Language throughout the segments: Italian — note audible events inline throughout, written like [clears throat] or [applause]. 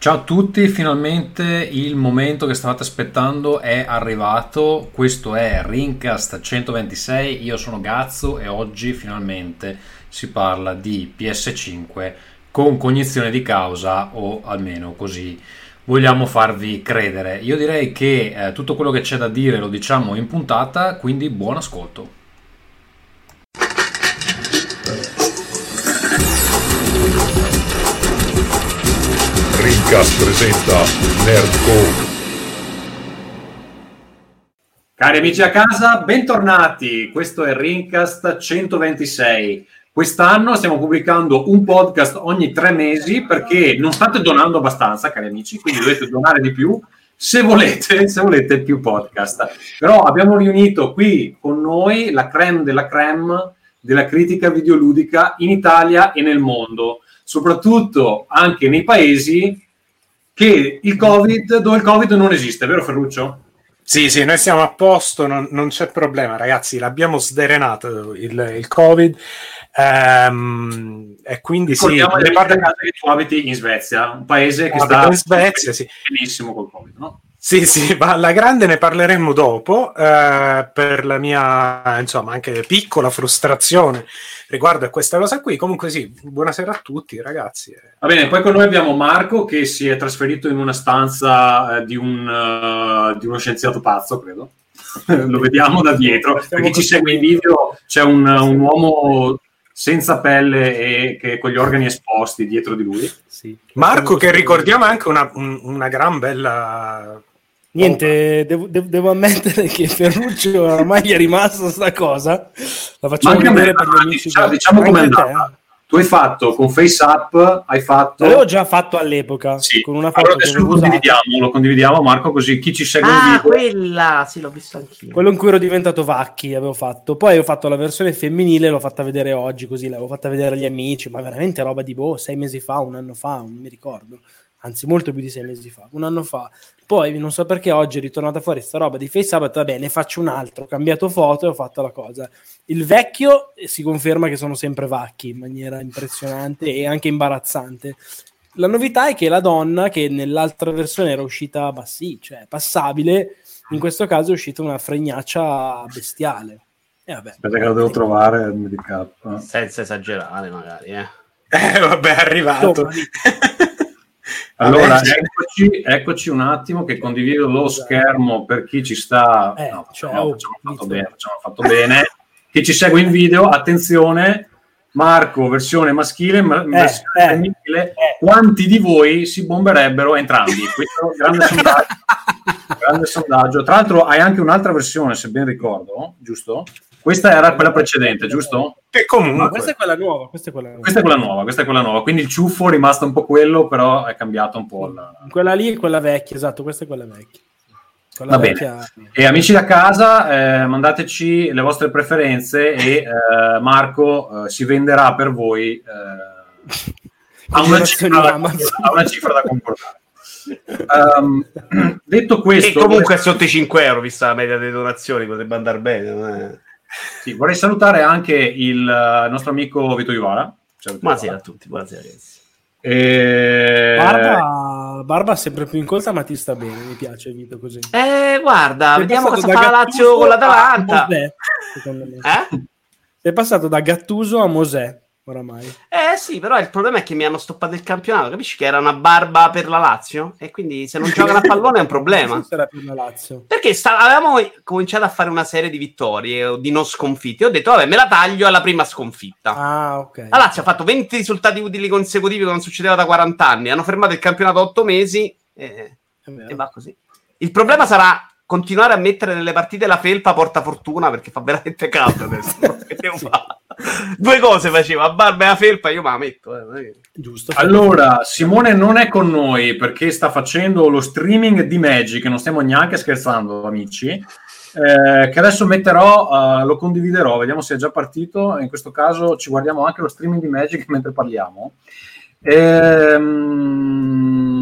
Ciao a tutti, finalmente il momento che stavate aspettando è arrivato. Questo è Rincast 126. Io sono Gazzo e oggi finalmente si parla di PS5 con cognizione di causa o almeno così vogliamo farvi credere. Io direi che eh, tutto quello che c'è da dire lo diciamo in puntata, quindi buon ascolto. Rincast presenta Nerdcore. Cari amici a casa, bentornati. Questo è Rincast 126. Quest'anno stiamo pubblicando un podcast ogni tre mesi perché non state donando abbastanza, cari amici, quindi dovete donare di più se volete, [laughs] se volete più podcast. Però abbiamo riunito qui con noi la creme della creme della critica videoludica in Italia e nel mondo, soprattutto anche nei paesi che il COVID, dove il Covid non esiste, vero Ferruccio? Sì, sì, noi siamo a posto, non, non c'è problema, ragazzi. L'abbiamo sderenato il, il Covid. Ehm, e quindi sì, le parti che tu abiti in Svezia, un paese che Ah, sta in Svezia, sì. benissimo col Covid, no? Sì, sì, ma alla grande ne parleremo dopo eh, per la mia, insomma, anche piccola frustrazione riguardo a questa cosa qui. Comunque sì, buonasera a tutti ragazzi. Va bene, poi con noi abbiamo Marco che si è trasferito in una stanza eh, di, un, eh, di uno scienziato pazzo, credo. [laughs] Lo vediamo da dietro. Per chi ci segue in video c'è un, un uomo senza pelle e che con gli organi esposti dietro di lui. Sì. Marco che ricordiamo è anche una, un- una gran bella... Niente, devo, devo- devo ammettere che Ferruccio ormai gli è rimasta sta cosa. La facciamo anche a me, vedere per gli amici. diciamo, diciamo te, andata. Tu hai fatto con FaceApp, hai fatto... eh. L'avevo già fatto all'epoca Sì. con una foto Allora adesso lo condividiamo, lo condividiamo Marco così chi ci segue Ah, video quella, sì, l'ho visto anch'io. Quello in cui ero diventato Vacchi avevo fatto. Poi ho fatto la versione femminile, l'ho fatta vedere oggi, così l'avevo fatta vedere agli amici, ma veramente roba di boh, sei mesi fa, un anno fa, non mi ricordo. Anzi, molto più di sei mesi fa, un anno fa. Poi non so perché oggi è ritornata fuori sta roba di ho detto, va bene, faccio un altro, ho cambiato foto e ho fatto la cosa. Il vecchio eh, si conferma che sono sempre vacchi in maniera impressionante e anche imbarazzante. La novità è che la donna, che nell'altra versione era uscita bah, sì, cioè passabile, in questo caso è uscita una fregnaccia bestiale. E vabbè. aspetta che lo devo trovare il Medicap Senza esagerare, magari, eh. Eh, vabbè, è arrivato. Allora eccoci, eccoci un attimo che condivido lo schermo per chi ci sta. Eh, no, oh, facciamo fatto bene, facciamo fatto bene. Chi ci segue in video attenzione. Marco versione maschile ma- versione eh, femminile. eh. quanti di voi si bomberebbero entrambi? Questo grande sondaggio [laughs] grande sondaggio. Tra l'altro hai anche un'altra versione se ben ricordo giusto? Questa era quella precedente giusto? Che comunque... questa è quella nuova, questa è quella nuova. Questa è quella nuova, questa è quella nuova. Quindi il ciuffo è rimasto un po' quello, però è cambiato un po'. il- Quella lì è quella vecchia, esatto, questa è quella vecchia. Quella Va bene. vecchia... E amici da casa, eh, mandateci le vostre preferenze e eh, Marco eh, si venderà per voi eh, a, [laughs] una cifra a una cifra da concordare. Ehm, detto E questo, comunque è sotto i 5 euro, vista la media delle donazioni, potrebbe andare bene. Sì, vorrei salutare anche il eh, nostro amico Vito Vito Buonasera a tutti, buonasera ragazzi. E- Barba, Barba sempre più incolta, ma ti sta bene, mi piace Vito così. Eh, guarda, Sei vediamo cosa fa la Lazio con a l'Atalanta. Mosè, secondo me. Eh? Sei passato da Gattuso a Mosè, oramai. Eh sì, però il problema è che mi hanno stoppato il campionato, capisci che era una barba per la Lazio? E quindi se non [laughs] giocano a pallone è un problema. Per. Perché sta- avevamo cominciato a fare una serie di vittorie o di non sconfitte. Ho detto, vabbè, me la taglio alla prima sconfitta. Ah, ok. La Lazio ha fatto 20 risultati utili consecutivi che non succedeva da 40 anni. Hanno fermato il campionato 8 mesi e, e va così. Il problema sarà continuare a mettere nelle partite la felpa porta fortuna perché fa veramente caldo adesso. [laughs] che devo fare? Due cose facevo, a barba e a felpa, io me la metto. eh, Giusto. Allora, Simone non è con noi perché sta facendo lo streaming di Magic, non stiamo neanche scherzando, amici. eh, che adesso metterò, eh, lo condividerò, vediamo se è già partito. In questo caso ci guardiamo anche lo streaming di Magic mentre parliamo. Ehm,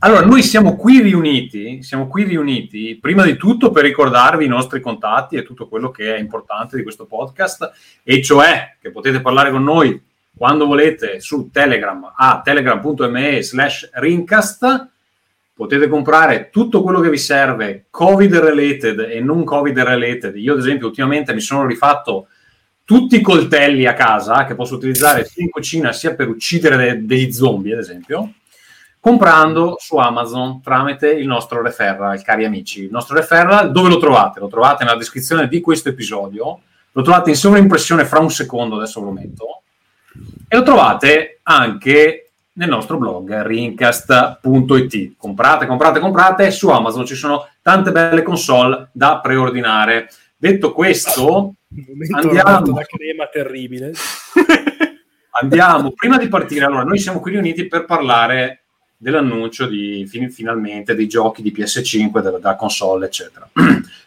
allora, noi siamo qui riuniti, siamo qui riuniti prima di tutto per ricordarvi i nostri contatti e tutto quello che è importante di questo podcast, e cioè che potete parlare con noi quando volete su Telegram a telegram.me slash rincast potete comprare tutto quello che vi serve covid related e non covid related. Io ad esempio ultimamente mi sono rifatto tutti i coltelli a casa che posso utilizzare sia in cucina sia per uccidere de- degli zombie ad esempio comprando su Amazon tramite il nostro referral, cari amici. Il nostro referral dove lo trovate? Lo trovate nella descrizione di questo episodio, lo trovate in sovraimpressione fra un secondo, adesso lo metto, e lo trovate anche nel nostro blog rincast.it. Comprate, comprate, comprate, su Amazon ci sono tante belle console da preordinare. Detto questo, [laughs] andiamo da crema terribile. [laughs] andiamo, prima di partire, allora noi siamo qui riuniti per parlare dell'annuncio di fin- finalmente dei giochi di PS5 della, della console, eccetera. [clears throat]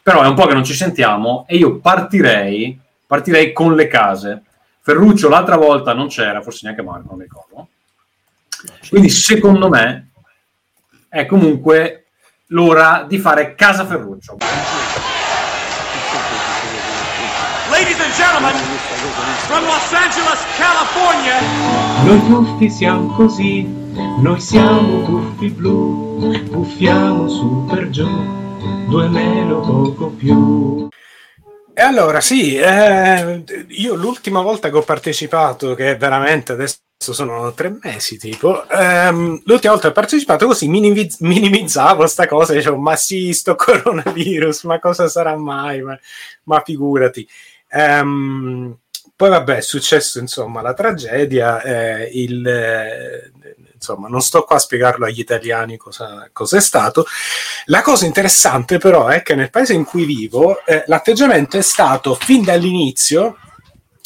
Però è un po' che non ci sentiamo e io partirei, partirei con le case. Ferruccio l'altra volta non c'era, forse neanche Marco, non mi ricordo. Quindi secondo me è comunque l'ora di fare casa Ferruccio. Ladies and gentlemen, from Los Angeles, California, Noi tuffi siamo così, noi siamo tuffi blu, puffiamo su per giù, due meno poco più. E allora sì, eh, io l'ultima volta che ho partecipato, che veramente adesso sono tre mesi tipo, ehm, l'ultima volta che ho partecipato così minimiz- minimizzavo sta cosa, dicevo ma sì, sto [laughs] coronavirus, ma cosa sarà mai, ma, ma figurati. Ehm, poi vabbè, è successo insomma la tragedia, eh, il, eh, insomma non sto qua a spiegarlo agli italiani cosa, cosa è stato. La cosa interessante però è che nel paese in cui vivo eh, l'atteggiamento è stato fin dall'inizio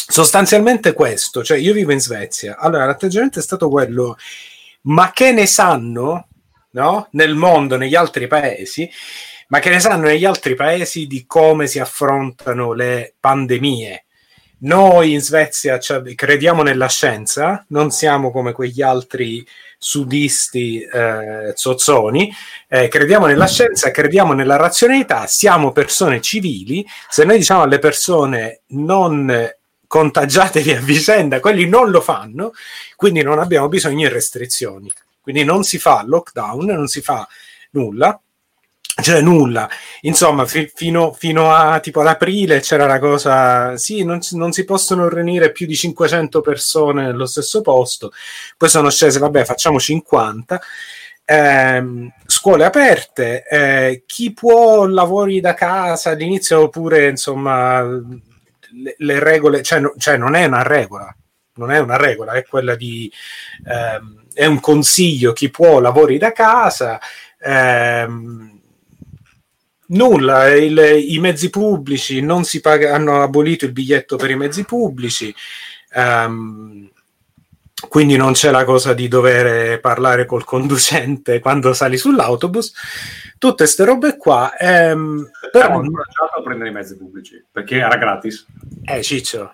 sostanzialmente questo, cioè io vivo in Svezia, allora l'atteggiamento è stato quello, ma che ne sanno no? nel mondo, negli altri paesi, ma che ne sanno negli altri paesi di come si affrontano le pandemie. Noi in Svezia crediamo nella scienza, non siamo come quegli altri sudisti eh, zozzoni, eh, crediamo nella scienza, crediamo nella razionalità, siamo persone civili, se noi diciamo alle persone non contagiatevi a vicenda, quelli non lo fanno, quindi non abbiamo bisogno di restrizioni, quindi non si fa lockdown, non si fa nulla, cioè nulla, insomma, fi- fino, fino a tipo ad aprile c'era la cosa, sì, non, non si possono riunire più di 500 persone nello stesso posto, poi sono scese, vabbè, facciamo 50. Ehm, scuole aperte, eh, chi può lavori da casa all'inizio oppure insomma le, le regole, cioè, no- cioè non è una regola, non è una regola, è quella di ehm, è un consiglio chi può lavori da casa. ehm, Nulla, il- i mezzi pubblici non si paga, hanno abolito il biglietto per i mezzi pubblici, ehm, quindi non c'è la cosa di dover parlare col conducente [laughs] quando sali sull'autobus. Tutte queste robe qua, ehm, però, Però incoraggiato a prendere i mezzi pubblici perché era gratis. eh, Ciccio,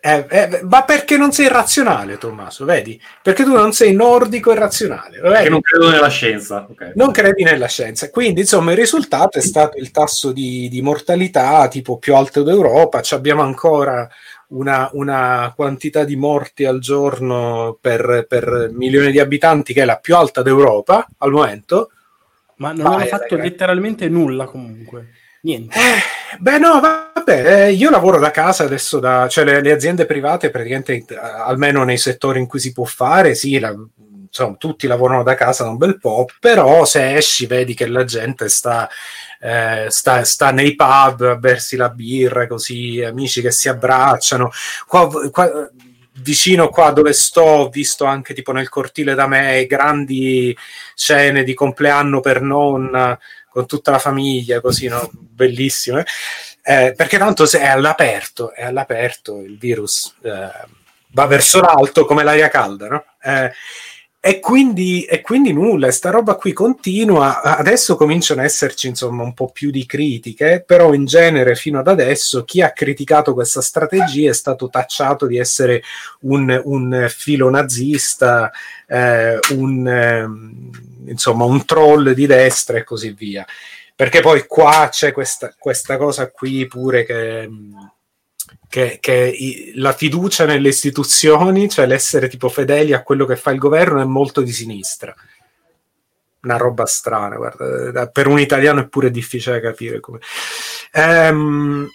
eh, eh, ma perché non sei razionale, Tommaso? Vedi? Perché tu non sei nordico e razionale. Perché non credo nella scienza. ok. non credi nella scienza. Quindi, insomma, il risultato è stato il tasso di, di mortalità tipo più alto d'Europa. Ci abbiamo ancora una, una quantità di morti al giorno per, per milione di abitanti che è la più alta d'Europa al momento. Ma non Vai, hanno fatto ragazzi. letteralmente nulla comunque. Niente. Eh, beh, no, vabbè, eh, io lavoro da casa adesso, da, cioè le, le aziende private praticamente, eh, almeno nei settori in cui si può fare, sì, la- insomma, tutti lavorano da casa da un bel po', però se esci vedi che la gente sta, eh, sta, sta nei pub a bersi la birra, così, amici che si abbracciano. Qua, qua- vicino qua dove sto, ho visto anche tipo nel cortile da me grandi scene di compleanno per nonna con tutta la famiglia, così, no? Bellissime. Eh, perché tanto se è all'aperto, è all'aperto il virus eh, va verso l'alto come l'aria calda, no? Eh, e quindi, e quindi nulla, sta roba qui continua. Adesso cominciano a esserci insomma un po' più di critiche, però in genere fino ad adesso chi ha criticato questa strategia è stato tacciato di essere un, un filo nazista, eh, un, ehm, insomma, un troll di destra e così via. Perché poi qua c'è questa, questa cosa qui pure che, che, che la fiducia nelle istituzioni, cioè l'essere tipo fedeli a quello che fa il governo, è molto di sinistra. Una roba strana, guarda, per un italiano è pure difficile capire come. Ehm,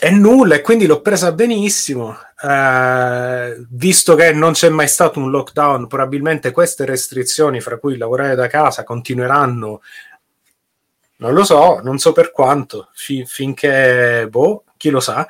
e nulla, e quindi l'ho presa benissimo. Eh, visto che non c'è mai stato un lockdown, probabilmente queste restrizioni, fra cui lavorare da casa, continueranno. Non lo so, non so per quanto, fi- finché, boh, chi lo sa.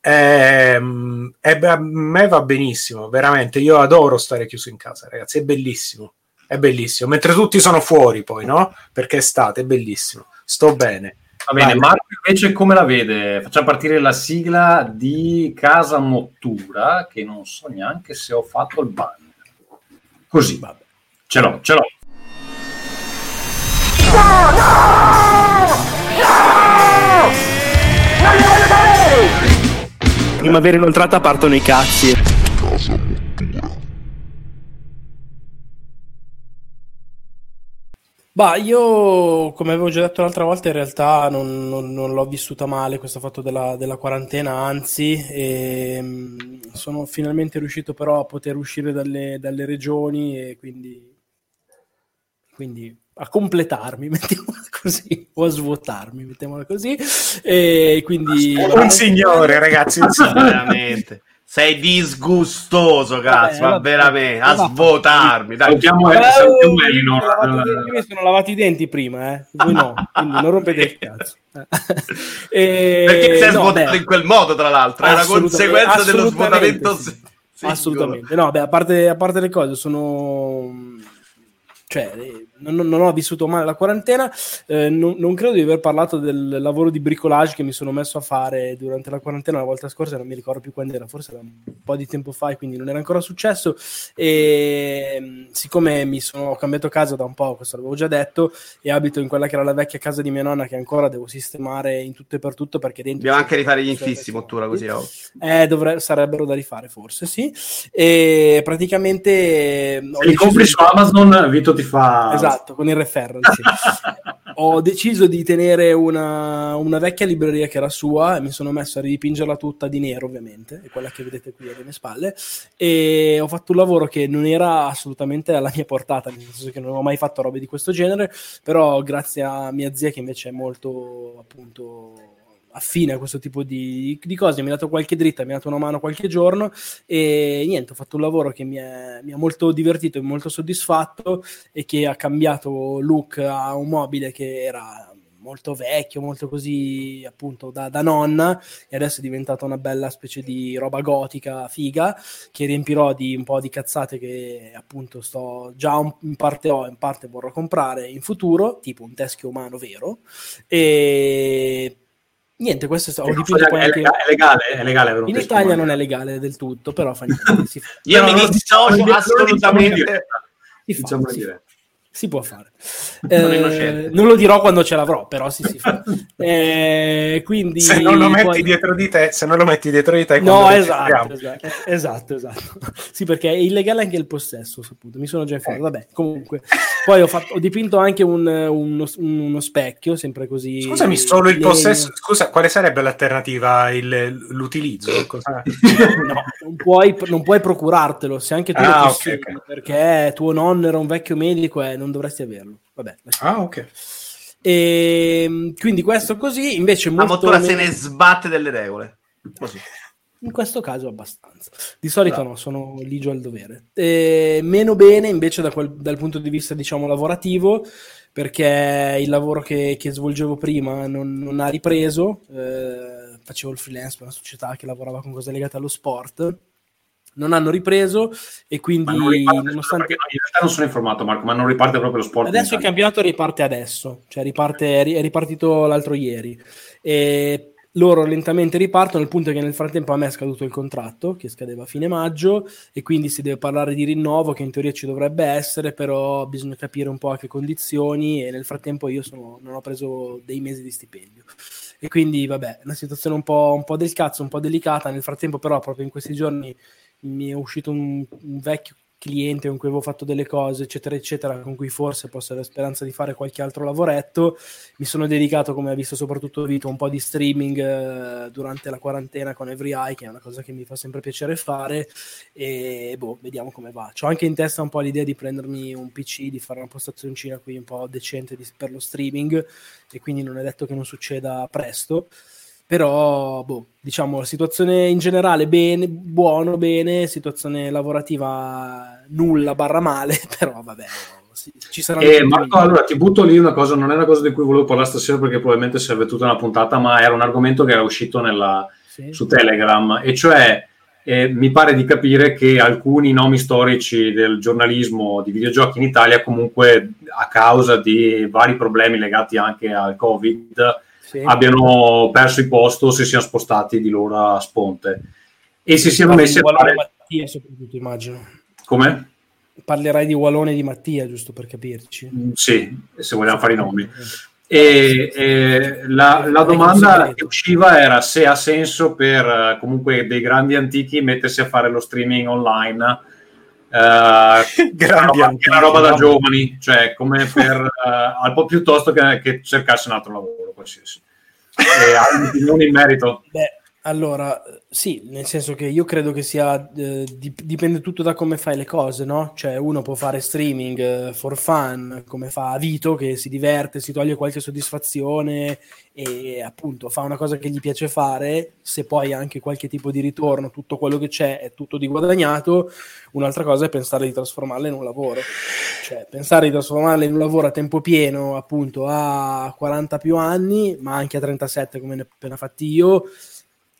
Ehm, e beh, a me va benissimo, veramente. Io adoro stare chiuso in casa, ragazzi, è bellissimo. È bellissimo. Mentre tutti sono fuori, poi, no? Perché è estate, è bellissimo. Sto bene. Va bene, Vai. Marco invece come la vede? Facciamo partire la sigla di Casa Mottura, che non so neanche se ho fatto il banner. Così, ce l'ho, ce l'ho. Primavera inoltrata partono i cazzi. Bah, io come avevo già detto l'altra volta, in realtà non, non- non l'ho vissuta male questo fatto della, della quarantena, anzi, ehm, sono finalmente riuscito però a poter uscire dalle, dalle regioni e quindi, quindi a completarmi, [laughs] mettiamola così, o a svuotarmi, mettiamola così. E quindi Un signore, ragazzi, veramente. Sei disgustoso, cazzo, ma veramente, a Vabbè. svotarmi. Dai. Salutiamo, Eh, salutiamo io Elinor. mi sono lavati- io mi sono lavati i denti prima, eh. Voi no, quindi non rompete il cazzo. Eh, [laughs] Perché sei no, svuotato beh, in quel modo, tra l'altro. È una conseguenza dello svuotamento. sì. singolo. Assolutamente. No, beh, a parte, a parte le cose, sono... Cioè, non, non ho vissuto male la quarantena, eh, non, non credo di aver parlato del lavoro di bricolage che mi sono messo a fare durante la quarantena la volta scorsa, non mi ricordo più quando era, forse era un po' di tempo fa e quindi non era ancora successo e siccome mi sono ho cambiato casa da un po', questo l'avevo già detto, e abito in quella che era la vecchia casa di mia nonna che ancora devo sistemare in tutto e per tutto perché dentro... Dobbiamo anche rifare gli infissi, Mottura, così. oh. eh, dovre- sarebbero da rifare, forse sì. E praticamente. Se li compri su Amazon, Vito ti fa... Esatto, con il referral. sì. [laughs] ho deciso di tenere una, una vecchia libreria che era sua e mi sono messo a ridipingerla tutta di nero, ovviamente, è quella che vedete qui alle mie spalle. E ho fatto un lavoro che non era assolutamente alla mia portata, nel senso che non ho mai fatto robe di questo genere, però grazie a mia zia che invece è molto appunto affine a questo tipo di, di cose, mi ha dato qualche dritta, mi ha dato una mano qualche giorno e niente, ho fatto un lavoro che mi, è- mi ha molto divertito e molto soddisfatto e che ha cambiato look a un mobile che era molto vecchio, molto così appunto da, da nonna e adesso è diventata una bella specie di roba gotica figa che riempirò di un po' di cazzate che appunto sto già un- in parte ho, in parte vorrò comprare in futuro, tipo un teschio umano vero e niente, questo è stato, ho dipinto È, poi anche è legale? È legale in Italia non è legale del tutto, però fa niente, Io No, mi dissocio diciamo- assolutamente. diciamo fa, Diciamo in si può fare. [laughs] Eh, non lo dirò quando ce l'avrò, però sì, si fa. [laughs] Eh, quindi Se non lo metti poi- dietro di te, se non lo metti dietro di te, No, esatto, esatto, esatto, esatto. [laughs] Sì, perché è illegale anche il possesso, saputo. Mi sono già informato. Vabbè, comunque. Poi ho, fatto- ho dipinto anche un- uno, uno specchio, sempre così. Scusami, solo il possesso. Scusa, quale sarebbe l'alternativa? Il- l'utilizzo? Cosa- No, non puoi, non puoi procurartelo se anche tu Ah, lo ok, possiedi, ok. perché tuo nonno era un vecchio medico e non dovresti averlo. Vabbè. Ah, ok. E, quindi questo così, invece La molto Mottura se ne sbatte delle regole. Così. In questo caso abbastanza. Di solito no, sono ligio al dovere. E meno bene invece da quel- dal punto di vista, diciamo, lavorativo, perché il lavoro che, che svolgevo prima non, non ha ripreso. eh, facevo il freelance per una società che lavorava con cose legate allo sport. Non hanno ripreso e quindi, non nonostante... in realtà non sono informato, Marco, ma non riparte proprio lo sport. Adesso il campionato riparte adesso, cioè riparte, è ri- è ripartito l'altro ieri. E loro lentamente ripartono, il punto che nel frattempo a me è scaduto il contratto, che scadeva a fine maggio, e quindi si deve parlare di rinnovo, che in teoria ci dovrebbe essere, però bisogna capire un po' a che condizioni, e nel frattempo io sono- non ho preso dei mesi di stipendio. E quindi, vabbè, una situazione un po', un po' del cazzo, un po' delicata. Nel frattempo, però, proprio in questi giorni mi è uscito un, un vecchio cliente con cui avevo fatto delle cose, eccetera, eccetera, con cui forse posso avere speranza di fare qualche altro lavoretto. Mi sono dedicato, come ha visto soprattutto Vito, un po' di streaming eh, durante la quarantena con Every Eye, che è una cosa che mi fa sempre piacere fare, e boh, vediamo come va. C'ho anche in testa un po' l'idea di prendermi un PC, di fare una postazioncina qui un po' decente di, per lo streaming, e quindi non è detto che non succeda presto però boh, diciamo la situazione in generale bene, buono, bene, situazione lavorativa nulla barra male, [laughs] però vabbè, ci sarà Eh, Marco, allora ti butto lì una cosa, non è una cosa di cui volevo parlare stasera perché probabilmente serve tutta una puntata, ma era un argomento che era uscito nella- Sì. su Telegram, e cioè eh, mi pare di capire che alcuni nomi storici del giornalismo di videogiochi in Italia comunque a causa di vari problemi legati anche al Covid Sì. abbiano perso il posto, si siano spostati di loro a sponte e si siano messi a fare... Mattia soprattutto immagino Come? parlerai di Wallone e di Mattia giusto per capirci Mm, Sì, se vogliamo fare i nomi. E, e la, la domanda che usciva era se ha senso per eh, comunque dei grandi antichi mettersi a fare lo streaming online. Eh, [laughs] Grandi che è una roba da giovani, cioè come per eh, al po' piuttosto che, che cercarsi un altro lavoro qualsiasi. E [laughs] hai un'opinione in merito? Beh, allora, sì, nel senso che io credo che sia, eh, dip- dipende tutto da come fai le cose, no? Cioè uno può fare streaming eh, for fun, come fa Vito, che si diverte, si toglie qualche soddisfazione e appunto fa una cosa che gli piace fare, se poi anche qualche tipo di ritorno, tutto quello che c'è è tutto di guadagnato, un'altra cosa è pensare di trasformarla in un lavoro. Cioè, pensare di trasformarla in un lavoro a tempo pieno, appunto, a 40 più anni, ma anche a 37 come ne ho appena fatti io,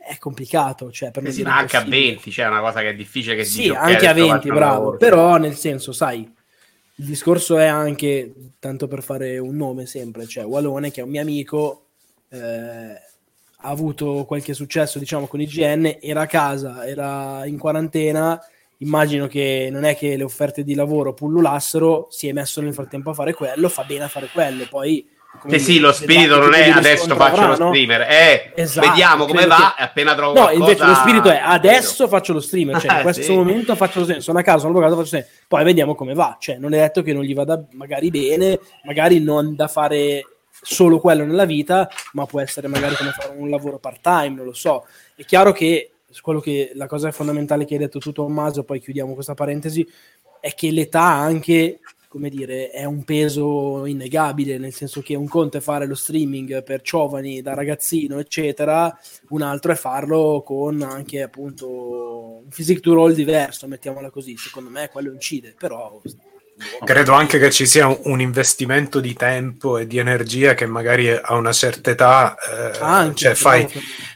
è complicato. Cioè, per Eh non sì, ma anche a impossibile. 20 c'è una cosa che è difficile che Sì, dici, ok, anche a adesso 20, faccio un bravo. lavoro. Però, nel senso, sai, il discorso è anche, tanto per fare un nome sempre, cioè Walone, che è un mio amico, eh, ha avuto qualche successo, diciamo, con IGN, era a casa, era in quarantena, immagino che non è che le offerte di lavoro pullulassero, si è messo nel frattempo a fare quello, fa bene a fare quello, poi... come Sì, sì, lo spirito non è adesso faccio lo avrà, no? streamer, eh, Esatto, vediamo come credo va che- appena trovo No, qualcosa... invece lo spirito è adesso faccio lo streamer, cioè in Eh, questo sì. momento faccio lo streamer, sono a casa, sono avvocato, faccio lo streamer. poi vediamo come va, cioè non è detto che non gli vada magari bene, magari non da fare solo quello nella vita, ma può essere magari come fare un lavoro part time, non lo so. È chiaro che quello che la cosa fondamentale che hai detto tu Tommaso, poi chiudiamo questa parentesi, è che l'età anche come dire, è un peso innegabile, nel senso che un conto è fare lo streaming per giovani da ragazzino, eccetera, un altro è farlo con anche appunto un physique to roll diverso, mettiamola così. Secondo me quello incide, però Credo anche che ci sia un, investimento di tempo e di energia che magari a una certa età eh, Anche, cioè fai,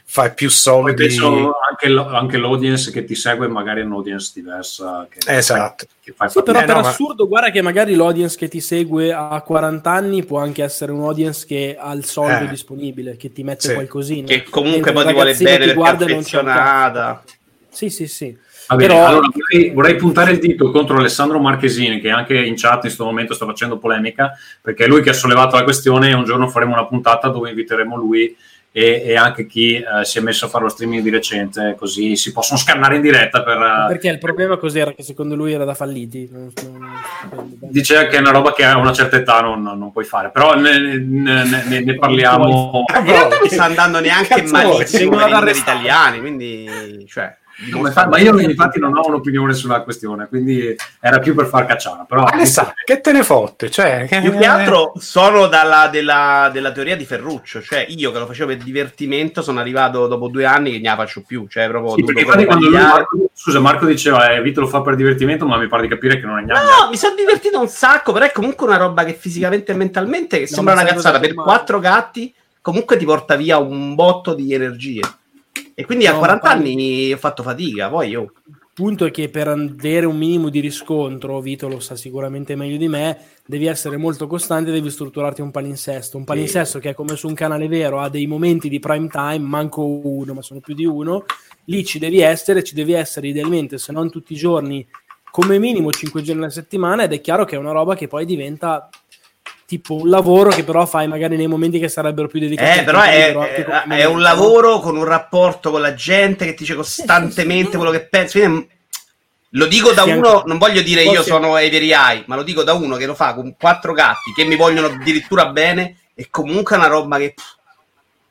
fai più soldi. penso anche, l- anche l'audience che ti segue magari è un'audience diversa. Che Esatto. Che fai Sì, però Eh, per no, ma- assurdo, guarda che magari l'audience che ti segue a 40 anni può anche essere un audience che ha il soldo Eh. disponibile, che ti mette Sì. qualcosina. Che comunque poi ti vuole bene perché è guarda e affezionata. Sì, sì, sì. Va bene, Però- allora vorrei, vorrei puntare il dito contro Alessandro Marchesini, che anche in chat in questo momento sta facendo polemica, perché è lui che ha sollevato la questione e un giorno faremo una puntata dove inviteremo lui e, e anche chi eh, si è messo a fare lo streaming di recente, così si possono scannare in diretta per... eh, Perché il problema cos'era? Che secondo lui era da falliti. Non- non- Dice che è una roba che a una certa età non, non puoi fare, però ne, ne- ne- ne- ne parliamo... In realtà non sta andando neanche Cazzo malissimo Vengono per i ad numeri arrestare. italiani, quindi... Cioè, Ma io infatti non ho un'opinione sulla questione, quindi era più per far cacciara. Però sa, che te ne fotte? Cioè, che- Più che altro sono dalla, della, della teoria di Ferruccio, cioè io che lo facevo per divertimento sono arrivato dopo due anni che ne la faccio più, cioè proprio Sì, perché quando lui. Marco, scusa, Marco diceva eh, Vito lo fa per divertimento, ma mi pare di capire che non è neanche. No, mi sono divertito un sacco, però è comunque una roba che fisicamente e mentalmente che No, sembra una cazzata. Per quattro gatti comunque ti porta via un botto di energie. E quindi a No, 40 ma- anni ho fatto fatica, poi io... Il punto è che per avere un minimo di riscontro, Vito lo sa sicuramente meglio di me, devi essere molto costante, devi strutturarti un palinsesto. Un palinsesto che è come su un canale vero, ha dei momenti di prime time, manco uno, ma sono più di uno. Lì ci devi essere, ci devi essere idealmente, se non tutti i giorni, come minimo 5 giorni alla settimana. Ed è chiaro che è una roba che poi diventa tipo un lavoro che però fai magari nei momenti che sarebbero più dedicati Eh, però è, è- è un lavoro con un rapporto con la gente che ti dice costantemente sì, sì. quello che pensi. Quindi è- Lo dico da uno, non voglio dire io sono Avery Eye, ma lo dico da uno che lo fa con quattro gatti che mi vogliono addirittura bene e comunque è una roba che pff,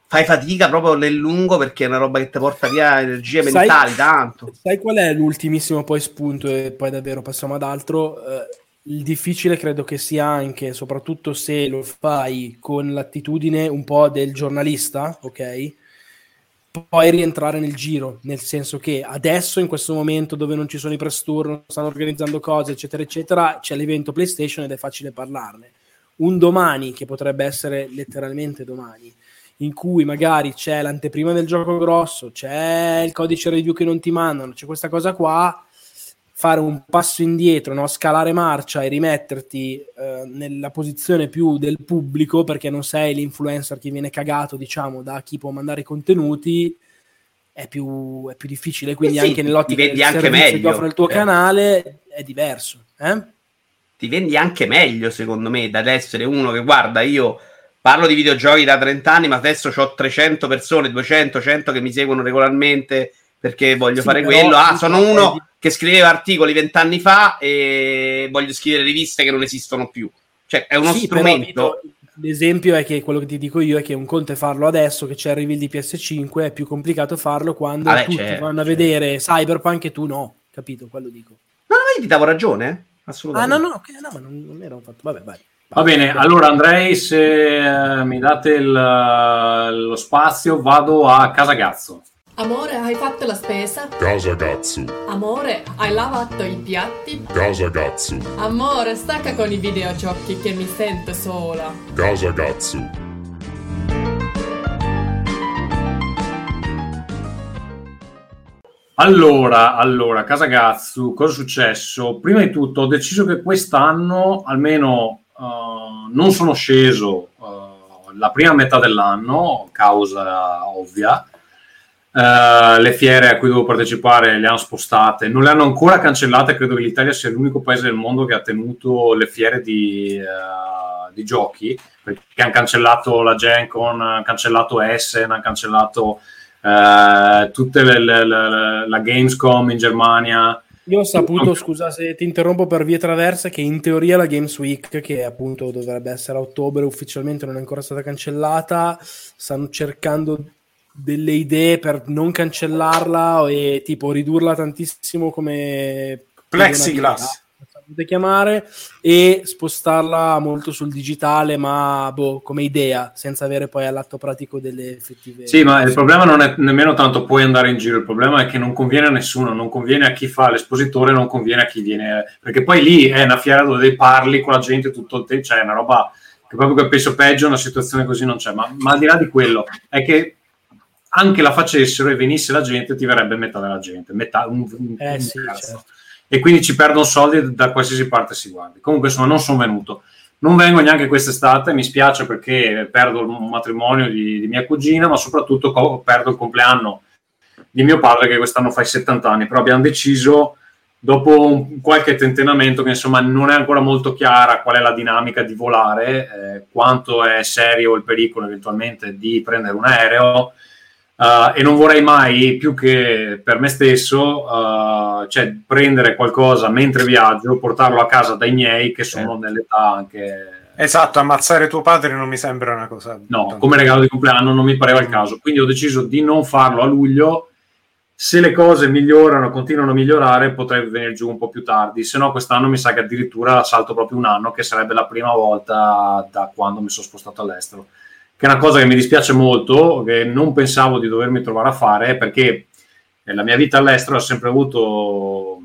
fai fatica proprio nel lungo perché è una roba che ti porta via energie Sai- mentali tanto. Sai qual è l'ultimissimo poi spunto e poi davvero passiamo ad altro? Eh, il difficile credo che sia anche, soprattutto se lo fai con l'attitudine un po' del giornalista, ok? Poi rientrare nel giro, nel senso che adesso in questo momento dove non ci sono i press tour, non stanno organizzando cose, eccetera, eccetera, c'è l'evento PlayStation ed è facile parlarne. Un domani, che potrebbe essere letteralmente domani, in cui magari c'è l'anteprima del gioco grosso, c'è il codice review che non ti mandano, c'è questa cosa qua, fare un passo indietro, no? scalare marcia e rimetterti eh, nella posizione più del pubblico, perché non sei l'influencer che viene cagato, diciamo, da chi può mandare i contenuti, è più, è più difficile. Quindi Eh sì, anche nell'ottica del anche servizio che meglio, offre il tuo eh. canale è diverso. Eh? Ti vendi anche meglio, secondo me, dad essere uno che guarda, io parlo di videogiochi da 30 anni, ma adesso ho 300 persone, 200, 100 che mi seguono regolarmente perché voglio Sì, fare però quello. Ah, sono uno di- che scriveva articoli vent'anni fa e voglio scrivere riviste che non esistono più. Cioè, è uno Sì, strumento. L'esempio è che quello che ti dico io è che un conto è farlo adesso che c'è il reveal di PS5, è più complicato farlo quando Vabbè, tutti certo, vanno a certo. vedere Cyberpunk e tu no, capito? Quello dico. No, no, io ti davo ragione. eh. Ah, Assolutamente. no, no, ok, no, ma non, non era un fatto. Vabbè, vai. Va bene, allora Andrei, se eh, mi date il, lo spazio, vado a Casagazzo. Amore, hai fatto la spesa? Casa Gatsu. Amore, hai lavato i piatti? Casa Gatsu. Amore, stacca con i videogiochi che mi sento sola. Casa Gatsu. Allora, allora, Casagazzu, cosa è successo? Prima di tutto ho deciso che quest'anno almeno eh, non sono sceso eh, la prima metà dell'anno, causa ovvia. Eh, le fiere a cui dovevo partecipare le hanno spostate, non le hanno ancora cancellate. Credo che l'Italia sia l'unico paese del mondo che ha tenuto le fiere di, eh, di giochi perché hanno cancellato la Gen Con, hanno cancellato Essen, hanno cancellato eh, tutte le, le- le- la Gamescom in Germania. Io ho saputo, scusa se ti interrompo per vie traverse, che in teoria la Games Week, che appunto dovrebbe essere a ottobre, ufficialmente non è ancora stata cancellata, stanno cercando delle idee per non cancellarla e tipo ridurla tantissimo come Plexiglass. potete chiamare e spostarla molto sul digitale ma boh, come idea senza avere poi all'atto pratico delle effettive Sì, ma il problema non è nemmeno tanto puoi andare in giro, il problema è che non conviene a nessuno, non conviene a chi fa l'espositore, non conviene a chi viene... Perché poi lì è una fiera dove parli con la gente tutto il tempo, cioè è una roba che proprio che penso peggio, una situazione così non c'è, ma, ma al di là di quello è che anche la facessero e venisse la gente ti verrebbe metà della gente, metà, un, un- Eh un sì, certo. e quindi ci perdono soldi da qualsiasi parte si guardi. Comunque, insomma, non sono venuto. Non vengo neanche quest'estate, mi spiace perché perdo il matrimonio di, di mia cugina, ma soprattutto co- perdo il compleanno di mio padre che quest'anno fa i 70 anni, però abbiamo deciso dopo un- qualche tentennamento che insomma non è ancora molto chiara qual è la dinamica di volare, eh, quanto è serio il pericolo eventualmente di prendere un aereo, Uh, e non vorrei mai più che per me stesso uh, cioè prendere qualcosa mentre viaggio portarlo a casa dai miei che sono nell'età anche Esatto, ammazzare tuo padre non mi sembra una cosa. no tanto- come regalo di compleanno non mi pareva il caso. Quindi ho deciso di non farlo a luglio. Se le cose migliorano continuano a migliorare potrei venire giù un po' più tardi. Se no quest'anno mi sa che addirittura salto proprio un anno che sarebbe la prima volta da quando mi sono spostato all'estero che è una cosa che mi dispiace molto, che non pensavo di dovermi trovare a fare, perché eh, la mia vita all'estero ha sempre avuto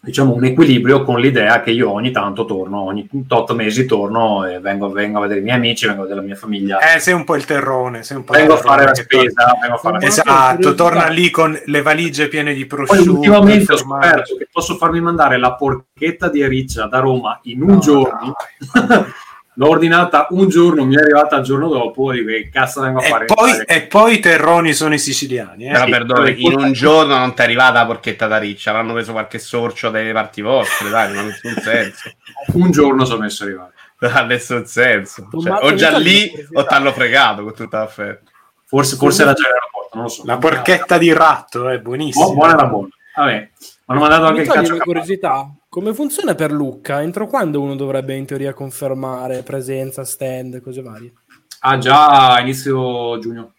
diciamo, un equilibrio con l'idea che io ogni tanto torno, ogni tot mesi torno e vengo, vengo a vedere i miei amici, vengo a vedere la mia famiglia, Eh, sei un po' il terrone. Sei un po' il vengo a terrone fare la spesa, vengo a fare la spesa. Esatto, torna lì con le valigie piene di Poi prosciutto. ultimamente ho scoperto che posso farmi mandare la porchetta di Ariccia da Roma in un No, giorno. [laughs] L'ho ordinata un giorno, mi è arrivata il giorno dopo e dico che cazzo vengo a fare E poi, e poi i terroni sono i siciliani. Eh? Però sì, perdone, perché- in un giorno non ti è arrivata la porchetta da riccia, avranno preso qualche sorcio delle parti vostre, dai, non ha nessun senso. [laughs] un giorno sono messo a arrivare. Non ha nessun senso. Cioè, o già lì o t'hanno fregato con tutta l'affetto. Forse, forse era già in aeroporto, non lo so. La porchetta di ratto è Bu- buonissima. buona era buona. Vabbè. Hanno mandato anche Mi il calcio una curiosità. Come funziona per Lucca? Entro quando uno dovrebbe in teoria confermare presenza, stand, cose varie? Ah, già a inizio giugno.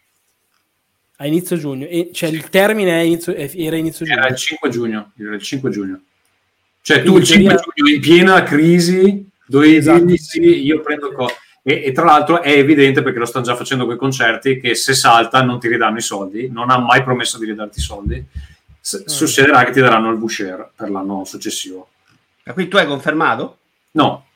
A inizio giugno. E, cioè il termine inizio- era inizio giugno. Era il 5 giugno. Era il 5 giugno. Cioè, tu Quindi il 5 teoria- giugno in piena crisi dovevi Esatto, dirgli sì. sì, io prendo il co- e, e tra l'altro è evidente perché lo stanno già facendo quei concerti che se salta non ti ridanno i soldi, non ha mai promesso di ridarti i soldi. S- Mm. Succederà che ti daranno il Boucher per l'anno successivo. Ma quindi tu hai confermato? No,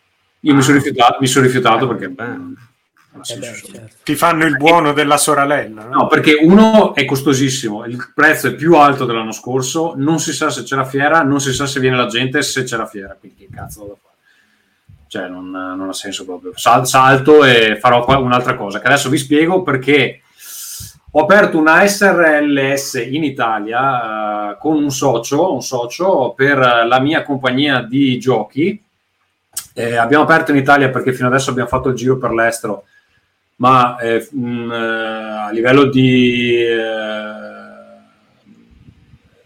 io mi Ah. sono rifiutato, mi sono rifiutato Eh, perché beh. Eh beh, insomma. certo. Ti fanno il buono della sorella. no? No, perché uno è costosissimo, il prezzo è più alto dell'anno scorso, non si sa se c'è la fiera, non si sa se viene la gente, se c'è la fiera, quindi che cazzo da fare? Cioè, non, non ha senso proprio. Sal- salto e farò qua un'altra cosa, che adesso vi spiego perché ho aperto una SRLS in Italia eh, con un socio, un socio per la mia compagnia di giochi. Eh, abbiamo aperto in Italia perché fino adesso abbiamo fatto il giro per l'estero ma eh, mh, eh, a livello di eh,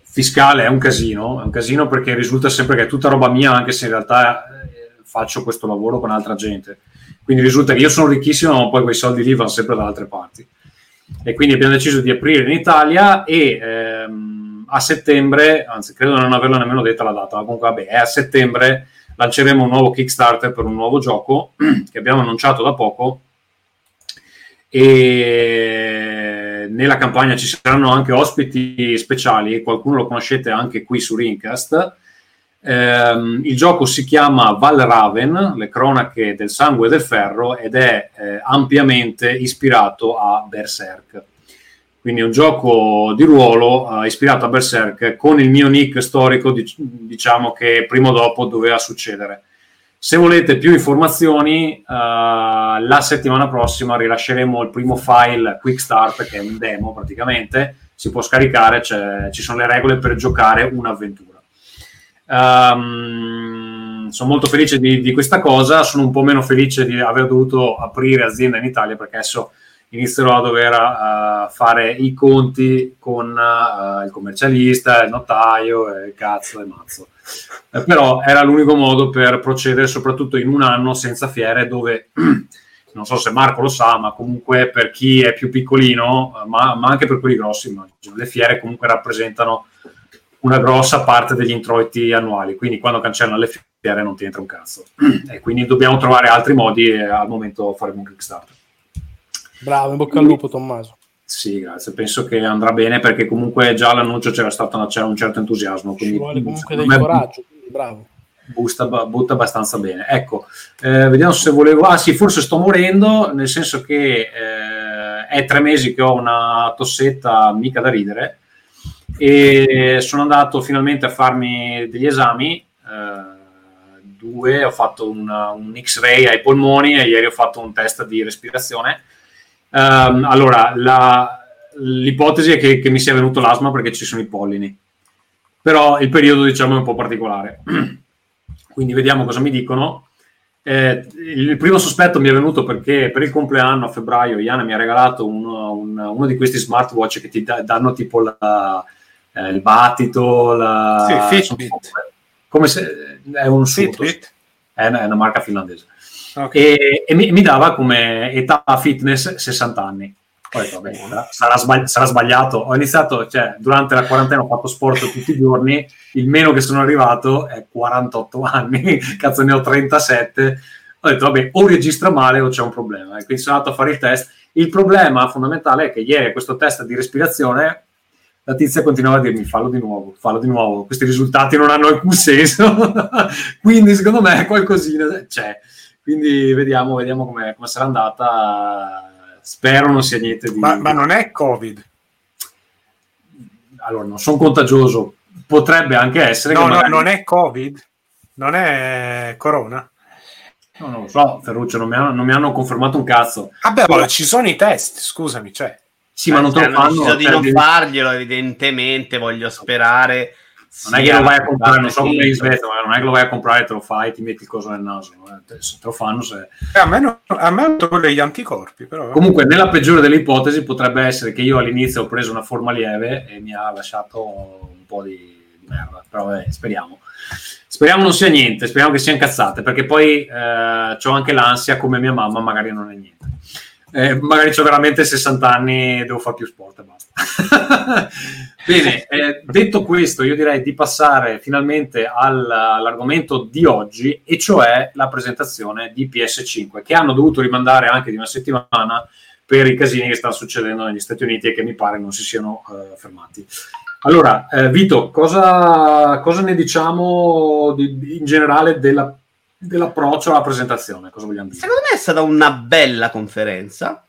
fiscale è un casino, è un casino perché risulta sempre che è tutta roba mia, anche se in realtà eh, faccio questo lavoro con altra gente. Quindi risulta che io sono ricchissimo, ma poi quei soldi lì vanno sempre da altre parti. E quindi abbiamo deciso di aprire in Italia e ehm, a settembre, anzi credo non averla nemmeno detta la data, comunque vabbè, è a settembre lanceremo un nuovo Kickstarter per un nuovo gioco [clears throat] che abbiamo annunciato da poco e nella campagna ci saranno anche ospiti speciali, qualcuno lo conoscete anche qui su Rincast. Ehm, il gioco si chiama Valraven, le cronache del sangue e del ferro, ed è eh, ampiamente ispirato a Berserk. Quindi è un gioco di ruolo eh, ispirato a Berserk con il mio nick storico, dic- diciamo che prima o dopo doveva succedere. Se volete più informazioni, eh, la settimana prossima rilasceremo il primo file Quick Start, che è un demo praticamente, si può scaricare, c'è- ci sono le regole per giocare un'avventura. Ehm, sono molto felice di, di questa cosa, sono un po' meno felice di aver dovuto aprire azienda in Italia perché adesso inizierò a dover eh, fare i conti con eh, il commercialista, il notaio, e cazzo e mazzo. Eh, però era l'unico modo per procedere soprattutto in un anno senza fiere dove [clears throat] non so se Marco lo sa ma comunque per chi è più piccolino eh, ma, ma anche per quelli grossi immagino, le fiere comunque rappresentano una grossa parte degli introiti annuali quindi quando cancellano le fiere non ti entra un cazzo [clears throat] e quindi dobbiamo trovare altri modi e al momento faremo un Kickstarter Bravo, in bocca al lupo, Tommaso. sì, grazie. Penso che andrà bene perché comunque già all'annuncio c'era stato una- c'era un certo entusiasmo. Ci vuole comunque del me coraggio, quindi bravo. Busta, butta abbastanza bene. Ecco, eh, vediamo se volevo. Ah, sì, forse sto morendo, nel senso che eh, è tre mesi che ho una tossetta mica da ridere. E sono andato finalmente a farmi degli esami. eh, due, ho fatto una- un X-ray ai polmoni e ieri ho fatto un test di respirazione. Ehm, allora, la- l'ipotesi è che, che mi sia venuto l'asma perché ci sono i pollini, però il periodo diciamo è un po' particolare. [clears throat] Quindi vediamo cosa mi dicono. Eh, il primo sospetto mi è venuto perché per il compleanno a febbraio Iana mi ha regalato uno, un- uno di questi smartwatch che ti da- danno tipo la- eh, il battito, la, Sì, Fitbit. come se è un Fitbit? è una, è una marca finlandese Ok. e, e mi, mi dava come età fitness 60 anni. Ho detto, vabbè, sarà- sbagli- sarà sbagliato. Ho iniziato, cioè, durante la quarantena ho fatto sport tutti i giorni, il meno che sono arrivato è 48 anni, [laughs] cazzo ne ho 37. Ho detto, vabbè, o registra male o c'è un problema. E quindi sono andato a fare il test. Il problema fondamentale è che ieri questo test di respirazione la tizia continuava a dirmi fallo di nuovo, fallo di nuovo, questi risultati non hanno alcun senso, [laughs] quindi secondo me qualcosina c'è. Quindi vediamo, vediamo come, sarà andata. Spero non sia niente di. Ma, ma non è Covid. Allora, non sono contagioso. Potrebbe anche essere. No, no, magari- non è Covid. Non è Corona. No, non lo so, Ferruccio, non mi, hanno, non mi hanno confermato un cazzo. Vabbè, ma ci sono i test, scusami, cioè. Sì, ma non te Cioè, lo hanno fanno. deciso di cioè, non farglielo, evidentemente, voglio sperare. Non è che lo vai a comprare, non so come in Svezia, ma non è che lo vai a comprare, te lo fai, ti metti il coso nel naso. Te, se te lo fanno se... Eh, A me, no- a me hanno quello degli anticorpi, però. Comunque, nella peggiore delle ipotesi, potrebbe essere che io all'inizio ho preso una forma lieve e mi ha lasciato un po' di, di merda, però vabbè, speriamo. Speriamo non sia niente, speriamo che siano cazzate, perché poi eh, ho anche l'ansia come mia mamma, magari non è niente. Eh, magari ho veramente 60 anni e devo fare più sport e basta. [laughs] Bene, eh, detto questo, io direi di passare finalmente al- all'argomento di oggi, e cioè la presentazione di PS5, che hanno dovuto rimandare anche di una settimana per i casini che stanno succedendo negli Stati Uniti e che mi pare non si siano eh, fermati. Allora, eh, Vito, cosa, cosa ne diciamo di- di- in generale della- dell'approccio alla presentazione? Cosa vogliamo dire? Secondo me è stata una bella conferenza.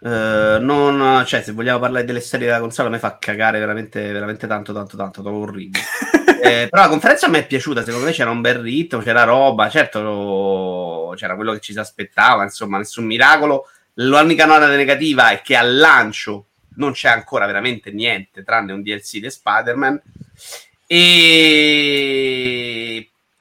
Eh, non, cioè, se vogliamo parlare delle serie della console, a me fa cagare veramente, veramente tanto, tanto, tanto, tanto orribile. [laughs] Eh, però la conferenza a me è piaciuta, secondo me c'era un bel ritmo, c'era roba, certo c'era quello che ci si aspettava, insomma, nessun miracolo. L'unica nota negativa è che al lancio non c'è ancora veramente niente, tranne un DLC di Spider-Man. E...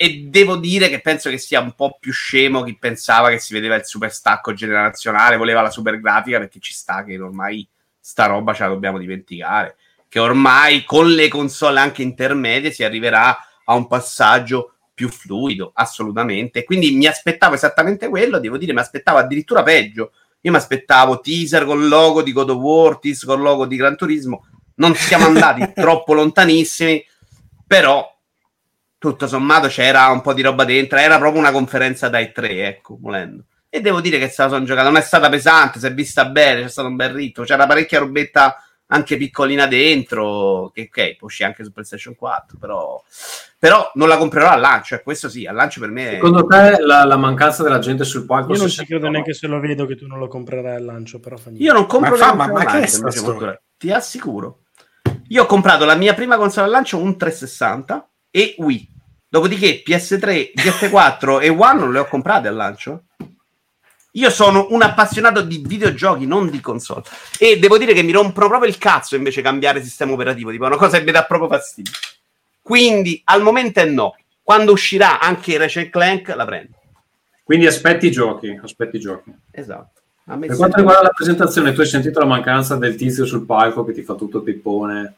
e devo dire che penso che sia un po' più scemo chi pensava che si vedeva il super stacco generazionale, voleva la super grafica, perché ci sta che ormai sta roba ce la dobbiamo dimenticare. Che ormai con le console anche intermedie si arriverà a un passaggio più fluido, assolutamente. Quindi mi aspettavo esattamente quello, devo dire, mi aspettavo addirittura peggio. Io mi aspettavo teaser con il logo di God of War, teaser con il logo di Gran Turismo. Non siamo andati [laughs] troppo lontanissimi, però tutto sommato c'era un po' di roba dentro. Era proprio una conferenza dai tre, ecco, volendo. E devo dire che se la sono giocata. Non è stata pesante, si è vista bene, c'è stato un bel ritmo. C'era parecchia robetta anche piccolina dentro, che ok, può uscire anche su PlayStation 4, però, però non la comprerò al lancio, eh, questo sì, al lancio per me è... Secondo te la, la mancanza della gente sul palco Io non si ci credo neanche se lo vedo che tu non lo comprerai al lancio, però. Io non compro Ma fa- ma- al ma che lancio, è Ti assicuro. Io ho comprato la mia prima console al lancio un 360 e Wii. Dopodiché PS3, PS4 e One non le ho comprate al lancio. Io sono un appassionato di videogiochi, non di console. E devo dire che mi rompono proprio il cazzo invece cambiare sistema operativo. Tipo, è una cosa che mi dà proprio fastidio. Quindi al momento è no. Quando uscirà anche Ratchet Clank la prendo. Quindi aspetti i giochi, aspetti i giochi. Esatto. Per quanto riguarda la presentazione, tu hai sentito la mancanza del tizio sul palco che ti fa tutto il pippone?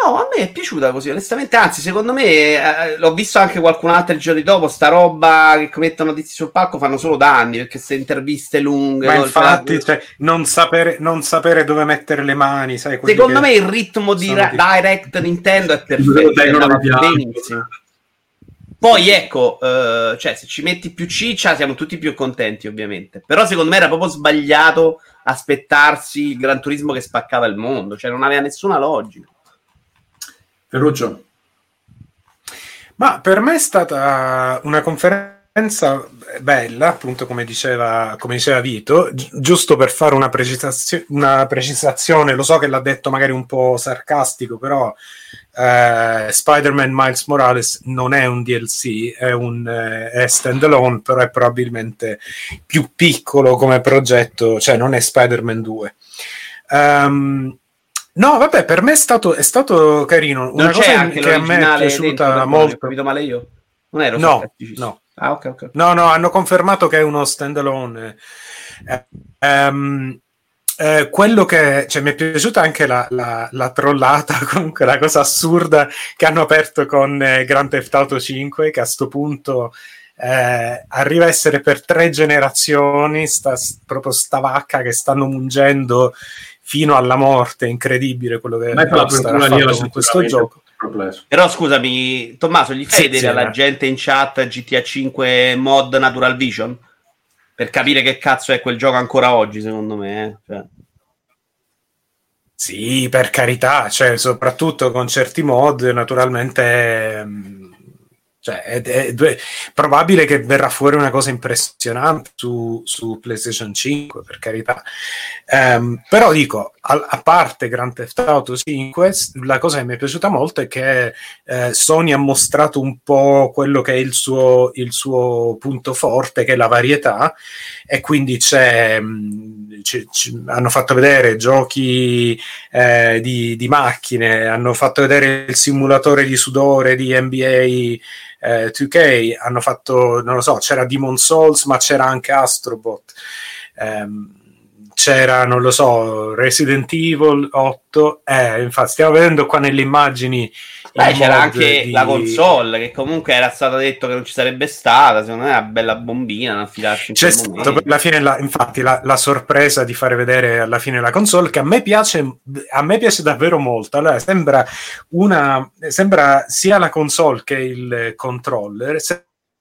Eh, no, a me è piaciuta così, onestamente. Anzi, secondo me, eh, l'ho visto anche qualcun altro il giorno dopo. Sta roba che mettono tizi sul palco fanno solo danni perché se interviste lunghe. Ma no, infatti, il- cioè, non, sapere, non sapere dove mettere le mani, sai, secondo me il ritmo di Ra- di- Direct Nintendo è perfetto. benissimo. Poi ecco, eh, cioè, se ci metti più ciccia, siamo tutti più contenti, ovviamente. Però secondo me era proprio sbagliato aspettarsi il Gran Turismo che spaccava il mondo, cioè non aveva nessuna logica. Ferruccio, Ma per me è stata una conferenza bella, appunto come diceva, come diceva Vito, gi- giusto per fare una, precisazio- una precisazione, lo so che l'ha detto magari un po' sarcastico, però eh, Spider-Man Miles Morales non è un DLC, è un eh, standalone, però è probabilmente più piccolo come progetto, cioè non è Spider-Man 2. Ehm, No, vabbè, per me è stato, è stato carino. Una Non c'è cosa anche che a me è piaciuta dentro, molto. Ho capito male io? Non ero No, no. Ah, ok, ok. No, no, hanno confermato che è uno standalone. Eh, ehm, eh, quello che cioè, mi è piaciuta anche la, la- la trollata, [laughs] comunque la cosa assurda che hanno aperto con eh, Grand Theft Auto 5, che a sto punto eh, arriva a essere per tre generazioni sta, proprio sta vacca che stanno mungendo fino alla morte. Incredibile quello che a me quella Rockstar ha fatto con questo gioco. Però scusami, Tommaso, gli fai Sì, vedere sì, alla no. gente in chat GTA 5 mod Natural Vision? Per capire che cazzo è quel gioco ancora oggi, secondo me. eh. Cioè, Sì, per carità, cioè, soprattutto con certi mod, naturalmente, ehm, cioè, è, è- è probabile che verrà fuori una cosa impressionante su, su PlayStation 5, per carità. Ehm, però dico, a, parte Grand Theft Auto 5, s- la cosa che mi è piaciuta molto è che eh, Sony ha mostrato un po' quello che è il suo, il suo punto forte, che è la varietà, e quindi c'è, c'è- c'è- hanno fatto vedere giochi eh, di, di macchine, hanno fatto vedere il simulatore di sudore di NBA eh, 2K, hanno fatto, non lo so, c'era Demon Souls, ma c'era anche Astrobot. Ehm, c'era, non lo so, Resident Evil 8, eh, infatti stiamo vedendo qua nelle immagini Beh, c'era anche di- la console che comunque era stato detto che non ci sarebbe stata. Secondo me è una bella bombina da affidarci C'è stato per alla fine, la- infatti, la, la sorpresa di fare vedere alla fine la console che a me piace, a me piace davvero molto. Allora, sembra una, sembra sia la console che il controller.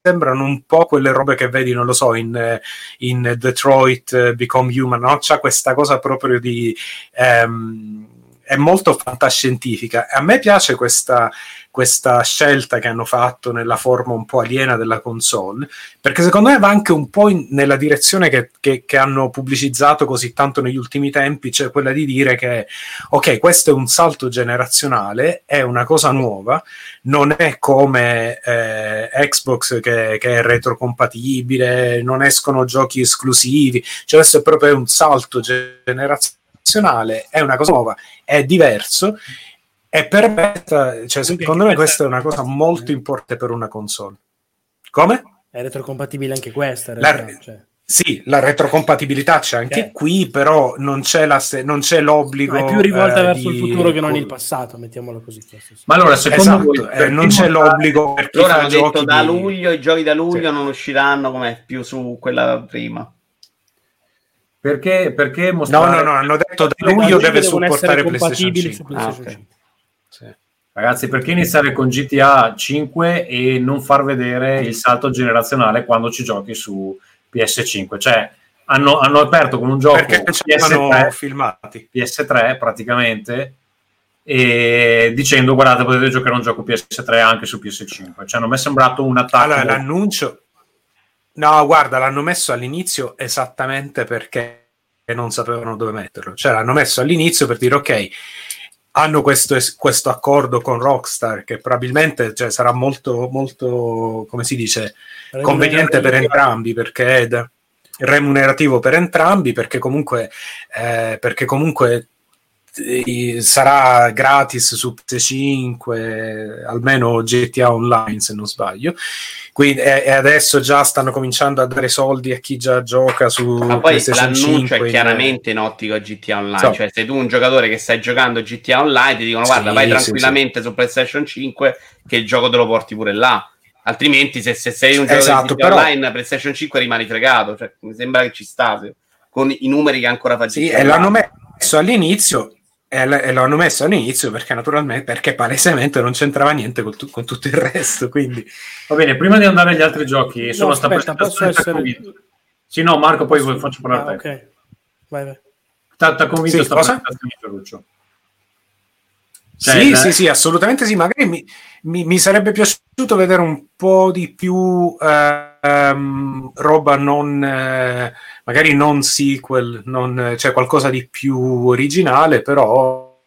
Se- Sembrano un po' quelle robe che vedi, non lo so, in, eh, in Detroit eh, Become Human, no? C'ha questa cosa proprio di. ehm, è molto fantascientifica. A me piace questa, questa scelta che hanno fatto nella forma un po' aliena della console, perché secondo me va anche un po' in- nella direzione che, che- che hanno pubblicizzato così tanto negli ultimi tempi, cioè quella di dire che ok, questo è un salto generazionale, è una cosa nuova, non è come eh, Xbox che, che è retrocompatibile, non escono giochi esclusivi, cioè questo è proprio un salto generazionale, è una cosa nuova, è diverso e permette, cioè, secondo me questa è una cosa molto importante per una console. Come? È retrocompatibile anche questa. La- cioè. Sì, la retrocompatibilità c'è anche Eh. qui, però non c'è, la non c'è l'obbligo. No, è più rivolta eh, verso di- il futuro che non il passato, mettiamolo così. Ma allora, secondo Esatto, voi, eh, per non c'è l'obbligo per chi Loro hanno detto da di- luglio, i giochi da luglio Sì. non usciranno come più su quella prima. Perché, perché No, mostrare... no, no, hanno detto da luglio deve supportare PlayStation compatibili 5. su PlayStation Ah, ok. 5. Ragazzi, perché iniziare con GTA 5 e non far vedere il salto generazionale quando ci giochi su PS5? Cioè, hanno, hanno aperto con un gioco Perché non c'erano PS3, filmati. PS3 praticamente e dicendo guardate potete giocare un gioco PS3 anche su PS5 cioè non mi è sembrato un attacco Allora, l'annuncio. No, guarda, l'hanno messo all'inizio esattamente perché non sapevano dove metterlo. Cioè, l'hanno messo all'inizio per dire, ok, hanno questo, es- questo accordo con Rockstar che probabilmente cioè, sarà molto, molto, come si dice, conveniente per entrambi perché è remunerativo per entrambi perché comunque, eh, perché comunque sarà gratis su PS5 almeno GTA Online se non sbaglio quindi, e, adesso già stanno cominciando a dare soldi a chi già gioca su Ma poi l'annuncio 5 è chiaramente in ottica GTA Online. So. Cioè, se tu un giocatore che stai giocando GTA Online, ti dicono: Sì, Guarda, vai sì, tranquillamente su PlayStation 5, che il gioco te lo porti pure là. Altrimenti, se, se sei un giocatore Esatto, GTA però- Online, PlayStation 5 rimani fregato. Cioè, mi sembra che ci sta se- con i numeri che ancora fa Sì, e l'hanno messo all'inizio e, l- e l'hanno messo all'inizio perché naturalmente perché palesemente non c'entrava niente con, tu- con tutto il resto quindi va bene prima di andare agli altri giochi sono No, sta aspetta, presentazione essere... convinto? sì no Marco poi vi faccio parlare Ah, te ok. Vai, vai. t'ha convinto Sì, sta cosa? presentazione Ferruccio Cioè, sì, la- sì, sì, assolutamente sì. Magari mi, mi- mi sarebbe piaciuto vedere un po' di più ehm, roba non, eh, magari non sequel, non, cioè qualcosa di più originale, però,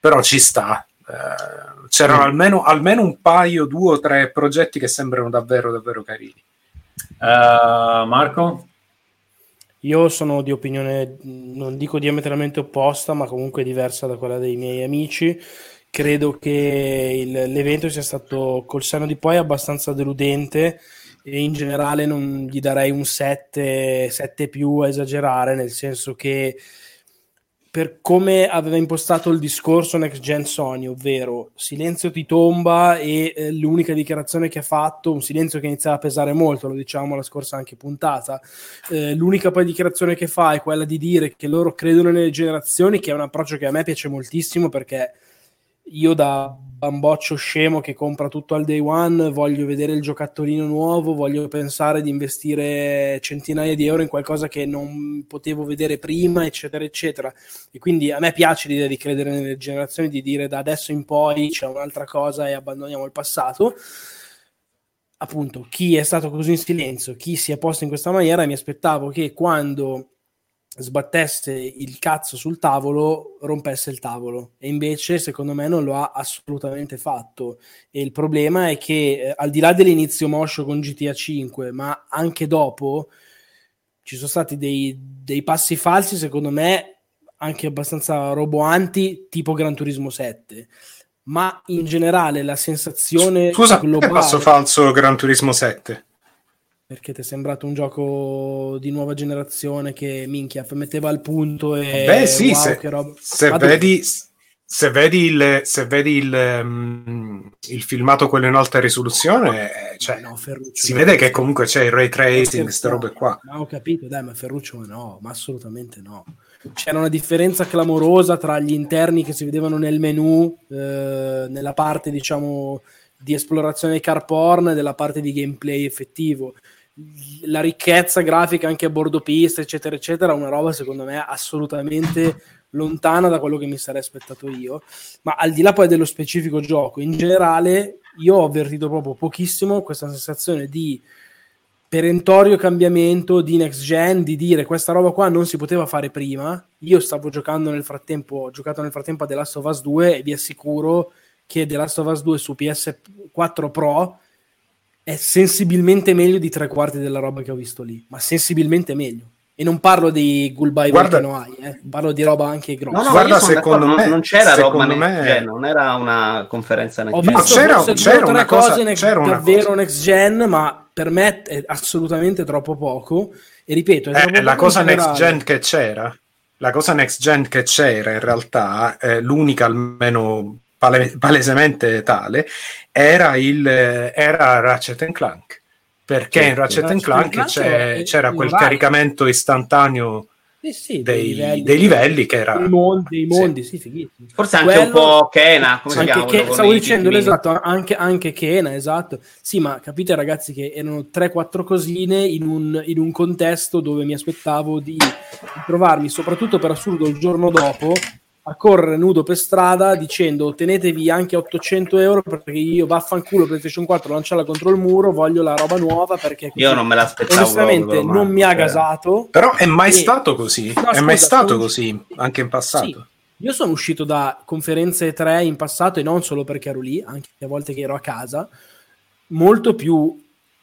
però ci sta. Eh, c'erano Mm. almeno, almeno un paio, due o tre progetti che sembrano davvero, davvero carini. Eh, Marco Io sono di opinione, non dico diametralmente opposta, ma comunque diversa da quella dei miei amici. Credo che il- l'evento sia stato col seno di poi abbastanza deludente e in generale non gli darei un 7, 7 più a esagerare, nel senso che per come aveva impostato il discorso Next Gen Sony, ovvero silenzio ti tomba e eh, l'unica dichiarazione che ha fatto, un silenzio che iniziava a pesare molto, lo diciamo la scorsa anche puntata, eh, l'unica poi dichiarazione che fa è quella di dire che loro credono nelle generazioni, che è un approccio che a me piace moltissimo perché io da bamboccio scemo che compra tutto al day one voglio vedere il giocattolino nuovo, voglio pensare di investire centinaia di euro in qualcosa che non potevo vedere prima, eccetera, eccetera. E quindi a me piace l'idea di credere nelle generazioni, di dire da adesso in poi c'è un'altra cosa e abbandoniamo il passato appunto chi è stato così in silenzio, chi si è posto in questa maniera, mi aspettavo che quando sbattesse il cazzo sul tavolo rompesse il tavolo. E invece secondo me non lo ha assolutamente fatto. E il problema è che eh, al di là dell'inizio moscio con GTA 5 ma anche dopo ci sono stati dei, dei passi falsi secondo me anche abbastanza roboanti tipo Gran Turismo 7 ma in generale la sensazione Scusa, globale passo falso Gran Turismo 7? Perché ti è sembrato un gioco di nuova generazione che minchia metteva al punto e Beh, sì, wow, se, roba. se vedi, se vedi il, se vedi il, mm, il filmato quello in alta risoluzione, eh, cioè, No, Ferruccio, si no. vede che comunque c'è il ray tracing, queste robe qua. Ma ho capito, dai, ma Ferruccio no, ma assolutamente no. C'era una differenza clamorosa tra gli interni che si vedevano nel menu, eh, nella parte, diciamo, di esplorazione car porn e della parte di gameplay effettivo. La ricchezza grafica anche a bordo pista, eccetera, eccetera, una roba secondo me assolutamente lontana da quello che mi sarei aspettato io. Ma al di là poi dello specifico gioco, in generale, io ho avvertito proprio pochissimo questa sensazione di perentorio cambiamento di next gen, di dire questa roba qua non si poteva fare prima. Io stavo giocando nel frattempo, ho giocato nel frattempo a The Last of Us 2 e vi assicuro che The Last of Us 2 su PS4 Pro è sensibilmente meglio di tre quarti della roba che ho visto lì, ma sensibilmente meglio. E non parlo di Goodbye Guarda- Volcano eh. parlo di roba anche grossa. No, no, Guarda, secondo me- non, c'era roba secondo next me- gen, non era una conferenza next Ho gen. visto c'era- forse c'era tre una cosa- cose next- c'era una davvero cosa. next gen, ma per me è assolutamente troppo poco. E ripeto, è Eh, la cosa next gen che c'era, la cosa next gen che c'era in realtà, l'unica almeno pale- palesemente tale, era, il, eh, era Ratchet and Clank. Perché Sì, in Ratchet and Ratchet Clank and Clank c'è- c'era quel vai. caricamento istantaneo Sì, sì, dei, dei livelli che era... dei mondi, dei mondi, sì, fighissimo. Forse anche un Quello- po' Kena, come si Anche chiama? che, con stavo dicendo esatto, anche, anche Kena, esatto. Sì, ma capite ragazzi che erano 3-4 cosine in un, in un contesto dove mi aspettavo di, di trovarmi, soprattutto per assurdo il giorno dopo, a correre nudo per strada dicendo tenetevi anche 800 euro perché io vaffanculo PlayStation 4 lanciarla contro il muro, voglio la roba nuova perché. Io non me l'aspettavo onestamente proprio, non mi ha cioè- gasato. Però è mai E- stato così, No, è mai stato sono- così anche in passato. Sì. Io sono uscito da conferenze 3 in passato e non solo perché ero lì, anche a volte che ero a casa, molto più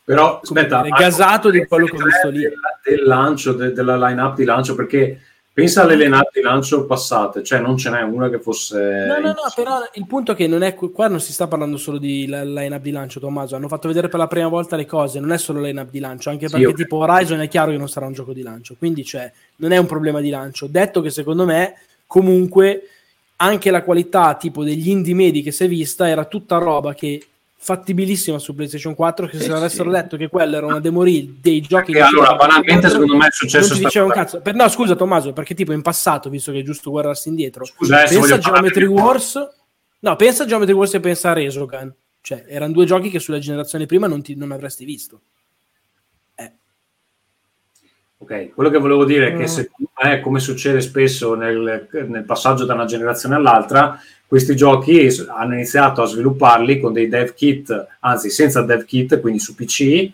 Però aspetta, dire, gasato di quello che ho visto lì. Del, del lancio, de- della line-up di lancio, perché pensa alle line-up di lancio passate, cioè non ce n'è una che fosse... No, no, no, però il punto è che non è qua non si sta parlando solo di line-up di lancio, Tommaso. Hanno fatto vedere per la prima volta le cose, non è solo line-up di lancio, anche Sì, perché ok. tipo Horizon è chiaro che non sarà un gioco di lancio, quindi cioè, non è un problema di lancio. Detto che secondo me, comunque, anche la qualità tipo degli indie medi che si è vista era tutta roba che fattibilissima su PlayStation 4 che se Sì, avessero sì. detto che quella era una demo reel dei giochi E allora, banalmente, 4, secondo me è successo non un cazzo. Per- no scusa Tommaso perché tipo in passato visto che è giusto guardarsi indietro Scusa, eh, pensa a Geometry Wars? No pensa a Geometry Wars e pensa a Resogun. Cioè erano due giochi che sulla generazione prima non, ti- non avresti visto. Eh, Ok, quello che volevo dire è che Mm. secondo me, come succede spesso nel, nel passaggio da una generazione all'altra, questi giochi hanno iniziato a svilupparli con dei dev kit, anzi senza dev kit, quindi su PC.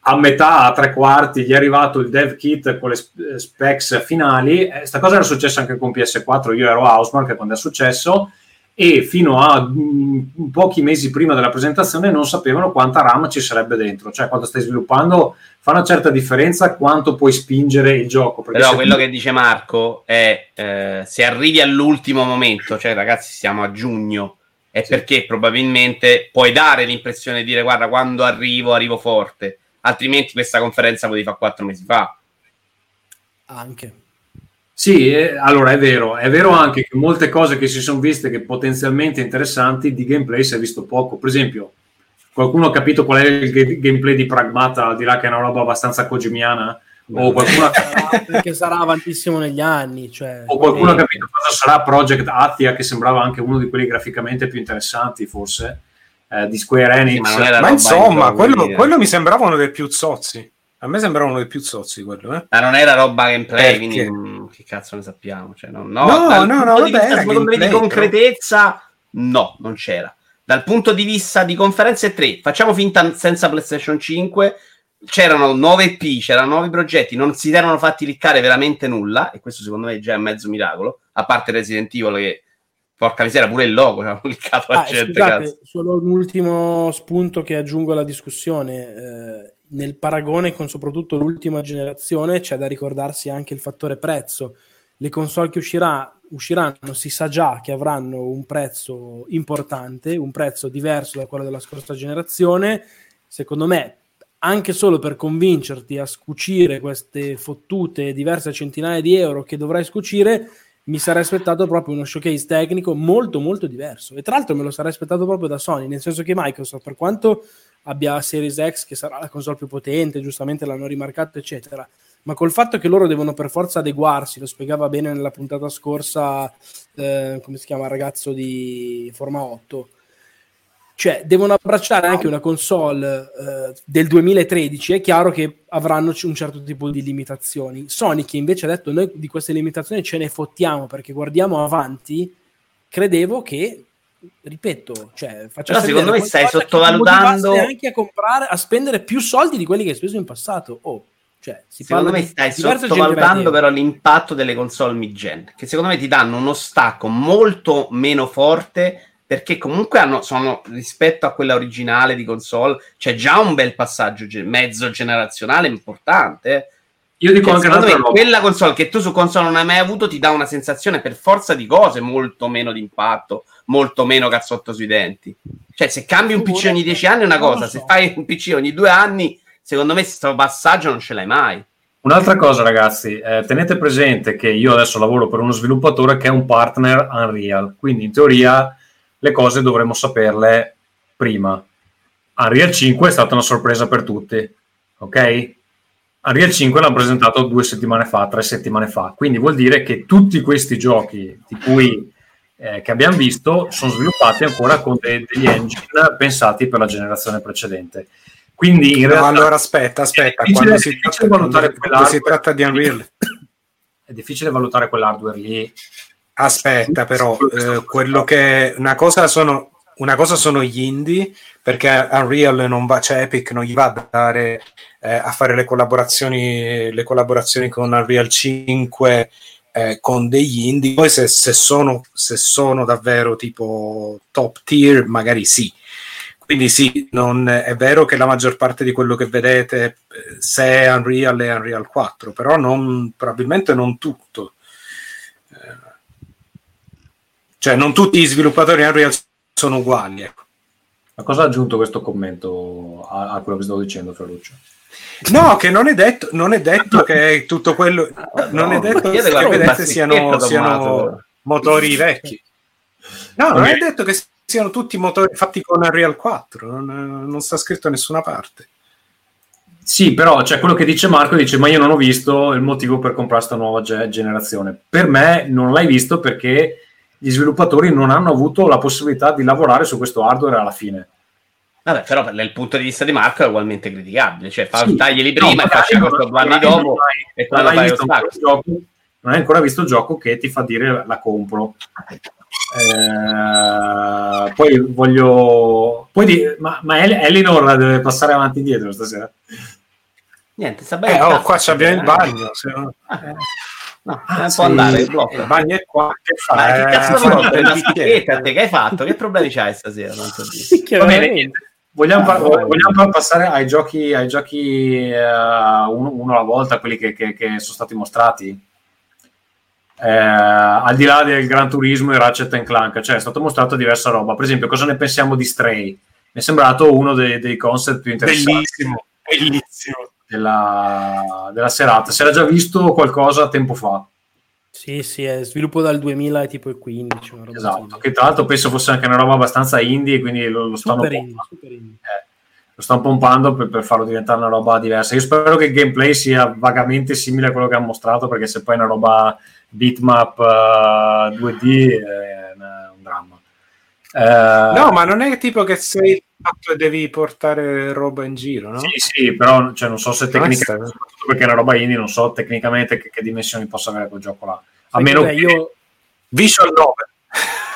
A metà, a tre quarti, gli è arrivato il dev kit con le sp- specs finali. Questa cosa era successa anche con PS4. Io ero a Housemark quando è successo e fino a mm, pochi mesi prima della presentazione non sapevano quanta RAM ci sarebbe dentro. Cioè, quando stai sviluppando, fa una certa differenza quanto puoi spingere il gioco. Però se quello che dice Marco è eh, se arrivi all'ultimo momento, cioè ragazzi siamo a giugno, è perché probabilmente puoi dare l'impressione di dire guarda quando arrivo arrivo forte, altrimenti questa conferenza potevi fare quattro mesi fa. anche Sì, eh, allora è vero, è vero anche che molte cose che si sono viste che potenzialmente interessanti di gameplay si è visto poco. Per esempio, qualcuno ha capito qual è il ga- gameplay di Pragmata, al di là che è una roba abbastanza kojimiana? O qualcuno, ha- Sarà- [laughs] perché sarà avantissimo negli anni cioè, o qualcuno ha capito cosa sarà Project Athia, che sembrava anche uno di quelli graficamente più interessanti, forse, eh, di Square Enix. Ma Ma insomma, in quello, quello mi sembravano uno dei più zozzi. A me sembravano uno dei più zozzi quello, eh. Ma non era roba gameplay, Perché? quindi mm, che cazzo ne sappiamo? Cioè, no, no, No, no, no, di vabbè, vista, era secondo me, di concretezza, no, non c'era. Dal punto di vista di conferenze 3, facciamo finta senza PlayStation 5, c'erano 9 P, c'erano nuovi progetti, non si erano fatti liccare veramente nulla, e questo secondo me è già mezzo miracolo, a parte Resident Evil che, porca miseria, pure il logo [laughs] ci hanno liccato la Ah, gente, scusate, cazzo. solo un ultimo spunto che aggiungo alla discussione. eh, nel paragone con soprattutto l'ultima generazione c'è da ricordarsi anche il fattore prezzo. Le console che uscirà, usciranno si sa già che avranno un prezzo importante, un prezzo diverso da quello della scorsa generazione. Secondo me, anche solo per convincerti a scucire queste fottute diverse centinaia di euro che dovrai scucire, mi sarei aspettato proprio uno showcase tecnico molto molto diverso. E tra l'altro me lo sarei aspettato proprio da Sony, nel senso che Microsoft, per quanto abbia Series X, che sarà la console più potente, giustamente l'hanno rimarcato, eccetera, ma col fatto che loro devono per forza adeguarsi, lo spiegava bene nella puntata scorsa, eh, come si chiama il ragazzo di Forma 8, cioè devono abbracciare anche una console eh, del 2013 è chiaro che avranno un certo tipo di limitazioni. Sony che invece ha detto noi di queste limitazioni ce ne fottiamo perché guardiamo avanti credevo che ripeto cioè facciamo secondo me stai sottovalutando anche a comprare a spendere più soldi di quelli che hai speso in passato. Oh cioè, si secondo me stai sottovalutando però l'impatto delle console mid-gen che secondo me ti danno uno stacco molto meno forte perché comunque hanno, sono rispetto a quella originale di console c'è già un bel passaggio mezzo generazionale importante. Io dico cioè, anche me, quella console che tu su console non hai mai avuto ti dà una sensazione per forza di cose molto meno di impatto, molto meno cazzotto sui denti. Cioè, se cambi un PC ogni dieci anni è una cosa, se fai un PC ogni due anni, secondo me questo passaggio non ce l'hai mai. Un'altra cosa, ragazzi, eh, tenete presente che io adesso lavoro per uno sviluppatore che è un partner Unreal, quindi in teoria le cose dovremmo saperle prima. Unreal 5 è stata una sorpresa per tutti, ok? Unreal 5 l'hanno presentato due settimane fa, tre settimane fa, quindi vuol dire che tutti questi giochi di cui eh, che abbiamo visto sono sviluppati ancora con de- degli engine pensati per la generazione precedente. Quindi in no, realtà allora aspetta, aspetta, quando, si, tratta, valutare quando si tratta di Unreal. è difficile valutare quell'hardware lì. Aspetta, però, eh, quello che una cosa sono una cosa sono gli indie perché Unreal non va, cioè Epic non gli va a dare eh, a fare le collaborazioni, le collaborazioni con Unreal 5 eh, con degli indie. Poi se, se, sono, se sono davvero tipo top tier, magari sì. Quindi sì, non, è vero che la maggior parte di quello che vedete, eh, se è Unreal è Unreal 4, però non, probabilmente non tutto. Cioè, non tutti gli sviluppatori Unreal sono uguali. Ecco. Ma cosa ha aggiunto questo commento a, a quello che stavo dicendo, Ferruccio? No, che non è detto, non è detto che tutto quello. Non è detto che vedete siano, siano motori vecchi. No, non è detto che siano tutti motori fatti con Unreal 4, non, non sta scritto da nessuna parte. Sì, però cioè, quello che dice Marco dice: Ma io non ho visto il motivo per comprare questa nuova generazione. Per me non l'hai visto perché gli sviluppatori non hanno avuto la possibilità di lavorare su questo hardware alla fine. Vabbè, però dal punto di vista di Marco è ugualmente criticabile, cioè fa, sì. taglieli prima no, e faccia questo due anni dopo e poi non, hai gioco, non hai ancora visto il gioco che ti fa dire la compro. Eh, poi voglio poi di, ma, ma Elinor deve passare avanti e indietro stasera niente sta bene eh, oh, qua abbiamo il bagno se no... [laughs] eh. No, ah, può sì, andare il blocco. Il bagno è qua. Che fa? Ma che cazzo eh, una schicchetta te che hai fatto? Che problemi c'hai stasera? Non so dire. Va bene, vogliamo, par- vogliamo passare ai giochi, ai giochi uh, uno, uno, alla volta, quelli che, che, che sono stati mostrati? Eh, al di là del Gran Turismo e Ratchet Clank, cioè è stato mostrato diversa roba. Per esempio, cosa ne pensiamo di Stray? Mi è sembrato uno dei, dei concept più interessanti. Bellissimo, bellissimo della, della serata. Si era già visto qualcosa tempo fa. Sì, sì, è sviluppo dal 2000 e tipo il 15. esatto, che tra l'altro penso fosse anche una roba abbastanza indie, quindi lo, lo stanno, super indie, super indie. Eh, lo stanno pompando per, per, farlo diventare una roba diversa. Io spero che il gameplay sia vagamente simile a quello che hanno mostrato, perché se poi è una roba bitmap uh, 2D è un dramma. Uh, no, ma non è tipo che sei fatto e devi portare roba in giro, no? Sì, sì, però cioè, non so se tecnicamente, perché una roba indie, non so tecnicamente che, che dimensioni possa avere quel gioco là. A meno che io... Visual novel. [laughs]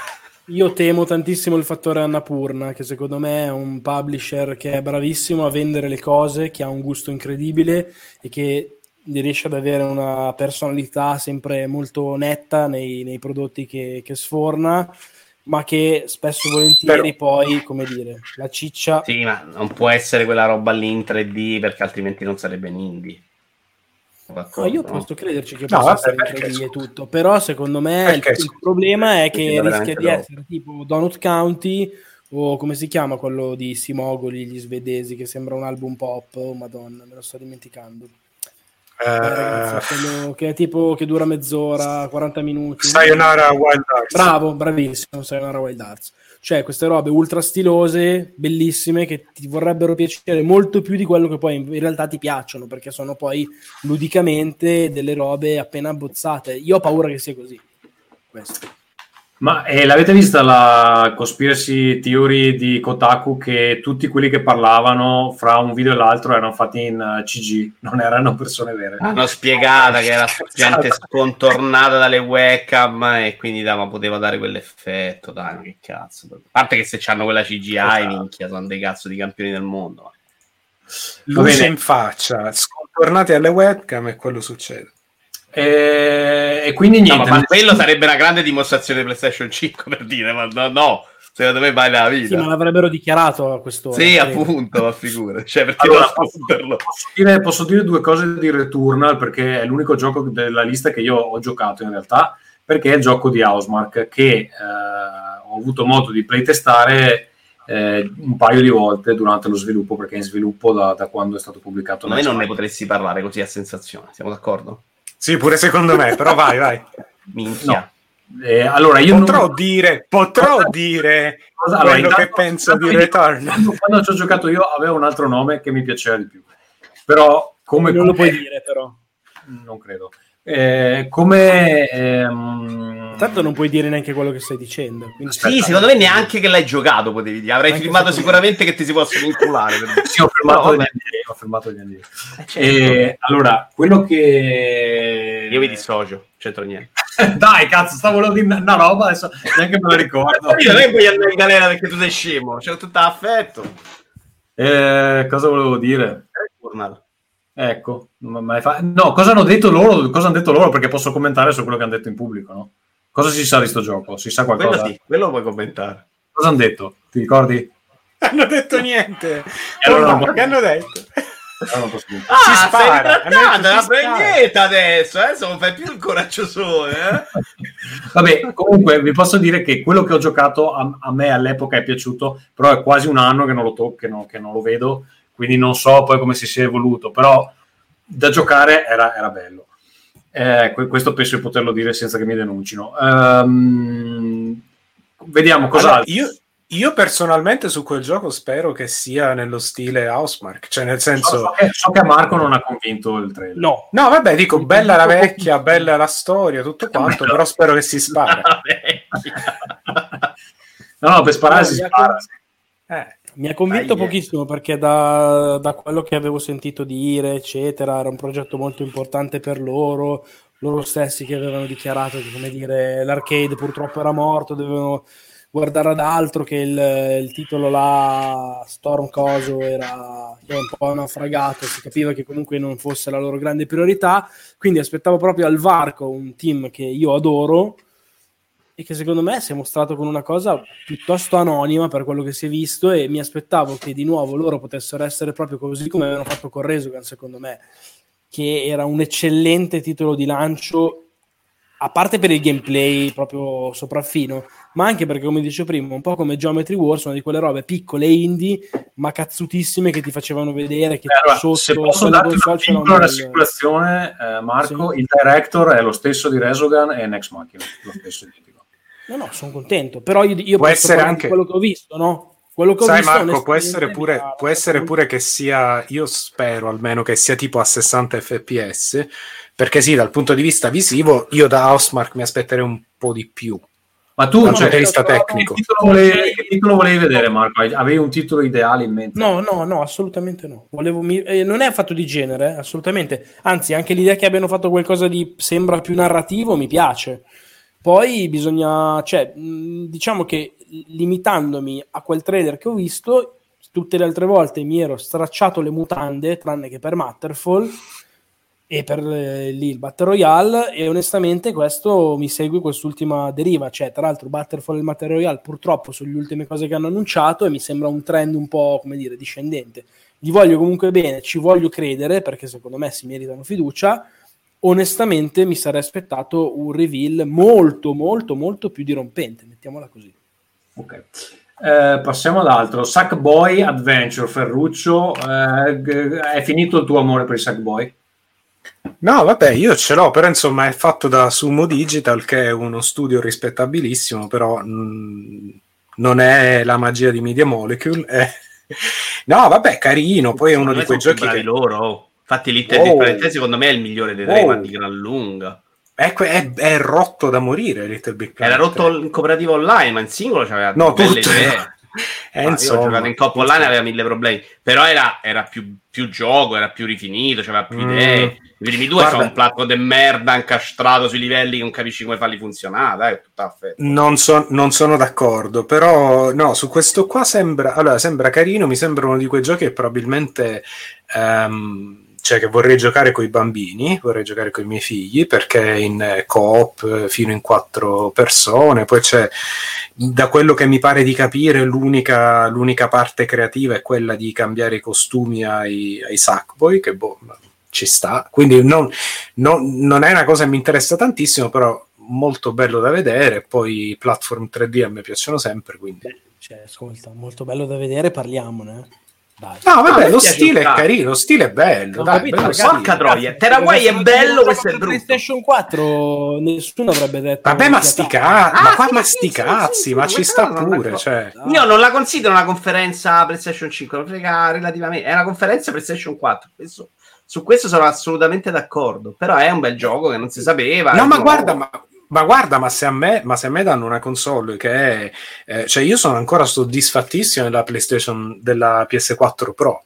Io temo tantissimo il fattore Annapurna, che secondo me è un publisher che è bravissimo a vendere le cose, che ha un gusto incredibile e che riesce ad avere una personalità sempre molto netta nei, nei prodotti che, che sforna ma che spesso e volentieri Però... poi, come dire, la ciccia... Sì, ma non può essere quella roba lì in 3D perché altrimenti non sarebbe un indie. No, io posso crederci che no, possa essere in 3D e tutto, però secondo me il, il, problema è che rischia di essere tipo Donut County o come si chiama quello di Simogoli, gli svedesi, che sembra un album pop, oh madonna, me lo sto dimenticando. Eh, ragazzi, quello che è tipo che dura mezz'ora, 40 minuti. Sayonara Wild Arts. Bravo, bravissimo, Sayonara Wild Arts. Cioè, queste robe ultra stilose, bellissime, che ti vorrebbero piacere molto più di quello che poi in realtà ti piacciono, perché sono poi ludicamente delle robe appena abbozzate. Io ho paura che sia così. Questo. Ma eh, l'avete vista la conspiracy theory di Kotaku che tutti quelli che parlavano fra un video e l'altro erano fatti in uh, CG, non erano persone vere? Hanno spiegata che era [laughs] gente scontornata dalle webcam e quindi dava, poteva dare quell'effetto. Dai, che cazzo. A parte che se hanno quella CGI, Esatto. minchia, sono dei cazzo di campioni del mondo. Luce in faccia, scontornati alle webcam e quello succede. E, e quindi No, niente. ma quello sarebbe una grande dimostrazione di PlayStation 5 per dire, ma no, no secondo me nella Sì, vita. ma l'avrebbero dichiarato a quest'ora. Sì, appunto, ma figura. Cioè, perché Allora, nasconderlo? Posso dire, posso dire due cose di Returnal perché è l'unico gioco della lista che io ho giocato in realtà perché è il gioco di Housemark che eh, ho avuto modo di playtestare eh, un paio di volte durante lo sviluppo perché è in sviluppo da, da quando è stato pubblicato Secondo me non ne potresti parlare così a sensazione, siamo d'accordo? Sì, pure secondo me, però vai, vai. [laughs] Minchia. No. Eh, allora io Potrò non... dire, potrò dire Cosa- allora, quello che intanto- penso di Return. Quando, quando ci ho giocato io aveva un altro nome che mi piaceva di più però come Non lo come- puoi dire, però. non credo Eh, come ehm, Tanto non puoi dire neanche quello che stai dicendo. Quindi... Aspetta. Sì, secondo me neanche che l'hai giocato potevi dire. Avrai secondo me. sicuramente che ti si possono inculare. Sì, ho fermato No, ho fermato gli NDA. Eh, certo. E, allora, quello che... Io mi dissocio, c'entro niente. [laughs] Dai, cazzo, stavo volendo dire una roba, adesso neanche me la ricordo. Io non è che voglio andare in galera perché tu sei scemo, c'è tutto affetto. Eh, cosa volevo dire? Returnal. Ecco, fa- no, cosa hanno detto loro? Cosa hanno detto loro? Perché posso commentare su quello che hanno detto in pubblico, no? Cosa si sa di sto gioco? Si sa qualcosa? Quello sì, quello lo puoi commentare. Cosa hanno detto? Ti ricordi? [laughs] Hanno detto niente. Allora non- che hanno detto? Ah, non posso dire. Ah, Si spara, una si spara. pregnetta adesso, adesso non fai più il coraggiosone, eh? [laughs] Vabbè, comunque vi posso dire che quello che ho giocato a, a me all'epoca è piaciuto, però è quasi un anno che non lo tocco, che, non- che non lo vedo, quindi non so poi come si sia evoluto, però da giocare era, era bello. Eh, que- questo penso di poterlo dire senza che mi denuncino. Ehm, vediamo Allora, cos'altro. io, io personalmente su quel gioco spero che sia nello stile Housemark, cioè nel senso... so, che, so che a Marco non ha convinto il trailer. No, No, vabbè, dico, bella la vecchia, bella la storia, tutto quanto, però spero che si spara. [laughs] No, no, per sparare No, si spara. Eh, mi ha convinto Dai, eh. pochissimo perché da, da quello che avevo sentito dire, eccetera, era un progetto molto importante per loro. Loro stessi che avevano dichiarato che, come dire, l'arcade purtroppo era morto, dovevano guardare ad altro, che il, il titolo là, Storm Coso, era, era un po' naufragato, si capiva che comunque non fosse la loro grande priorità, quindi aspettavo proprio al varco un team che io adoro e che secondo me si è mostrato con una cosa piuttosto anonima per quello che si è visto e mi aspettavo che di nuovo loro potessero essere proprio così come avevano fatto con Resogan secondo me che era un eccellente titolo di lancio a parte per il gameplay proprio sopraffino ma anche perché come dicevo prima un po' come Geometry Wars una di quelle robe piccole indie ma cazzutissime che ti facevano vedere che Eh, allora, sotto se posso darti una piccola rassicurazione, eh, Marco, Sì. il director è lo stesso di Resogan e Next Machina, lo stesso identico. No no sono contento però io, io Può posso essere anche- quello che ho visto no? quello che ho Sai visto Marco, può essere, pure, ha- può essere pure che sia, io spero almeno che sia tipo a 60 fps, perché sì, dal punto di vista visivo, io da Housemark mi aspetterei un po' di più. Ma tu, Dal cioè, punto di vista che, tecnico. titolo volevi, che titolo volevi vedere, Marco? Avevi un titolo ideale in mente? No, no, no, assolutamente no. Volevo mi- eh, non è affatto di genere, assolutamente. Anzi, anche l'idea che abbiano fatto qualcosa di sembra più narrativo mi piace. Poi bisogna, cioè, mh, diciamo che limitandomi a quel trailer che ho visto, tutte le altre volte mi ero stracciato le mutande, tranne che per Matterfall e per eh, lì il Battle Royale e onestamente questo mi segue quest'ultima deriva. Cioè tra l'altro Battlefall e il Battle Royale purtroppo sono le ultime cose che hanno annunciato e mi sembra un trend un po' come dire discendente. Gli voglio comunque bene, ci voglio credere perché secondo me si meritano fiducia onestamente mi sarei aspettato un reveal molto molto molto più dirompente mettiamola così Ok. Eh, passiamo ad altro. Sackboy Adventure, Ferruccio. eh, è finito il tuo amore per i Sackboy? No, vabbè, io ce l'ho, però insomma è fatto da Sumo Digital, che è uno studio rispettabilissimo, però mh, non è la magia di Media Molecule. è- [laughs] No, vabbè, carino, poi è uno di quei giochi che... loro. Oh. Infatti Wow. Big Planet 3 secondo me è il migliore dei tre, ma di gran lunga. È, è- è rotto da morire Little Big Planet. Era rotto in cooperativa online, ma in singolo c'aveva No, belle tutto. idee. [laughs] Eh, Ma insomma, io ho giocato in coppa online aveva mille problemi, però era, era più, più gioco, era più rifinito, c'aveva più Mm. idee. I primi due Guarda- sono un platto de merda incastrato sui livelli che non capisci come farli funzionare, dai, tutta. Non, so- non sono d'accordo, però no, su questo qua sembra, allora, sembra carino, mi sembra uno di quei giochi che probabilmente, ehm, cioè che vorrei giocare con i bambini, vorrei giocare con i miei figli, perché in eh, coop eh, fino in quattro persone, poi c'è, da quello che mi pare di capire, l'unica, l'unica parte creativa è quella di cambiare i costumi ai, ai Sackboy, che boh, ci sta, quindi non, non- non è una cosa che mi interessa tantissimo, però molto bello da vedere. Poi platform 3D a me piacciono sempre, quindi. Cioè, ascolta, molto bello da vedere, parliamone. Dai. No, Ah, vabbè, mi lo stile è carino, lo stile è bello. Ho dai, capito, bello porca troia. Se è bello, questo è brutto. PlayStation 4 nessuno avrebbe detto Vabbè, ma sti "Fiata". ca- Ah, ma qua sì, ma sì, sti cazzi, ma ci sta pure. Cioè. Io non la considero una conferenza PlayStation 5, lo frega relativamente, è una conferenza PlayStation 4. Questo- su questo sono assolutamente d'accordo, però è un bel gioco che non si sapeva. No, ma nuovo. guarda, ma, ma guarda, ma se, a me, se a me danno una console che è. eh, cioè, io sono ancora soddisfattissimo della PlayStation della PS4 Pro.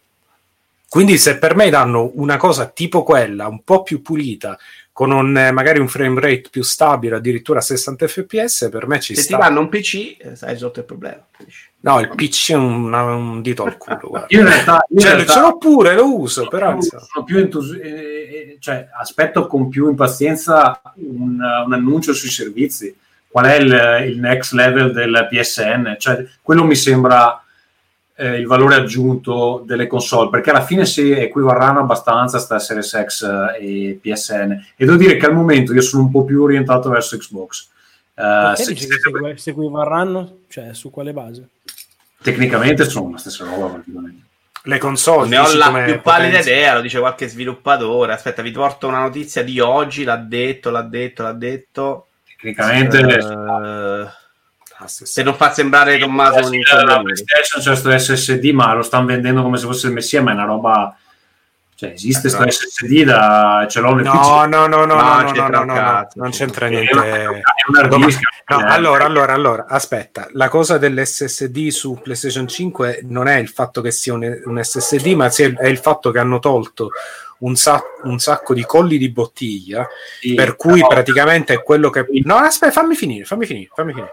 Quindi, se per me danno una cosa tipo quella, un po' più pulita, con un, eh, magari un frame rate più stabile, addirittura a 60 fps, per me ci Se ti sta. danno un PC, eh, sai sotto il problema. No, il PC è un, un dito al culo. Io in realtà, io in Cioè, realtà ce l'ho pure, lo uso, però. sono, insomma. sono più entusi- eh, eh, cioè, aspetto con più impazienza un, un annuncio sui servizi. Qual è il, il next level del PSN? Cioè, quello mi sembra eh, il valore aggiunto delle console, perché alla fine si equivarranno abbastanza sta Series X eh, e PSN. E devo dire che al momento io sono un po' più orientato verso Xbox. Perché se- dici che se- equivarranno? Cioè, su quale base? tecnicamente sono la stessa roba praticamente. Le console. Ne ho la più pallida idea, lo dice qualche sviluppatore. Aspetta, vi porto una notizia di oggi. L'ha detto, l'ha detto, l'ha detto. Tecnicamente stessa. Se non fa sembrare Tommaso un la incognito. PlayStation c'è sto SSD, ma lo stanno vendendo come se fosse il messia, ma è una roba. Cioè, esiste sto SSD da ce l'ho nel No, PC. no, no, no, no, No, no, no, no, no, non c'entra niente. No, Eh, allora, allora, allora, aspetta, la cosa dell'SSD su PlayStation 5 non è il fatto che sia un, un SSD, ma è il fatto che hanno tolto un, sa- un sacco di colli di bottiglia, sì, per cui però- praticamente è quello che... No, aspetta, fammi finire, fammi finire, fammi finire.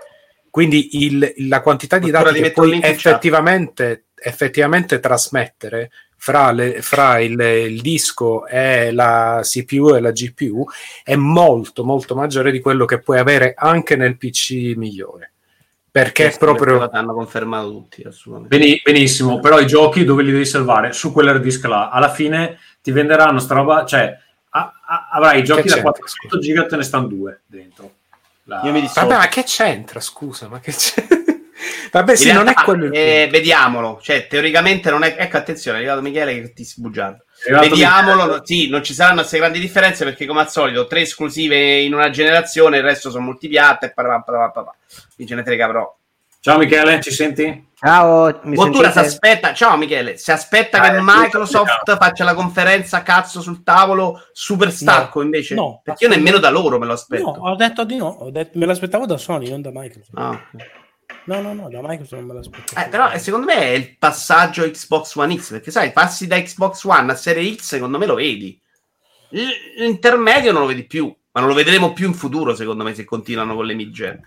Quindi il- la quantità di dati ti che puoi effettivamente, effettivamente trasmettere fra, le- fra il, il disco e la CPU e la GPU è molto molto maggiore di quello che puoi avere anche nel PC migliore perché è Questo proprio hanno confermato tutti, assolutamente. Beni- benissimo, però i giochi dove li devi salvare? Su quell'hard disk là. Alla fine ti venderanno sta roba, cioè a- a- avrai i giochi da c'entra, 400 giga, te ne stanno due dentro. La- Io mi dissocio. vabbè ma che c'entra scusa ma che c'entra [laughs] vabbè sì In non è realtà, quello il eh, vediamolo, cioè teoricamente non è. Ecco, attenzione, è arrivato Michele che ti arrivato Vediamolo, Michele. sì, non ci saranno queste grandi differenze perché, come al solito, tre esclusive in una generazione, il resto sono multipiatta e parapapapapà. Non ce ne frega, però. Ciao Michele, ci senti? Ciao, mi Bottura si aspetta, ciao Michele, si aspetta Ah, che sì, Microsoft sì. faccia la conferenza cazzo sul tavolo super stacco invece? No, perché io nemmeno da loro me lo aspetto. No, ho detto di no, ho detto- me l'aspettavo da Sony, non da Microsoft. Ah. No, no, no, da Microsoft non me l'aspettavo. Eh, però eh, secondo me è il passaggio Xbox One X, perché sai, passi da Xbox One a Serie X, secondo me lo vedi. L'intermedio non lo vedi più, ma non lo vedremo più in futuro, secondo me, se continuano con le mid-gen.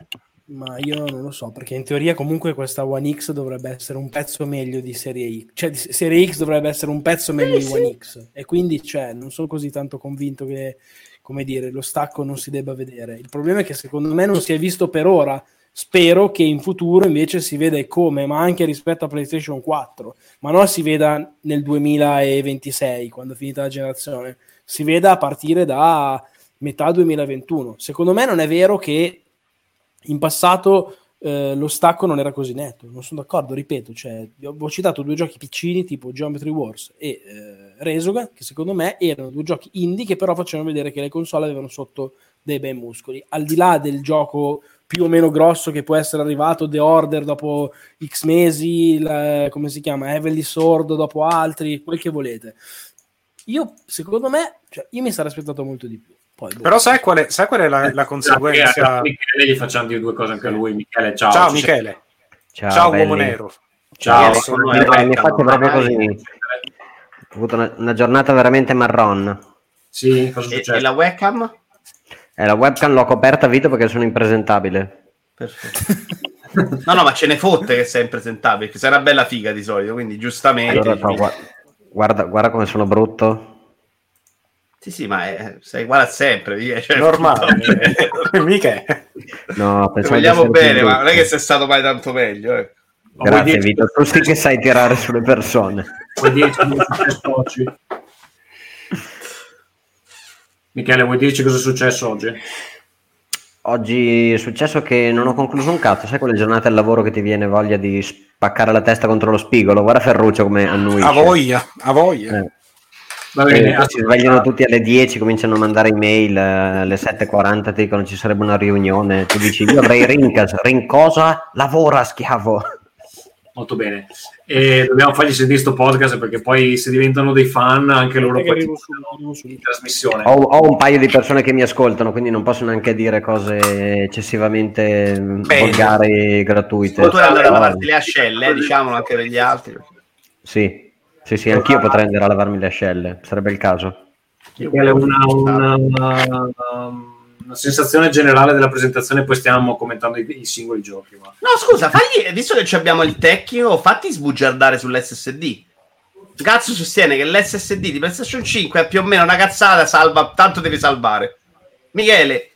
Ma io non lo so, perché in teoria comunque questa One X dovrebbe essere un pezzo meglio di Serie X. Cioè, Serie X dovrebbe essere un pezzo meglio di One X. E quindi, cioè, non sono così tanto convinto che, come dire, lo stacco non si debba vedere. Il problema è che secondo me non si è visto per ora. Spero che in futuro invece si veda come, ma anche rispetto a PlayStation 4, ma non si veda nel 2026, quando è finita la generazione, si veda a partire da metà 2021. Secondo me non è vero che in passato eh, lo stacco non era così netto. Non sono d'accordo, ripeto, cioè, ho citato due giochi piccini tipo Geometry Wars e eh, Resoga, che secondo me erano due giochi indie che però facevano vedere che le console avevano sotto dei bei muscoli. Al di là del gioco più o meno grosso che può essere arrivato The Order dopo X mesi, la, come si chiama, Heavenly Sword dopo altri, quel che volete. Io, secondo me, cioè, io mi sarei aspettato molto di più. Poi, boh. Però sai qual è, sai qual è la, la conseguenza? Michele gli facciamo dire due cose anche a lui. Michele, ciao. Ciao Ci Michele, Ciao, ciao uomo nero. Ciao, Ieri sono mi- fate proprio così. Ho avuto una, una giornata veramente marron. Sì, cosa E, e la webcam? E la webcam l'ho coperta Vito perché sono impresentabile. Perfetto. No, no, ma ce ne fotte che sei impresentabile, che sarà bella figa di solito, quindi giustamente... Allora, guarda, guarda come sono brutto. Sì, sì, ma è- sei uguale a sempre, cioè, Normale. [laughs] Mica è. No, vogliamo bene, ma non è che sei stato mai tanto meglio. eh. Grazie Vito, tu sì che sai tirare sulle persone. Vuoi dirci cosa è successo oggi? Michele, vuoi dirci cosa è successo oggi? Oggi è successo che non ho concluso un cazzo, sai quelle giornate al lavoro che ti viene voglia di spaccare la testa contro lo spigolo? Guarda Ferruccio come annuisce. A voglia, a voglia. Eh. Va Eh, bene, poi si svegliano tutti alle 10, cominciano a mandare email, eh, alle 7.40 ti dicono ci sarebbe una riunione, tu dici io avrei Rincas, Rincosa, lavora schiavo. molto bene. E dobbiamo fargli sentire sto podcast perché poi se diventano dei fan anche loro poi arrivo in trasmissione. Ho, ho un paio di persone che mi ascoltano, quindi non posso neanche dire cose eccessivamente mm, volgari, gratuite. Tu puoi andare a Però- lavarti le ascelle, eh, diciamolo anche per gli altri. Sì, sì, sì, anch'io potrei andare a lavarmi le ascelle, sarebbe il caso. Michele, una, una, una- una sensazione generale della presentazione, poi stiamo commentando i, i singoli giochi. Ma... No, scusa, fagli, visto che ci abbiamo il tecnico, fatti sbugiardare sull'SSD. Cazzo sostiene che l'SSD di PlayStation 5 è più o meno una cazzata, salva, tanto devi salvare. Michele,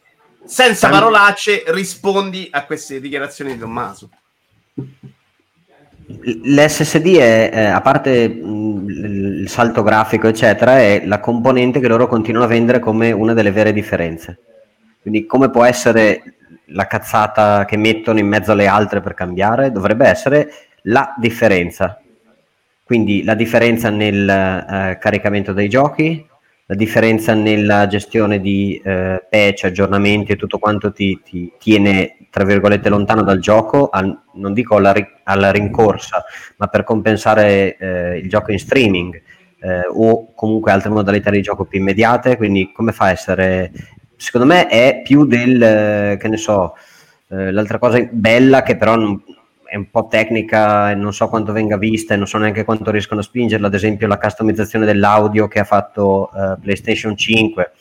senza parolacce, rispondi a queste dichiarazioni di Tommaso. L'SSD è, eh, a parte mh, il salto grafico, eccetera, è la componente che loro continuano a vendere come una delle vere differenze. Quindi come può essere la cazzata che mettono in mezzo alle altre per cambiare? Dovrebbe essere la differenza. Quindi la differenza nel eh, caricamento dei giochi, la differenza nella gestione di eh, patch, aggiornamenti e tutto quanto ti, ti tiene, tra virgolette, lontano dal gioco, al- non dico alla, alla rincorsa, ma per compensare eh, il gioco in streaming eh, o comunque altre modalità di gioco più immediate. Quindi come fa a essere... Secondo me è più del, eh, che ne so, eh, l'altra cosa bella che però non- è un po' tecnica e non so quanto venga vista e non so neanche quanto riescono a spingerla, ad esempio la customizzazione dell'audio che ha fatto eh, PlayStation 5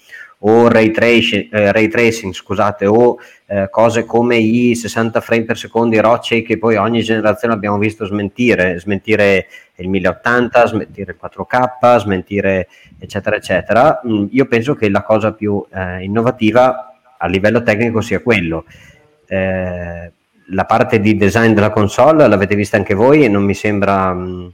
o ray tracing, eh, ray tracing, scusate, o eh, cose come i 60 frame per secondo, i rocce che poi ogni generazione abbiamo visto smentire, smentire il 1080, smentire il 4K, smentire eccetera eccetera. Mm, io penso che la cosa più eh, innovativa a livello tecnico sia quello. Eh, la parte di design della console l'avete vista anche voi e non mi sembra mh,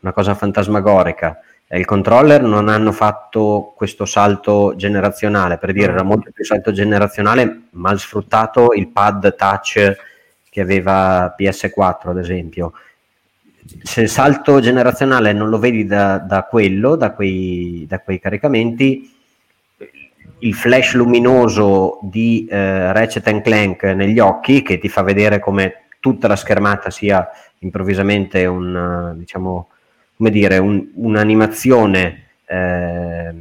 una cosa fantasmagorica. Eh, il controller non hanno fatto questo salto generazionale, per dire era molto più salto generazionale, mal sfruttato il pad touch che aveva PS4 ad esempio. Se il salto generazionale non lo vedi da, da quello, da quei, da quei caricamenti, il flash luminoso di eh, Ratchet and Clank negli occhi che ti fa vedere come tutta la schermata sia improvvisamente un, eh, diciamo, come dire, un- un'animazione eh,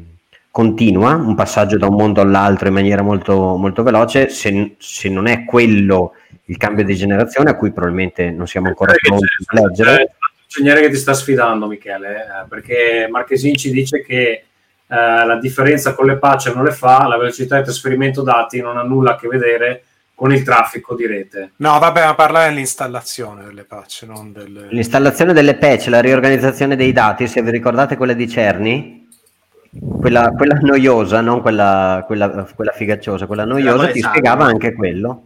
continua, un passaggio da un mondo all'altro in maniera molto, molto veloce, se, se non è quello il cambio di generazione a cui probabilmente non siamo ancora pronti a leggere. c'è un ingegnere che ti sta sfidando, Michele, eh, perché Marchesin ci dice che eh, la differenza con le patch non le fa, la velocità di trasferimento dati non ha nulla a che vedere con il traffico di rete. No, vabbè, ma parlare dell'installazione delle patch, non del... L'installazione delle patch, la riorganizzazione dei dati, se vi ricordate quella di Cerny, quella, quella noiosa, non quella, quella, quella figacciosa, quella noiosa, ti spiegava anche quello.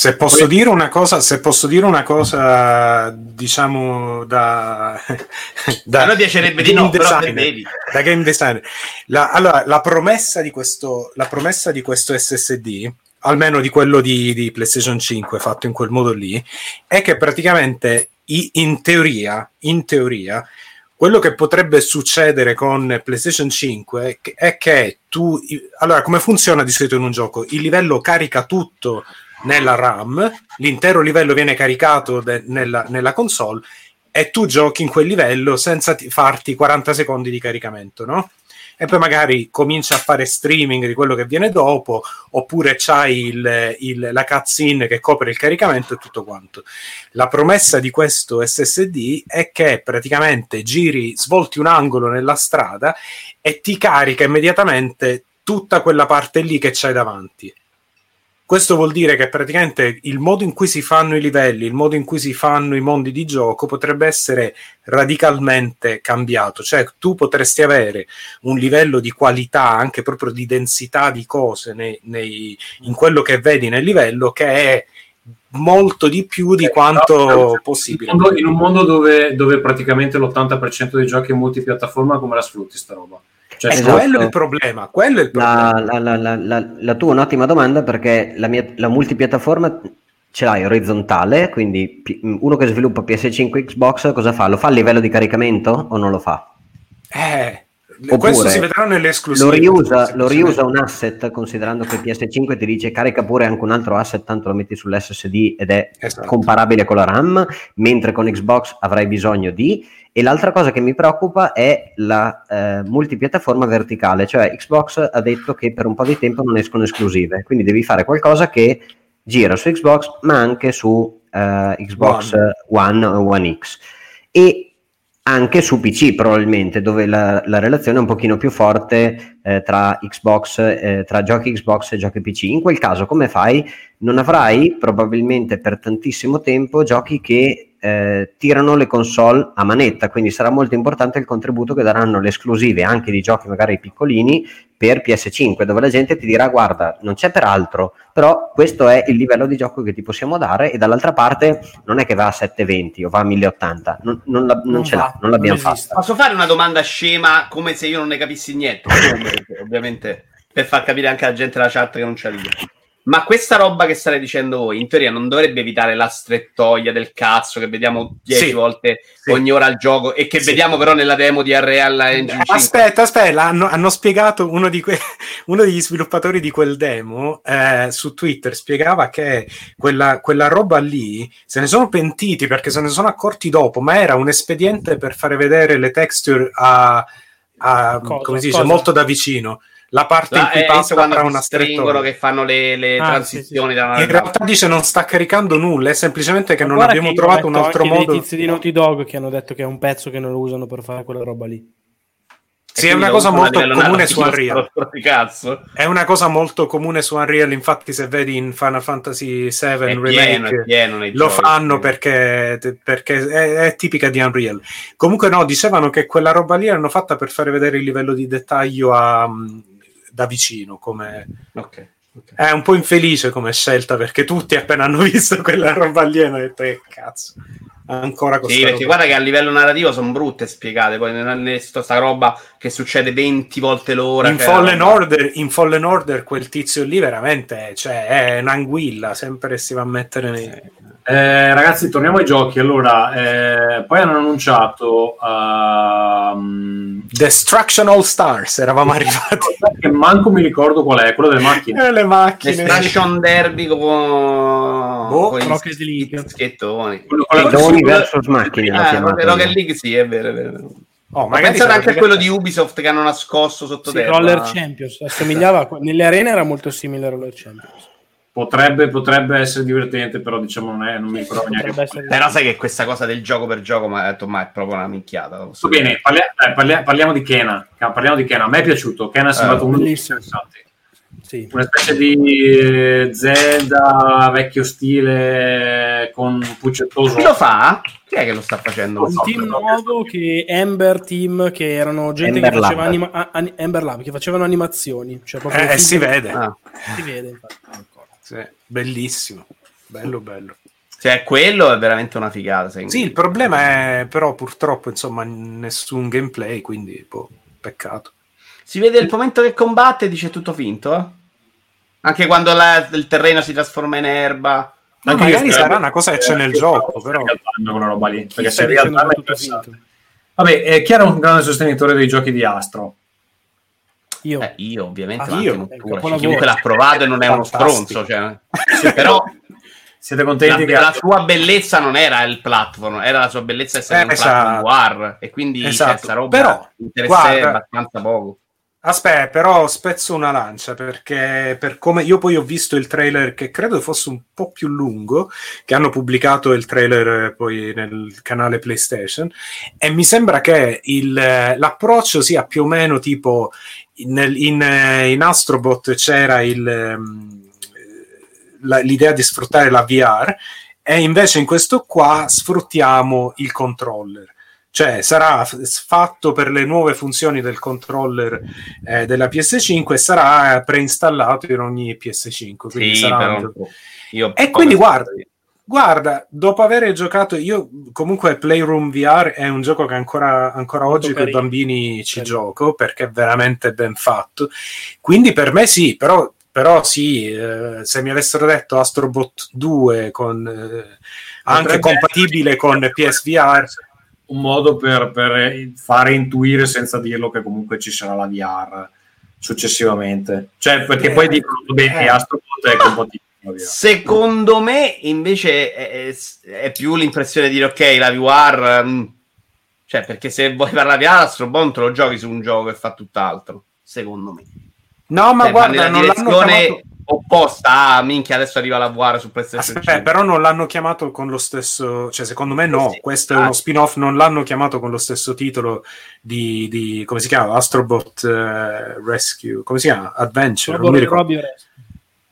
Se posso dire una cosa, se posso dire una cosa, diciamo da, [laughs] da A noi piacerebbe di no, designer, devi. da game designer. La, allora, la promessa di questo, la promessa di questo SSD almeno di quello di, di PlayStation 5 fatto in quel modo lì, è che praticamente in teoria, in teoria, quello che potrebbe succedere con PlayStation 5 è che- tu, allora come funziona di solito in un gioco? Il livello carica tutto nella RAM, l'intero livello viene caricato de- nella, nella console e tu giochi in quel livello senza ti- farti 40 secondi di caricamento, no? E poi magari cominci a fare streaming di quello che viene dopo, oppure c'hai il, il- la cutscene che copre il caricamento e tutto quanto. La promessa di questo SSD è che praticamente giri, svolti un angolo nella strada e ti carica immediatamente tutta quella parte lì che c'hai davanti. Questo vuol dire che praticamente il modo in cui si fanno i livelli, il modo in cui si fanno i mondi di gioco potrebbe essere radicalmente cambiato. Cioè, tu potresti avere un livello di qualità, anche proprio di densità di cose nei- nei- in quello che vedi nel livello, che è molto di più di quanto possibile. In un mondo, in un mondo dove, dove praticamente l'80% dei giochi è multipiattaforma, come la sfrutti sta roba? Cioè, Esatto. quello è il problema. Quello è il problema. La, la- la- la- tua è un'ottima domanda perché la, mia, la multipiattaforma ce l'hai orizzontale, quindi uno che sviluppa PS5 Xbox cosa fa? Lo fa a livello di caricamento o non lo fa? Eh, Oppure questo si vedrà nelle esclusive. Lo riusa, lo riusa un asset considerando che il PS5 ti dice carica pure anche un altro asset, tanto lo metti sull'SSD ed è Esatto. comparabile con la RAM, mentre con Xbox avrai bisogno di. E l'altra cosa che mi preoccupa è la eh, multipiattaforma verticale, cioè Xbox ha detto che per un po' di tempo non escono esclusive, quindi devi fare qualcosa che gira su Xbox ma anche su eh, Xbox One o One X. E anche su PC probabilmente, dove la, la relazione è un pochino più forte eh, tra Xbox, eh, tra giochi Xbox e giochi PC. In quel caso, come fai? Non avrai probabilmente per tantissimo tempo giochi che eh, tirano le console a manetta, quindi sarà molto importante il contributo che daranno le esclusive anche di giochi magari piccolini per PS5, dove la gente ti dirà guarda, non c'è per altro, però questo è il livello di gioco che ti possiamo dare e dall'altra parte non è che va a 720 o va a 1080, non, non la- non Non ce va, l'ha, non l'abbiamo fatta. Posso fare una domanda scema come se io non ne capissi niente? [laughs] Ovviamente per far capire anche alla gente della chat che non c'è lì. Ma questa roba che state dicendo voi, in teoria non dovrebbe evitare la strettoia del cazzo che vediamo 10 Sì. volte Sì. ogni ora al gioco e che Sì. vediamo però nella demo di Unreal Engine 5. Aspetta, aspetta, hanno, hanno spiegato uno, di que- [laughs] uno degli sviluppatori di quel demo eh, su Twitter spiegava che quella, quella roba lì se ne sono pentiti perché se ne sono accorti dopo, ma era un espediente per fare vedere le texture a, a- Cosa? come si dice, Cosa? molto da vicino. La parte in La, cui eh, passa quando tra una strettoia. che fanno le, le Ah, transizioni da una In realtà dice non sta caricando nulla, è semplicemente che Ma non abbiamo che trovato un altro anche dei modo. tizi di Naughty Dog che hanno detto che è un pezzo che non lo usano per fare quella roba lì. Sì, è una cosa molto comune su Unreal. Di cazzo. È una cosa molto comune su Unreal, infatti se vedi in Final Fantasy VII pieno, Remake pieno lo giochi. fanno perché, perché è, è tipica di Unreal. Comunque no, dicevano che quella roba lì l'hanno fatta per fare vedere il livello di dettaglio a- da vicino, come... Ok. ok. È un po' infelice come scelta perché tutti appena hanno [laughs] visto quella roba lì hanno detto che cazzo, ancora questa Sì, perché roba. guarda che a livello narrativo sono brutte spiegate. Poi nella sta roba che succede 20 volte l'ora. In cioè, Fallen, roba- Order, in Fallen Order quel tizio lì veramente cioè, è un'anguilla, sempre si va a mettere nei... Eh, ragazzi, torniamo ai giochi. Allora, eh, poi hanno annunciato ehm, Destruction All Stars, eravamo arrivati. [laughs] che manco mi ricordo qual è, quello delle macchine. Eh, le macchine. Destruction Derby con, Boh, con Rocket League. schettoni. Pedoni versus macchine Ah, Rocket. League sì, è vero, è vero. Oh, Ma pensate anche a quello di Ubisoft che hanno nascosto sotto Sì, terra. Roller Champions assomigliava nelle arene era molto simile a Roller Champions. Potrebbe, potrebbe essere divertente, però diciamo non, è, non mi ricordo neanche. Essere- Però sai che questa cosa del gioco per gioco, ma detto, ma è proprio una minchiata. Va bene, eh, parlia- parliamo di Kena. Parliamo di Kena. A me è piaciuto. Kena è sembrato uno dei più bellissimo. interessanti. Sì. Una specie di eh, Zelda vecchio stile con puccettoso. Chi lo fa? Chi è che lo sta facendo? Un so, team nuovo che Ember Team che erano gente Ember che faceva Lab. anima- a- an- Ember Lab che facevano animazioni cioè Eh, figli- si vede. Ah. si vede infatti. Sì, bellissimo. Bello, bello. Cioè, quello è veramente una figata. Sì, il problema è però purtroppo insomma nessun gameplay, quindi boh, peccato. Si vede il momento che combatte e dice tutto finto, eh? Anche quando la- il terreno si trasforma in erba. Ma Anche magari sarà una cosa che c'è nel gioco, però. Quella roba lì, perché Chi se realtà è tutto finto? Vabbè, è chiaro un grande sostenitore dei giochi di Astro. Io. Eh, io ovviamente, Ah, io? anche non È un pure. capolavoro. chiunque l'ha provato e non è uno Fantastico. stronzo. Cioè. Però [laughs] Siete la, contenti che la sua bellezza non era il platform, era la sua bellezza essere Eh, un platform esatto. war. E quindi Esatto. questa roba Però, interessa guarda- abbastanza poco. Aspetta, però spezzo una lancia perché per come io poi ho visto il trailer che credo fosse un po' più lungo, che hanno pubblicato il trailer eh, poi nel canale PlayStation e mi sembra che il, eh, l'approccio sia più o meno tipo nel- in, eh, in Astrobot c'era il, ehm, la- l'idea di sfruttare la VR e invece in questo qua sfruttiamo il controller. Cioè sarà f- fatto per le nuove funzioni del controller eh, della PS5 e sarà preinstallato in ogni PS5. Quindi Sì, sarà- però io E quindi guarda, guarda, dopo aver giocato, io comunque Playroom VR è un gioco che ancora, ancora oggi con i bambini ci Carino. gioco perché è veramente ben fatto. Quindi per me sì, però, però sì, eh, se mi avessero detto Astrobot 2 con, eh, anche compatibile con PSVR, un modo per, per fare intuire senza dirlo che comunque ci sarà la VR successivamente. Cioè, perché Eh, poi dicono, bene, eh. Astrobot è compatibile. Secondo me, invece, è, è- è più l'impressione di dire ok, la VR. mm, cioè, perché se vuoi la VR, Astrobon te lo giochi su un gioco che fa tutt'altro. Secondo me. no, ma Cioè, guarda, nella non l'hanno direzione chiamato. opposta. Ah, minchia, adesso arriva la VR su PlayStation Aspetta, 5. però non l'hanno chiamato con lo stesso, cioè secondo me no, Sì. questo è Ah. uno spin-off, non l'hanno chiamato con lo stesso titolo di, di- come si chiama? Astrobot eh, Rescue, come si chiama? Adventure, non mi ricordo. Robbie.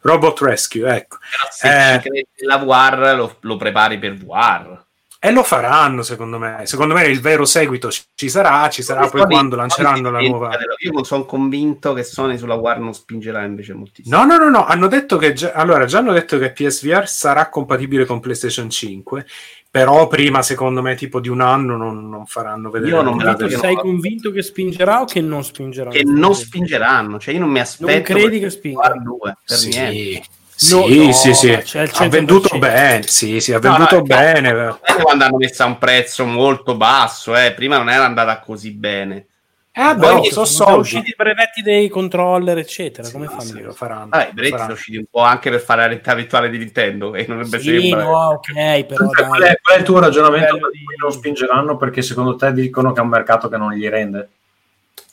Robot Rescue, ecco. Però se Eh. ci credi la VR, lo, lo prepari per VR. E lo faranno secondo me, secondo me il vero seguito ci, sarà, ci sarà poi quando lanceranno la nuova... Io sono convinto che Sony sulla VR non spingerà invece moltissimo. No, no, no, no, hanno detto che già, allora, già hanno detto che PSVR sarà compatibile con PlayStation 5, però prima, secondo me, tipo di un anno non, non faranno vedere. Io non Tu che sei convinto che spingerà o che non spingerà? che non spingeranno, cioè io non mi aspetto Non credi per che 2 per Sì, niente. Sì, No, sì, no, sì, sì. il Ha venduto 100%. bene, sì, sì, ha No, venduto no, bene. Quando hanno messo a un prezzo molto basso, eh. prima non era andata così bene. Eh, vabbè, Poi oh, sono sono usciti i brevetti dei controller, eccetera. Come Sì, fanno? sì, lo faranno. Vabbè, i brevetti faranno. sono usciti un po' anche per fare la realtà virtuale di Nintendo e non Sì, sembrare. no, ok, però Cioè, qual, è, qual è il tuo ragionamento Bello di- non spingeranno? Perché secondo te dicono che è un mercato che non gli rende?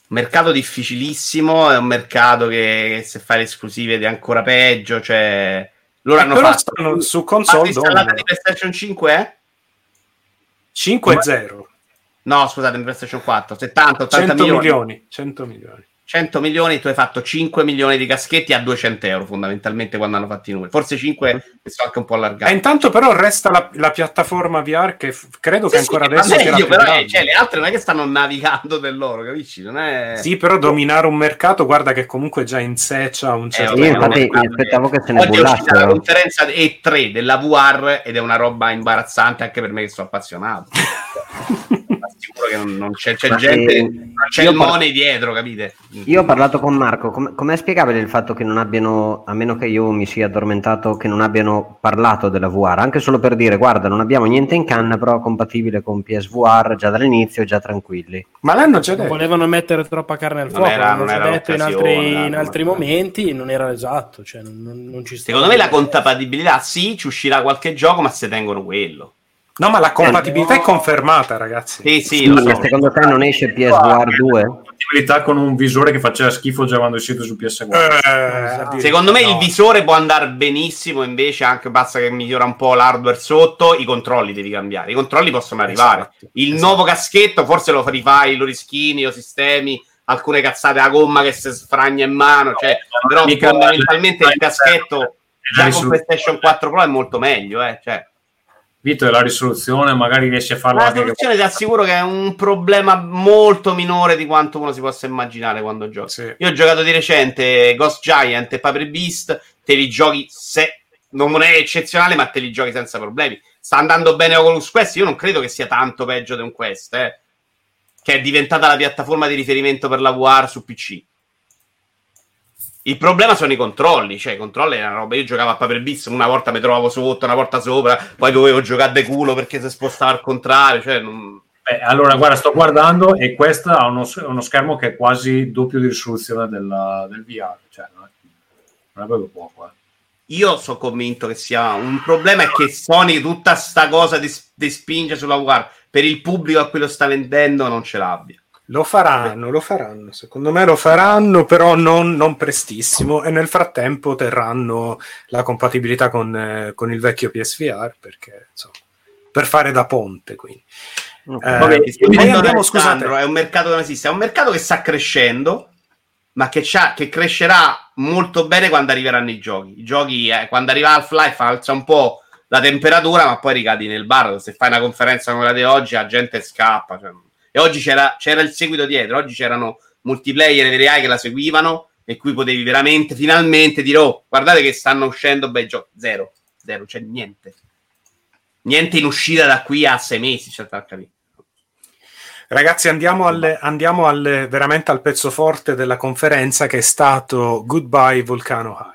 Mercato difficilissimo, è un mercato che se fai le esclusive è ancora peggio, cioè loro Eh, hanno però fatto stanno su console dominano. di PlayStation 5 è? 5-0 No, scusate, di PlayStation 4, 70, 80 100 milioni. milioni 100 milioni 100 milioni, tu hai fatto 5 milioni di caschetti a 200 euro fondamentalmente quando hanno fatto i numeri. Forse 5 che sono anche un po' e allargati. intanto però resta la, la piattaforma VR che f- credo che Sì, sì, ancora va adesso sia la meglio, più però, eh, grande. cioè, le altre non è che stanno navigando del loro, capisci? Non è... Sì, però dominare un mercato, guarda che comunque già in sé c'ha un certo... vabbè, Io no, infatti mi aspettavo che se ne Oggi è uscita la bullassero. conferenza E3 della VR ed è una roba imbarazzante anche per me che sono appassionato. [laughs] Sicuro che non, non c'è, c'è gente, eh, non c'è il par- money dietro, capite? Io ho parlato con Marco, com- com'è spiegabile il fatto che non abbiano, a meno che io mi sia addormentato, che non abbiano parlato della VR, anche solo per dire guarda non abbiamo niente in canna però compatibile con PSVR già dall'inizio, già tranquilli. Ma l'hanno già detto. volevano mettere troppa carne al Non fuoco, era- non era detto in altri, in altri momenti, non era esatto, cioè non, non- non ci sta. Secondo me la compatibilità sì, ci uscirà qualche gioco, ma se tengono quello. No, ma la compatibilità è confermata, ragazzi. Sì, sì, lo so. secondo te non esce PSVR 2? Compatibilità con un visore che faceva schifo già quando è uscito su PS4. Eh, Secondo me no. il visore può andare benissimo, invece anche basta che migliora un po' l'hardware sotto, i controlli devi cambiare. I controlli possono arrivare. Esatto, il esatto. nuovo caschetto forse lo rifai, lo rischini, lo sistemi, alcune cazzate a gomma che si sfragna in mano, cioè, però fondamentalmente il caschetto già con PlayStation 4 Pro è molto meglio, eh, cioè. Vito, la risoluzione magari riesci a farlo La anche soluzione ti assicuro che è un problema molto minore di quanto uno si possa immaginare quando gioca. Sì. Io ho giocato di recente Ghost Giant e Paper Beast, te li giochi se non è eccezionale, ma te li giochi senza problemi. Sta andando bene Oculus Quest, io non credo che sia tanto peggio di un Quest, eh, che è diventata la piattaforma di riferimento per la VR su PC. Il problema sono i controlli, cioè i controlli è una roba. Io giocavo a Paper Beats, una volta mi trovavo sotto, una volta sopra, poi dovevo giocare de culo perché si spostava al contrario. Cioè, non... Beh, allora, guarda, sto guardando e questo ha uno, uno schermo che è quasi doppio di risoluzione della- del VR. Cioè, non è, non è proprio poco. Eh. Io sono convinto che sia un problema è che Sony tutta sta cosa di, di spinge sulla VR per il pubblico a cui lo sta vendendo non ce l'abbia. Lo faranno, lo faranno, secondo me lo faranno, però non, non prestissimo e nel frattempo terranno la compatibilità con, eh, con il vecchio PSVR perché, insomma, per fare da ponte. Quindi. Eh, Vabbè, poi andiamo, scusate, è un mercato che non esiste, è un mercato che sta crescendo, ma che, c'ha- che crescerà molto bene quando arriveranno i giochi. I giochi, eh, quando arriva Half-Life, alza un po' la temperatura, ma poi ricadi nel bar. Se fai una conferenza come quella di oggi, la gente scappa. cioè. E oggi c'era, c'era il seguito dietro, oggi c'erano multiplayer veri AI che la seguivano e cui potevi veramente, finalmente dire, oh, guardate che stanno uscendo bei giochi. Zero, zero, c'è niente. Niente in uscita da qui a sei mesi, cioè, a capire. Ragazzi, andiamo, alle- andiamo alle- veramente al pezzo forte della conferenza che è stato Goodbye Volcano High.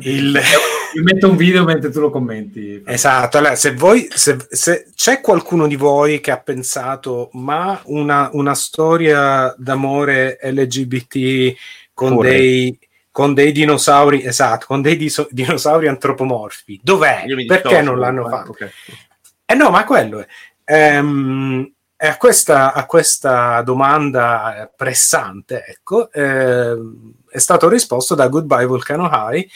Il- [laughs] Io metto un video mentre tu lo commenti. Esatto, allora, se, voi, se, se c'è qualcuno di voi che ha pensato, ma una, una storia d'amore LGBT con Furry. dei, con dei dinosauri, esatto, con dei diso- dinosauri antropomorfi, dov'è? Perché non l'hanno fatto? ok. Eh no, ma quello è. Ehm, a, questa, a questa domanda pressante, ecco, ehm, è stato risposto da Goodbye Volcano High,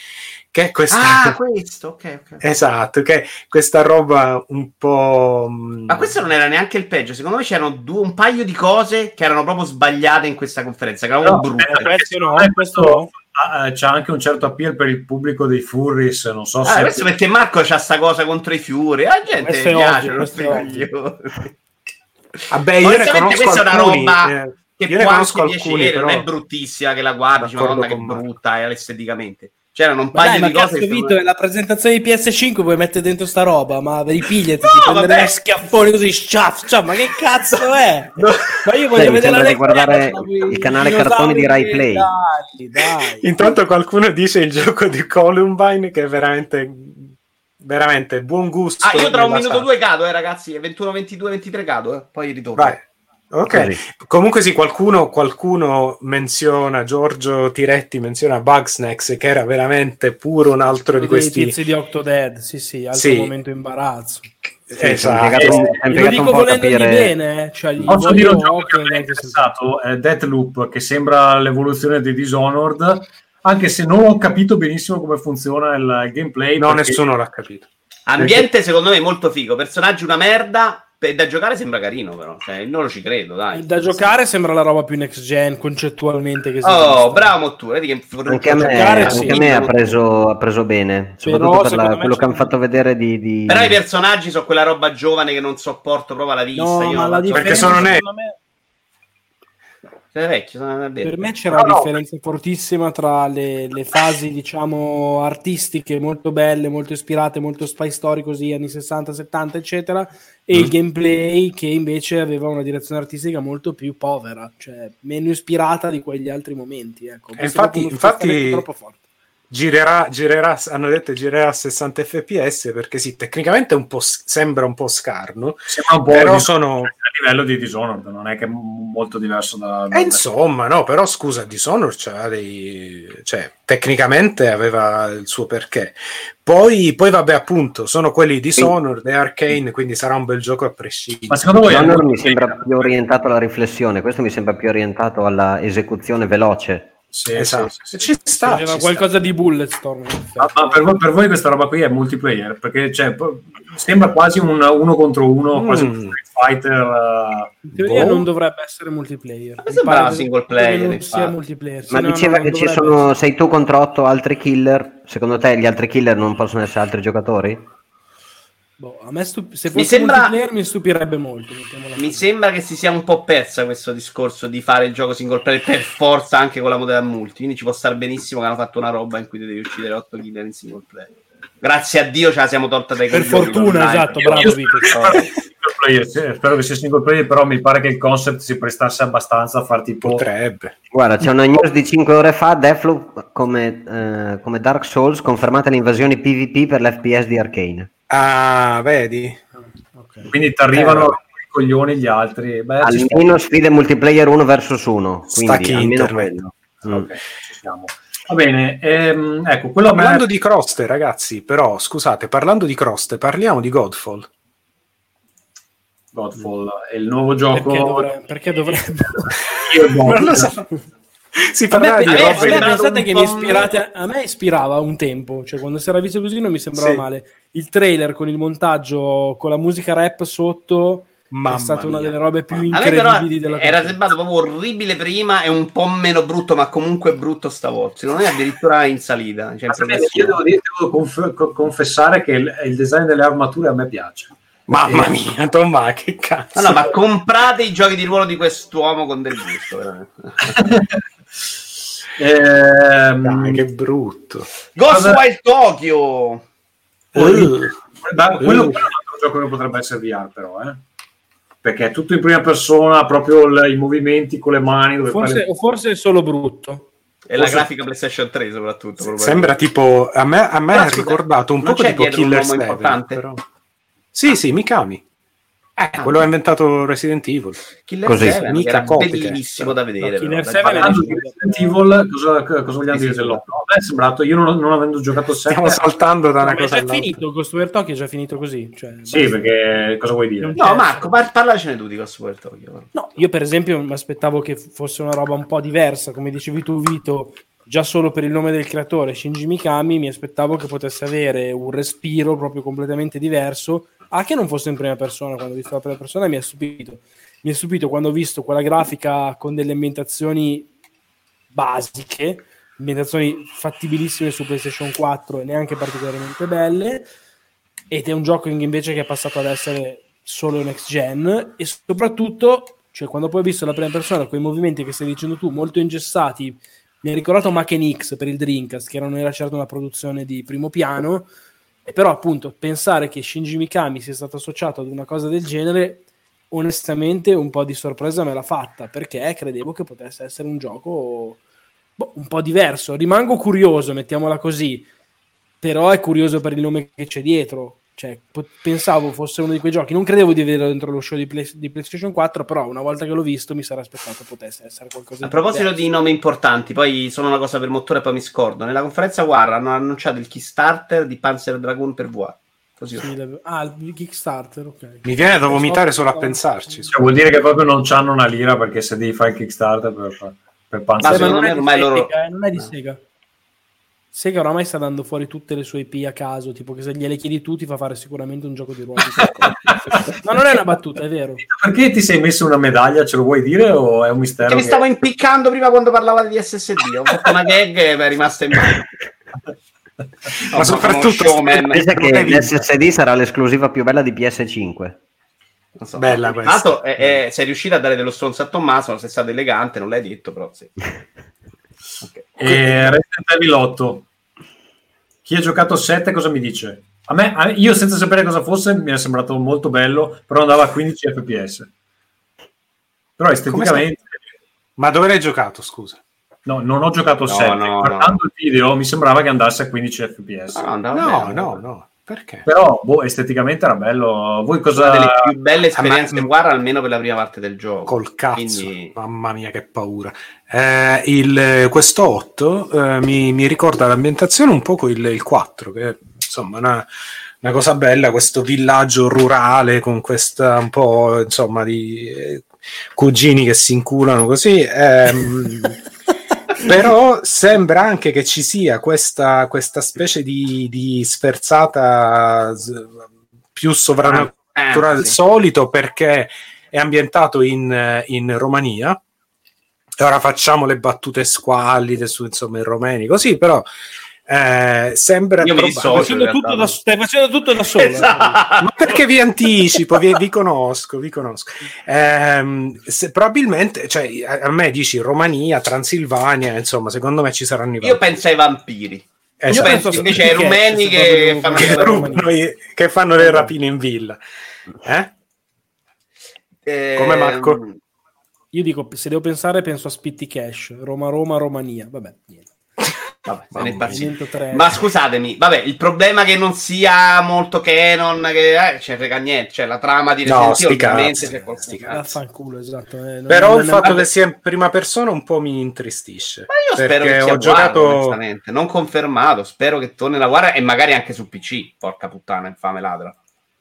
che è questa... Ah, [laughs] questo, ok, ok. Esatto, che è questa roba un po'... mm, Ma questo non era neanche il peggio. Secondo me c'erano due, un paio di cose che erano proprio sbagliate in questa conferenza, che erano No, brutte. questo no, me questo no. ha- c'ha anche un certo appeal per il pubblico dei furries, non so Ah, se... questo perché Marco c'ha sta cosa contro i fiori. La gente Questo piace. è ovvio. Vabbè, io ne conosco questa è una alcuni. roba eh, che io ne può conosco anche alcuni, piacere, non però... è bruttissima che la guardi, D'accordo madonna che brutta è esteticamente. C'erano un Ma paio dai, ma di cose che Vito, è la presentazione di PS5 puoi mettere dentro sta roba, ma ripigliati, [laughs] No, ti prendere schiaffone così, sciaff, sciaff, ma che cazzo è? [laughs] Ma io voglio Cioè, mi vedere la guardare il canale cartoni di Rai Play. Dai, dai. Intanto qualcuno dice il gioco di Columbine che è veramente, veramente buon gusto. Ah, io tra un minuto sala. due cado, eh, ragazzi. 21, 22, 23 cado, eh. Poi ritorno. Vai. Ok, Così. comunque sì, qualcuno, qualcuno menziona, Giorgio Tiretti menziona Bugsnax che era veramente pure un altro di questi... tizi di Octodad, sì, sì, altro Sì. momento imbarazzo. Sì, Esatto. impiegato, un- E lo dico volendogli capire. bene, eh, cioè, gli Posso dire un gioco che mi è interessato, è Deathloop, che sembra l'evoluzione di Dishonored, anche se non ho capito benissimo come funziona il gameplay. No, perché- nessuno l'ha capito. Ambiente secondo me molto figo, personaggi una merda. Da giocare sembra carino, però. Cioè, non lo ci credo, dai. Da giocare sembra la roba più next gen concettualmente che Oh, bravo Mottura. Vedi che Anche a me, giocare, anche sì. a me ha, preso, ha preso bene, soprattutto per la- quello c'è- che hanno fatto vedere di... di- Però i personaggi sono quella roba giovane che non sopporto proprio alla vista. No, Io la so- differenza sono neri. secondo me- Davvero. Per me c'era No, una no. differenza fortissima tra le, le fasi, diciamo, artistiche molto belle, molto ispirate, molto spy story così, anni 60, 70, eccetera, e Mm. il gameplay che invece aveva una direzione artistica molto più povera, cioè meno ispirata di quegli altri momenti. Ecco. E infatti- infatti- troppo forte. Girerà, girerà, hanno detto girerà a 60 fps perché sì, tecnicamente un po', s- sembra un po' scarno, Sembra un po' però sono... a livello di Dishonored, non è che è molto diverso da... Eh, insomma, no, però scusa, Dishonored c'ha dei... cioè, tecnicamente aveva il suo perché. Poi, poi vabbè, appunto, sono quelli di Dishonored e Arcane, quindi sarà un bel gioco a prescindere. Ma secondo voi Dishonored mi sembra più orientato alla riflessione, questo mi sembra più orientato alla esecuzione veloce. Sì, Esatto. sì, sì, sì. Ci sta, ci qualcosa di Bulletstorm. effetti. Ma, ma per, voi, per voi questa roba qui è multiplayer? Perché cioè, sembra quasi un uno contro uno, Mm. quasi un Street Fighter. eh, In teoria Boh. non dovrebbe essere multiplayer. Mi pare single player, non sia multiplayer. Ma no, diceva no, che ci sono, sei tu contro otto altri killer, secondo te gli altri killer non possono essere altri giocatori? Boh, a me stup- se Mi fosse sembra- multiplayer mi stupirebbe molto. Mi sembra che si sia un po' persa questo discorso di fare il gioco single player per forza anche con la modalità multi. Quindi ci può stare benissimo che hanno fatto una roba in cui devi uccidere 8 killer in single player. Grazie a Dio ce la siamo tolta dai Per fortuna, online. esatto, bravo io Vito. spero che il single player, sì, spero che sia single player, però mi pare che il concept si prestasse abbastanza a far tipo... Potrebbe. Guarda, c'è una news di 5 ore fa, Deathloop come, eh, come Dark Souls, confermate le invasioni PvP per l'FPS di Arcane. Ah, vedi? Quindi ti arrivano Eh, i coglioni gli altri. Beh. Almeno sfide multiplayer 1 versus 1, quindi Stacchi almeno quello. Mm. Ok, ci siamo. Va bene, ehm, ecco, quello a me- Parlando di croste, ragazzi, però, scusate, parlando di croste, parliamo di Godfall. Godfall è il nuovo gioco. Perché, dovre- perché dovrebbe? Io. [laughs] Non lo so. Si A parla me, di a me- robe a me che- pensate che mi ispirate a me ispirava un tempo cioè quando si era visto così non mi sembrava Sì. male il trailer con il montaggio con la musica rap sotto Mamma è stata una mia. delle robe più incredibili della era sembrato proprio orribile prima e un po' meno brutto, ma comunque brutto stavolta. Secondo me addirittura in salita. Cioè progressione. Io devo, dire, devo conf- co- confessare che il, il design delle armature a me piace. Mamma mia, Tomma, che cazzo. No, ma [laughs] comprate i giochi di ruolo di quest'uomo con del gusto. veramente. [laughs] Ehm, Dai, che brutto. Ghostwire Tokyo. Uh, da- quello, quello è un altro gioco che potrebbe essere VR, però, eh? perché è tutto in prima persona, proprio il- i movimenti con le mani. Dove forse, fare- o forse è solo brutto E la grafica PlayStation 3 soprattutto. Sembra tipo a me, a me ha ricordato un po' tipo dietro un Killer uomo 7 importante? però. Sì, sì, Mikami. Eh, Ah. quello ha inventato Resident Evil. Killer Così. 7 Mica bellissimo da vedere. No, Killer però, 7 dai, Parlando di Resident Evil, cosa, cosa vogliamo dire dell'otto? A me è sembrato, io non, non avendo giocato il 7, Stiamo saltando da Ma una è cosa già all'altra. finito Ghostwire Tokyo è già finito così cioè, sì, basta. perché cosa vuoi dire? No, Marco, par- parlacene tu di Ghostwire Tokyo. No, io per esempio mi aspettavo che fosse una roba un po' diversa, come dicevi tu Vito, già solo per il nome del creatore Shinji Mikami mi aspettavo che potesse avere un respiro proprio completamente diverso, a che non fosse in prima persona, quando ho visto la prima persona mi ha stupito. Mi è stupito quando ho visto quella grafica con delle ambientazioni basiche, ambientazioni fattibilissime su PlayStation 4 e neanche particolarmente belle, ed è un gioco invece che è passato ad essere solo next gen e soprattutto cioè quando poi ho visto la prima persona con i movimenti che stai dicendo tu molto ingessati mi ha ricordato Maken X per il Dreamcast che non era certo una produzione di primo piano però appunto pensare che Shinji Mikami sia stato associato ad una cosa del genere onestamente un po' di sorpresa me l'ha fatta perché credevo che potesse essere un gioco boh, un po' diverso rimango curioso mettiamola così però è curioso per il nome che c'è dietro. Cioè, po- pensavo fosse uno di quei giochi. Non credevo di vederlo dentro lo show di, Play- di PlayStation 4, però una volta che l'ho visto mi sarà aspettato potesse essere qualcosa A proposito diverso. di nomi importanti, poi sono una cosa per motore e poi mi scordo. Nella conferenza War hanno annunciato il Kickstarter di Panzer Dragoon per VR. Così. Sì, Ah, il Kickstarter, ok. Mi viene da vomitare solo a pensarci. Cioè, vuol dire che proprio non c'hanno una lira perché se devi fare il Kickstarter per, per Panzer Sì, ma secondo non, è di ormai loro- Sega, eh, non è di Sega. Sega oramai sta dando fuori tutte le sue IP a caso, tipo che se gliele chiedi tu ti fa fare sicuramente un gioco di ruolo. [laughs] Ma non è una battuta, è vero. Perché ti sei messo una medaglia? Ce lo vuoi dire o è un mistero? Che mi stavo impiccando prima quando parlava di SSD. Ho fatto una gag e mi è rimasta in mano. Ma soprattutto showman. Pensa Non che l'SSD sarà l'esclusiva più bella di PS5. Non so. Bella questa. l'altro, è- è- sei riuscito a dare dello stronzo a Tommaso. Sei stato elegante, non l'hai detto, però sì. [laughs] E Resident Evil 8. Chi ha giocato il 7 cosa mi dice? A me, a- io senza sapere cosa fosse mi è sembrato molto bello, però andava a 15 fps. Però esteticamente... Ma dove l'hai giocato, scusa? No, non ho giocato No, 7. no, Guardando il video mi sembrava che andasse a 15 fps. No, no, No, no, no. Perché? Però, boh, esteticamente era bello. Voi Una cosa... delle più belle esperienze Ah, ma- War, almeno per la prima parte del gioco. Col cazzo, Quindi- mamma mia che paura. Eh, il, questo 8 eh, mi, mi ricorda l'ambientazione un po' il, il 4, che insomma è una, una cosa bella, questo villaggio rurale con questa un po' insomma di eh, cugini che si inculano così. ehm, [laughs] però sembra anche che ci sia questa, questa specie di, di sferzata più sovrannaturale Ah, del sì. solito perché è ambientato in, eh, in Romania. E ora facciamo le battute squallide su insomma i romeni, così però eh, sembra Io mi dissocio. Facendo tutto da- stai facendo tutto da solo. Esatto. ma perché vi anticipo, vi, vi conosco, vi conosco. Ehm, se- probabilmente, cioè, a, a me dici Romania, Transilvania, insomma, secondo me ci saranno i Io penso ai vampiri. Esatto. Io penso invece ai rumeni che fanno che, rubano che fanno le rapine in villa. Eh? Eh, Come Marco? Io dico, se devo pensare, penso a Spitti Cash, Roma-Roma, Romania. Vabbè, niente. Vabbè, se ne. 103. Ma scusatemi, vabbè, il problema è che non sia molto canon, che eh, c'è frega niente, cioè la trama di No, Resident Evil sti ovviamente cazzi, c'è qualcosa. sti cazzi. Vaffanculo, esatto. eh, non- Però non- il fatto non- che sia in prima persona un po' mi intristisce. Ma io spero che sia ho giocato onestamente. non confermato, spero che torni la guarda e magari anche su PC, porca puttana, infame ladra.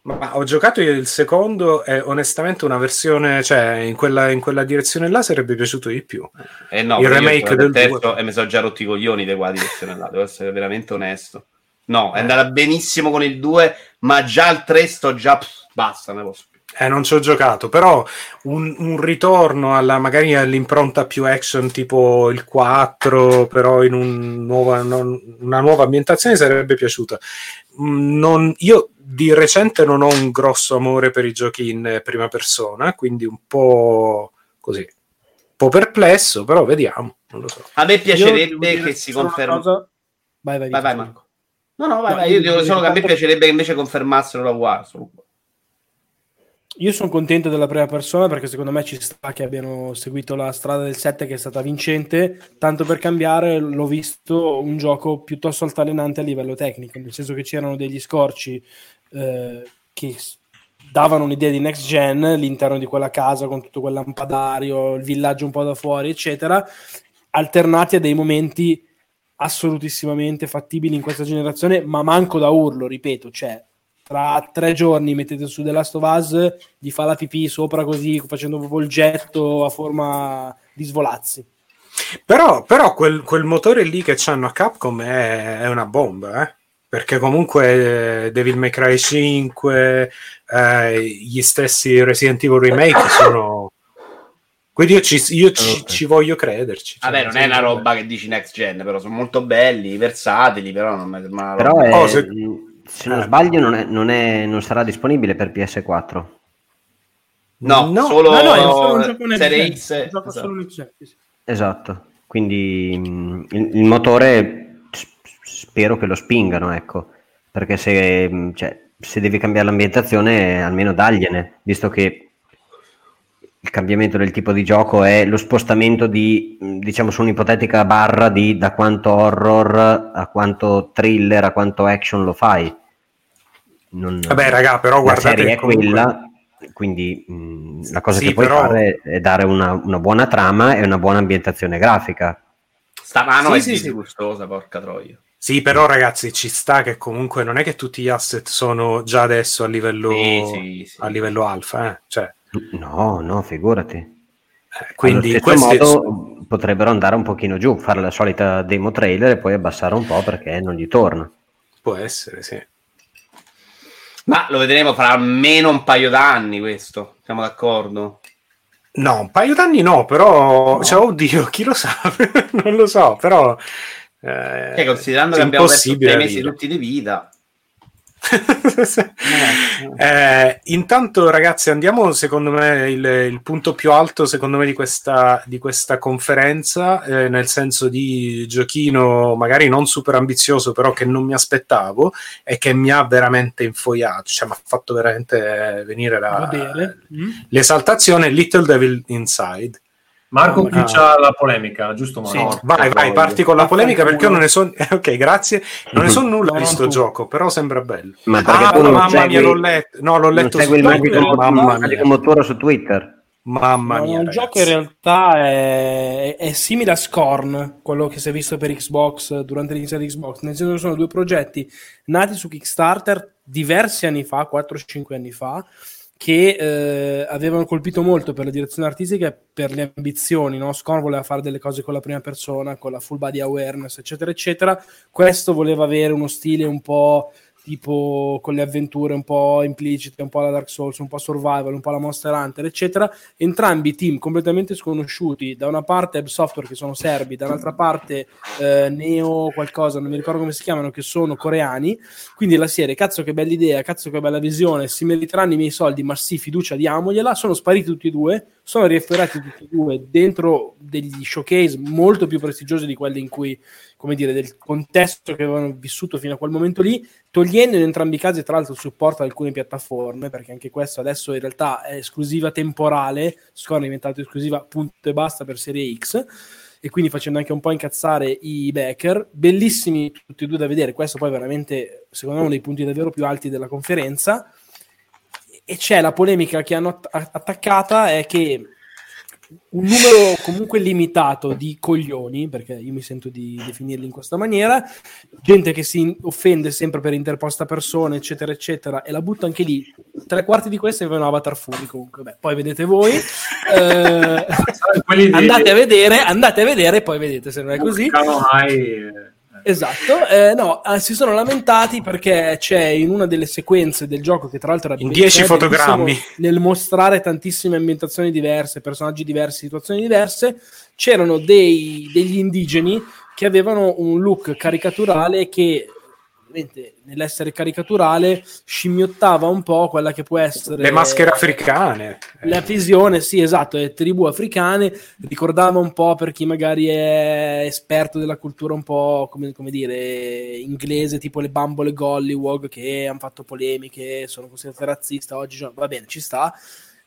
Ma ho giocato il secondo e onestamente una versione, cioè in quella, in quella direzione là sarebbe piaciuto di più. Eh no, Il remake del terzo due. e mi sono già rotti i coglioni di versione là, devo essere veramente onesto. No, è andata benissimo con il 2, ma già al 3 sto già pff, basta, ne posso. Eh, non ci ho giocato, però un, un ritorno alla, magari all'impronta più action tipo il 4, però in un nuova- non- una nuova ambientazione sarebbe piaciuta. Mm, non- io di recente non ho un grosso amore per i giochi in eh, prima persona, quindi un po' così, un po' perplesso, però vediamo, non lo so. A me piacerebbe che si cosa- Vai, vai, Vai, vai. Marco. No, no, vai, No, vai. io Io dico solo che a me piacerebbe che invece confermassero la War. Io sono contento della prima persona perché secondo me ci sta che abbiano seguito la strada del 7 che è stata vincente. Tanto per cambiare, l'ho visto un gioco piuttosto altalenante a livello tecnico, nel senso che c'erano degli scorci eh, che davano un'idea di next gen, l'interno di quella casa con tutto quel lampadario, il villaggio un po' da fuori, eccetera, alternati a dei momenti assolutissimamente fattibili in questa generazione, ma manco da urlo, ripeto, cioè tra tre giorni mettete su The Last of Us, gli fa la pipì sopra così, facendo proprio il getto a forma di svolazzi. Però, però quel, quel motore lì che c'hanno a Capcom è, è una bomba, eh? perché comunque eh, Devil May Cry 5, eh, gli stessi Resident Evil Remake sono... Quindi io ci, io ci- ci voglio crederci. cioè, Vabbè, non è una roba che dici next gen, però sono molto belli, versatili, però non sembra una Però roba- è- Oh, se- se non sbaglio non, è- non è- non sarà disponibile per PS4. No, No, solo No, no, è solo un gioco Serie X. esatto. solo. Esatto, quindi mh, il, il motore spero che lo spingano, ecco, perché se, mh, cioè, se devi cambiare l'ambientazione almeno dagliene, visto che il cambiamento del tipo di gioco è lo spostamento di, mh, diciamo, su un'ipotetica barra di da quanto horror a quanto thriller a quanto action lo fai. Non- Vabbè, raga, però la guardate serie è comunque- quella, quindi mh, la cosa Sì, che puoi però- fare è dare una, una buona trama e una buona ambientazione grafica. Sta mano Sì, è sì, sì. disgustosa, porca troia. Sì, però ragazzi, ci sta che comunque non è che tutti gli asset sono già adesso a livello, Sì, sì, sì. a livello alfa, eh? Cioè, No, no, figurati. eh, quindi Allo stesso questi modo potrebbero andare un pochino giù, fare la solita demo trailer e poi abbassare un po' perché non gli torna. può essere, sì. Ma lo vedremo fra almeno un paio d'anni questo, siamo d'accordo? No, un paio d'anni no, però, cioè, oddio, chi lo sa? [laughs] non lo so, però... eh, Cioè, considerando che abbiamo perso da mesi tutti di vita. [laughs] Eh, intanto, ragazzi, andiamo secondo me il, il punto più alto, secondo me, di questa, di questa conferenza, eh, nel senso di giochino magari non super ambizioso, però che non mi aspettavo e che mi ha veramente infoiato, cioè mi ha fatto veramente venire la. Mm? l'esaltazione Little Devil Inside. Marco Ah. chiucia la polemica, giusto Marco? Sì. Vai, vai, parti con la polemica perché io non ne so. [laughs] Ok, grazie. Non ne so [laughs] nulla No, di no, sto gioco, però sembra bello. Ma perché Ah, tu non mamma segui, mia, l'ho letto. No, l'ho non letto su segui il Twitter. magico, Mamma mia, motore su Twitter. mamma No, mia. il ragazzi. gioco in realtà è, è simile a Scorn, quello che si è visto per Xbox durante l'inizio di Xbox, nel senso che sono due progetti nati su Kickstarter diversi anni fa, 4-5 anni fa, che eh, avevano colpito molto per la direzione artistica e per le ambizioni. No? Scorn voleva fare delle cose con la prima persona, con la full body awareness, eccetera, eccetera. Questo voleva avere uno stile un po' tipo con le avventure un po' implicite, un po' alla Dark Souls, un po' survival, un po' alla Monster Hunter, eccetera. Entrambi team completamente sconosciuti, da una parte Ebb Software che sono serbi, dall'altra parte eh, Neo qualcosa, non mi ricordo come si chiamano, che sono coreani. Quindi la serie, cazzo che bella idea, cazzo che bella visione, si meriteranno i miei soldi, ma sì, fiducia diamogliela. Sono spariti tutti e due, sono riafferrati tutti e due dentro degli showcase molto più prestigiosi di quelli in cui, come dire, del contesto che avevano vissuto fino a quel momento lì togliendo in entrambi i casi tra l'altro il supporto ad alcune piattaforme, perché anche questo adesso in realtà è esclusiva temporale, Scorn è diventato esclusiva punto e basta per Serie X, e quindi facendo anche un po' incazzare i backer, bellissimi tutti e due da vedere, questo poi veramente secondo me uno dei punti davvero più alti della conferenza, e c'è la polemica che hanno att- attaccata è che un numero comunque limitato di coglioni, perché io mi sento di definirli in questa maniera, gente che si offende sempre per interposta persona, eccetera, eccetera, e la butto anche lì. Tre quarti di queste avevano Avatar Fury comunque. Beh, poi vedete voi. Eh, [laughs] andate a vedere, andate a vedere, poi vedete se non è così. Eh, Esatto, eh, no, eh, si sono lamentati perché c'è in una delle sequenze del gioco che tra l'altro era In bellissimo 10 fotogrammi. nel mostrare tantissime ambientazioni diverse, personaggi diversi, situazioni diverse, c'erano dei- degli indigeni che avevano un look caricaturale che ovviamente, nell'essere caricaturale scimmiottava un po' quella che può essere Le maschere africane. la visione, sì, esatto, le tribù africane, ricordava un po' per chi magari è esperto della cultura un po', come, come dire, inglese, tipo le bambole Gollywog che hanno fatto polemiche, sono considerate razziste, oggi va bene, ci sta,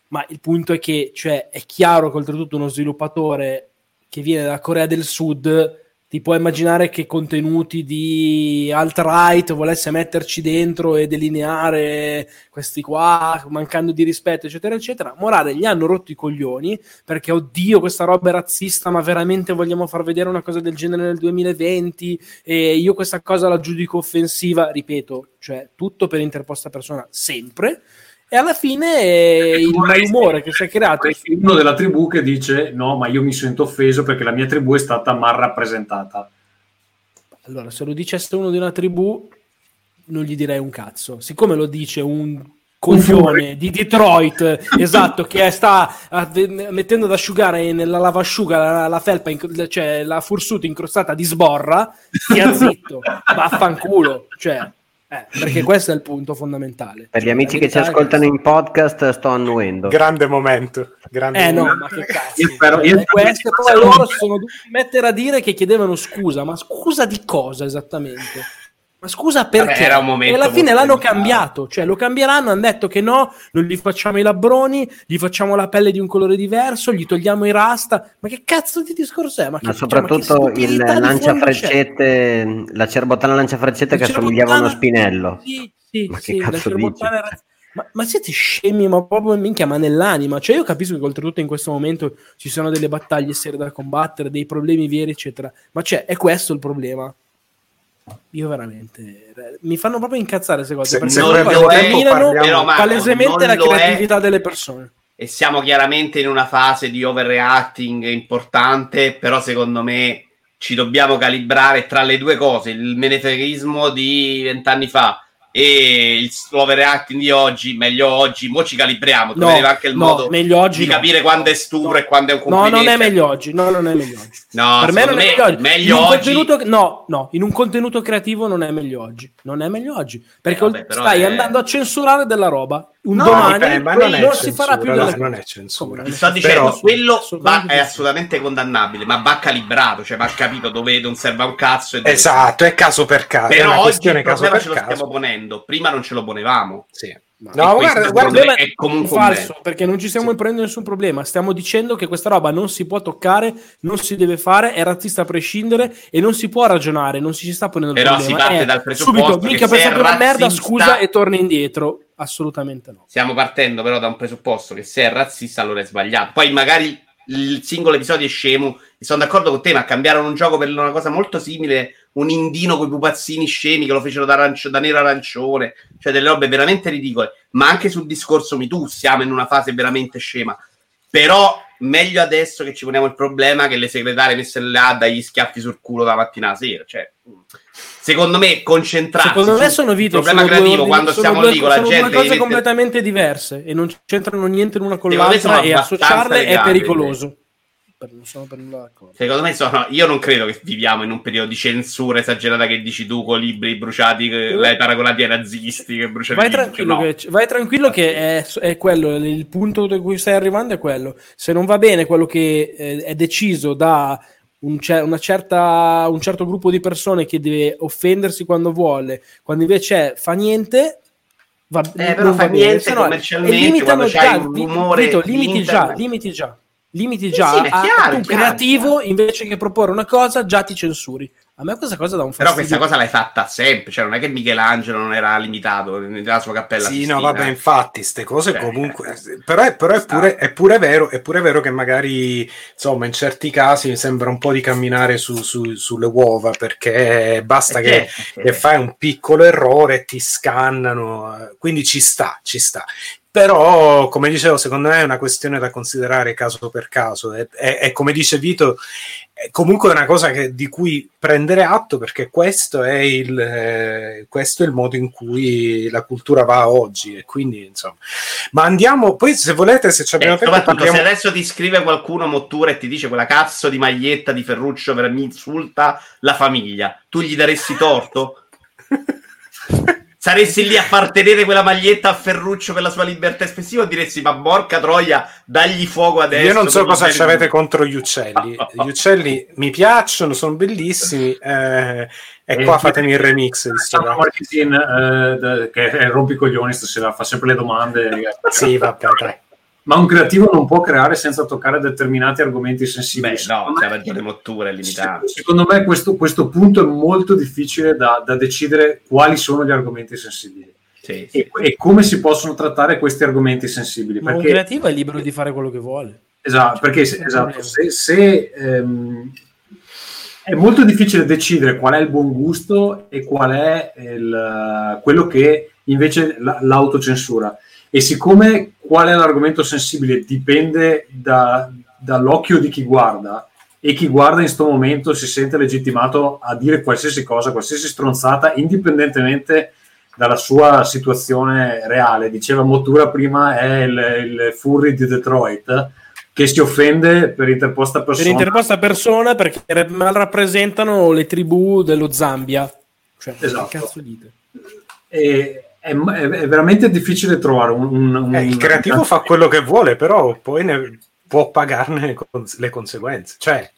ma il punto è che cioè, è chiaro che oltretutto uno sviluppatore che viene dalla Corea del Sud ti può immaginare che contenuti di alt-right volesse metterci dentro e delineare questi qua, mancando di rispetto, eccetera, eccetera. Morale, gli hanno rotto i coglioni perché, oddio, questa roba è razzista, ma veramente vogliamo far vedere una cosa del genere nel 2020 e io questa cosa la giudico offensiva, ripeto, cioè tutto per interposta persona, sempre. E alla fine eh, il malumore che si è creato uno della tribù che dice no, ma io mi sento offeso perché la mia tribù è stata mal rappresentata. Allora, se lo dicesse uno di una tribù, non gli direi un cazzo. Siccome lo dice un coglione di Detroit, [laughs] esatto, che sta mettendo ad asciugare nella lavasciuga la, la felpa, inc- cioè la fursuta incrostata di sborra, stia zitto, [laughs] vaffanculo. Cioè, eh, perché questo è il punto fondamentale. Per gli Cioè, amici che ci ascoltano in podcast, sto annuendo. Grande momento. Grande Eh no, momento. ma che cazzo. Io spero- io Eh, queste poi loro si sono dovuti mettere a dire che chiedevano scusa, ma scusa di cosa esattamente? Ma scusa perché? Vabbè, era un momento e alla fine l'hanno delicato. cambiato, cioè lo cambieranno, hanno detto che no, non gli facciamo i labbroni, gli facciamo la pelle di un colore diverso, gli togliamo i rasta. Ma che cazzo di discorso è? Ma, che, Ma cioè, soprattutto ma che il lanciafreccette, la cerbottana lanciafreccette che La assomigliava a uno spinello. Sì, sì, Ma che sì, la cazzo cerbottana era- Ma, ma siete scemi, ma proprio minchia, ma nell'anima. Cioè, io capisco che oltretutto in questo momento ci sono delle battaglie serie da combattere, dei problemi veri, eccetera. Ma c'è, è questo il problema. Io veramente mi fanno proprio incazzare queste cose Se- perché Però, Marco, palesemente non la lo è. creatività delle persone. e siamo chiaramente in una fase di overreacting importante, però secondo me ci dobbiamo calibrare tra le due cose, il menefreghismo di vent'anni fa e il overreacting di oggi, meglio oggi, mo ci calibriamo, No, troveremo anche il no, modo oggi di no. capire quando è stupro e quando è un No, complimento. non è meglio oggi. No, non è meglio oggi. No, per me non secondo è meglio oggi. meglio in un oggi- contenuto, no, no, in un contenuto creativo non è meglio oggi. Non è meglio oggi. Perché Eh, vabbè, stai è- andando a censurare della roba. Un No, domani dipende, ma non, non è si censura, farà più no, delle non è censura. Ti sto dicendo, Però- quello va- è assolutamente condannabile, ma va calibrato, cioè va capito dove non serve a un cazzo. E dove- Esatto, è caso per caso. è Però una oggi caso per ce lo caso. stiamo ponendo, prima non ce lo ponevamo. Sì. No, questo, guarda, guarda, me, è comunque un falso bene. perché non ci stiamo imponendo nessun problema. Stiamo dicendo che questa roba non si può toccare, non si deve fare, è razzista a prescindere e non si può ragionare. Non si ci sta ponendo il Però si problema. parte È dal presupposto subito, che mica se è pensate una merda, scusa e torni indietro. Assolutamente no. Stiamo partendo però da un presupposto che se è razzista allora è sbagliato. Poi magari il singolo episodio è scemo e sono d'accordo con te, ma cambiarono un gioco per una cosa molto simile, un indino con i pupazzini scemi che lo fecero da, arancio- da nero arancione, cioè delle robe veramente ridicole. Ma anche sul discorso MeToo siamo in una fase veramente scema. Però meglio adesso che ci poniamo il problema che le segretarie messe là dagli schiaffi sul culo da mattina a sera. Cioè, secondo me concentrarsi Secondo me sono vite, problema sono due creativo ordini- quando sono siamo due- lì con la sono gente due cose mettere- completamente diverse e non c'entrano niente l'una con l'altra sono e associarle è legali, pericoloso. Per- non sono per nulla d'accordo. Secondo me sono. Io non credo che viviamo in un periodo di censura esagerata che dici tu con libri bruciati, che l'hai paragonati ai nazisti che bruciano Vai tranquillo, No. che, vai tranquillo che è, è quello, il punto da cui stai arrivando è quello. Se non va bene quello che eh, è deciso da un, ce- una certa, un certo gruppo di persone che deve offendersi quando vuole, quando invece fa niente, va, Eh, però fa bene. niente no- commercialmente, e limitano già, li- rumore Vito, di limiti già, internet. limiti già, limiti Sì, già sì, è a- chiaro, tu chiaro, creativo invece che proporre una cosa già ti censuri. A me questa cosa dà un Però fastidio. questa cosa l'hai fatta sempre, cioè non è che Michelangelo non era limitato nella sua cappella. Sì, Sistina. no, vabbè, infatti, queste cose Cioè, comunque. Però, è, però è, pure, è, pure vero, è pure vero che magari, insomma, in certi casi mi sembra un po' di camminare su- su- sulle uova perché basta Eh, che, certo, che fai un piccolo errore e ti scannano. Quindi ci sta, ci sta. Però, come dicevo, secondo me è una questione da considerare caso per caso. E, e- e come dice Vito, è comunque una cosa che- di cui prendere atto perché questo è, il, eh, questo è il modo in cui la cultura va oggi. E quindi, insomma, ma andiamo poi, se volete, se ci Eh, abbiamo tempo, soprattutto parliamo. se adesso ti scrive qualcuno Mottura e ti dice quella cazzo di maglietta di Ferruccio per mi insulta la famiglia, tu gli daresti torto? [laughs] Saresti lì a far tenere quella maglietta a Ferruccio per la sua libertà espressiva o diresti ma porca troia, dagli fuoco adesso? Io non so cosa ci avete contro gli uccelli. Gli uccelli mi piacciono, sono bellissimi. eh, e Eh, qua fatemi il remix. Marchesin, eh, che è rompicoglioni stasera, fa sempre le domande. Sì, vabbè, dai. Ma un creativo non può creare senza toccare determinati argomenti sensibili. Beh, no, Secondo c'ha me- ragione Mottura, è limitato. Secondo me questo, questo punto è molto difficile da, da decidere quali sono gli argomenti sensibili Sì, sì. e, e come si possono trattare questi argomenti sensibili. Ma un Perché, creativo è libero di fare quello che vuole. esatto, perché se, esatto, se, se, ehm, è molto difficile decidere qual è il buon gusto e qual è il, quello che invece la- l'autocensura. E siccome qual è l'argomento sensibile dipende da- dall'occhio di chi guarda, e chi guarda in questo momento si sente legittimato a dire qualsiasi cosa, qualsiasi stronzata, indipendentemente dalla sua situazione reale. Diceva Mottura prima è il, il furry di Detroit che si offende per interposta Per persona. interposta persona perché mal rappresentano le tribù dello Zambia. Cioè, Esatto. che cazzo dite? E è, è- è veramente difficile trovare un, un- un- Eh, il creativo fa quello che vuole, però poi ne può pagarne le cons- le conseguenze. Cioè,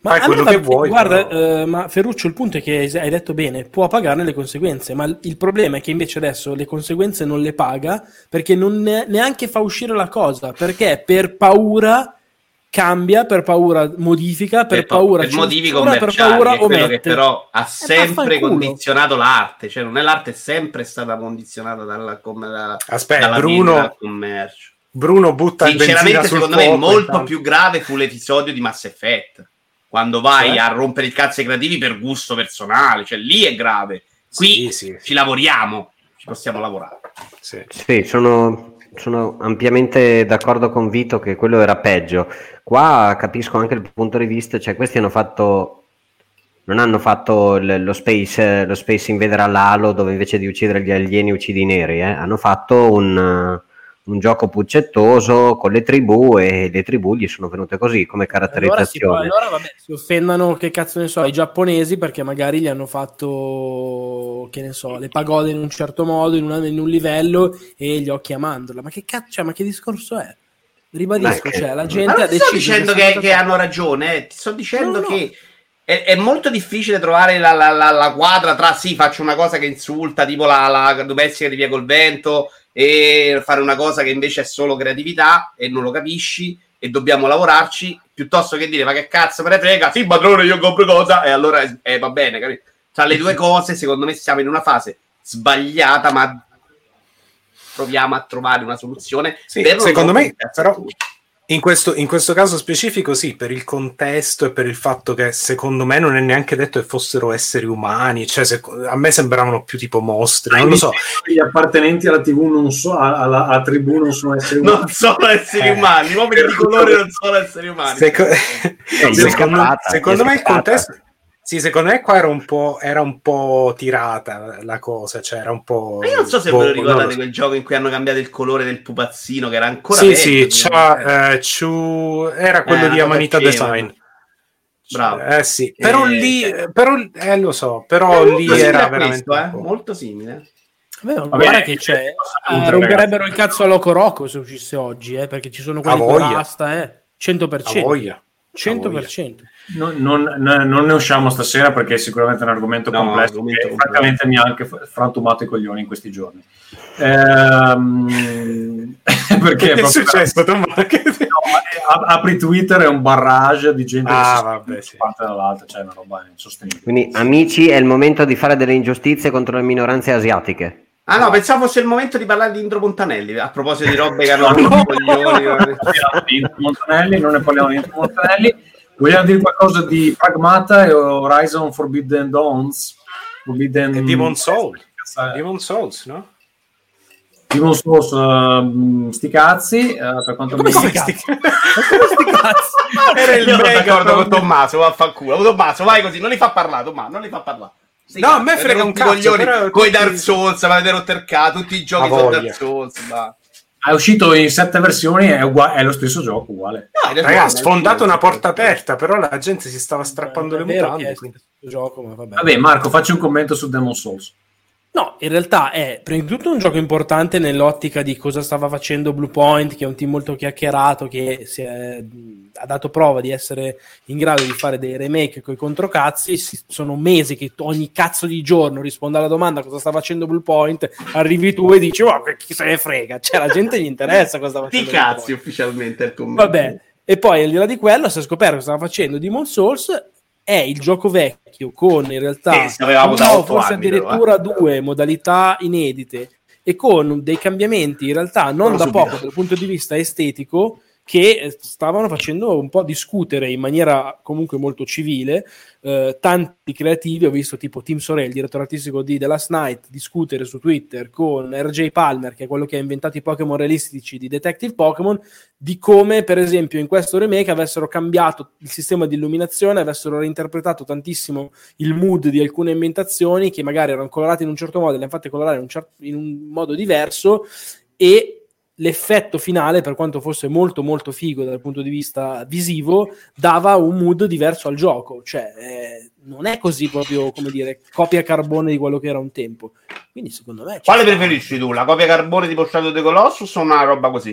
Ma fai quello va- che vuoi. Guarda, però- eh, ma Ferruccio, il punto è che hai detto bene, può pagarne le conseguenze, ma il- il problema è che invece adesso le conseguenze non le paga perché non ne- neanche fa uscire la cosa, perché per paura cambia, per paura modifica, per, pa- paura per motivi censura, per commerciali, paura quello che però ha sempre vaffanculo. condizionato l'arte, cioè non è l'arte è sempre stata condizionata dalla, com- da- Aspetta, dalla Bruno- vendita al commercio. Bruno butta il benzina Sinceramente, secondo me, molto più grave fu l'episodio di Mass Effect. Quando vai Cioè? a rompere il cazzo ai creativi per gusto personale, cioè lì è grave. Qui Sì, sì, ci lavoriamo, ci possiamo lavorare. sì. Sì, sono, sono ampiamente d'accordo con Vito che quello era peggio. Qua capisco anche il punto di vista, cioè questi hanno fatto, non hanno fatto il- lo, space, lo Space Invader all'Halo dove invece di uccidere gli alieni uccidi i neri, eh. hanno fatto un, un gioco puccettoso con le tribù e le tribù gli sono venute così come Allora, si, caratterizzazione. allora vabbè, si offendano, che cazzo ne so, i giapponesi perché magari gli hanno fatto, che ne so, le pagode in un certo modo, in, una- in un livello e gli occhi a mandorla. Ma che cazzo, cioè, ma che discorso è? Ribadisco, Beh, cioè, la gente non ha ti sto deciso dicendo che, che hanno ragione, eh. ti sto dicendo No, no. che è, è molto difficile trovare la, la- la- la quadra tra sì, faccio una cosa che insulta, tipo la, la domestica di via col vento, e fare una cosa che invece è solo creatività e non lo capisci e dobbiamo lavorarci, piuttosto che dire ma che cazzo me ne frega, sì padrone io compro cosa e allora eh, va bene, capito? Tra le due cose secondo me siamo in una fase sbagliata ma proviamo a trovare una soluzione Sì, secondo me, però. In questo, in questo caso specifico, sì, per il contesto e per il fatto che secondo me non è neanche detto che fossero esseri umani, cioè se- a me sembravano più tipo mostri, non lo so. Gli appartenenti alla TV non so, alla, alla tribù non sono esseri umani. non sono esseri Eh. umani, gli uomini di colore non sono esseri umani. Seco- [laughs] secondo, secondo me il contesto, sì, secondo me qua era un po', era un po' tirata la cosa, cioè era un po'. Ma io non so se boh, ve lo lo ricordate quel gioco in cui hanno cambiato il colore del pupazzino, che era ancora Sì, vecchio, sì, c'ha, eh, Chu- era quello Eh, di Amanita. Design. Bravo. Eh sì, però Eh, lì, eh. però, eh, lo so, però lì era a veramente. questo, eh, molto simile. Vabbè, Vabbè, guarda che c'è, eh, romperebbero il cazzo a Loco Rocco se uscisse oggi, eh, perché ci sono quelli A con rasta, eh, A 100%. voglia. 100%. Non, non- non ne usciamo stasera perché è sicuramente un argomento No, complesso argomento che complesso. francamente mi ha anche frantumato i coglioni in questi giorni. Ehm, [laughs] perché Che è proprio- successo, Tommaso? Che- [laughs] No, apri Twitter è un barrage di gente Ah, che si vabbè, sì. parte dall'altra, cioè una roba insostenibile. Quindi, amici, è il momento di fare delle ingiustizie contro le minoranze asiatiche. Ah no, pensavo fosse il momento di parlare di Indro Montanelli. A proposito di robe che hanno [laughs] coglioni. [laughs] Di Intro Montanelli, non ne parliamo di Intro Montanelli. Vogliamo dire qualcosa di Pragmata e Horizon Forbidden Dawns? Forbidden E Demon Soul. Cazzo, eh. Demon Souls, no? Demon Souls, ehm, sti cazzi, eh, per quanto mi riguarda. [laughs] sti cazzi? Era il mega d'accordo con Tommaso, vaffanculo. Tommaso, vai così, non li fa parlare, Tommaso, non li fa parlare. Sì, No, a me frega un i cazzo, però- Coi Dark Souls, ma avete cazzo, tutti i giochi Ha sono. Dark Souls. Ma... È uscito in sette versioni, è, ugua- è lo stesso gioco, uguale. No, non è sfondato una porta aperta, però la gente si stava strappando È le mutande. gioco, ma vabbè. Vabbè, Marco, facci un commento su Demon Souls. No, in realtà è prima di tutto un gioco importante nell'ottica di cosa stava facendo Blue Point, che è un team molto chiacchierato, che è- ha dato prova di essere in grado di fare dei remake con i controcazzi. Sono mesi che ogni cazzo di giorno risponde alla domanda cosa sta facendo Blue Point, arrivi tu e dici, oh, chi se ne frega, cioè la gente gli interessa cosa sta facendo. Blue cazzi ufficialmente il commento. Vabbè, e poi al di là di quello si è scoperto che stava facendo Demon Souls è il gioco vecchio con in realtà Eh, uno, forse anni, però, addirittura due modalità inedite e con dei cambiamenti in realtà non Però da subito. poco dal punto di vista estetico che eh, stavano facendo un po' discutere in maniera comunque molto civile eh, tanti creativi, ho visto tipo Tim Sorel, il direttore artistico di The Last Night, discutere su Twitter con RJ Palmer, che è quello che ha inventato i Pokémon realistici di Detective Pokémon, di come per esempio in questo remake avessero cambiato il sistema di illuminazione, avessero reinterpretato tantissimo il mood di alcune ambientazioni che magari erano colorate in un certo modo, le hanno fatte colorare in un, cer- in un modo diverso e l'effetto finale, per quanto fosse molto molto figo dal punto di vista visivo, dava un mood diverso al gioco, cioè eh, non è così proprio, come dire, copia carbone di quello che era un tempo. Quindi secondo me... Quale preferisci tu? La copia carbone tipo Shadow the Colossus o una roba così?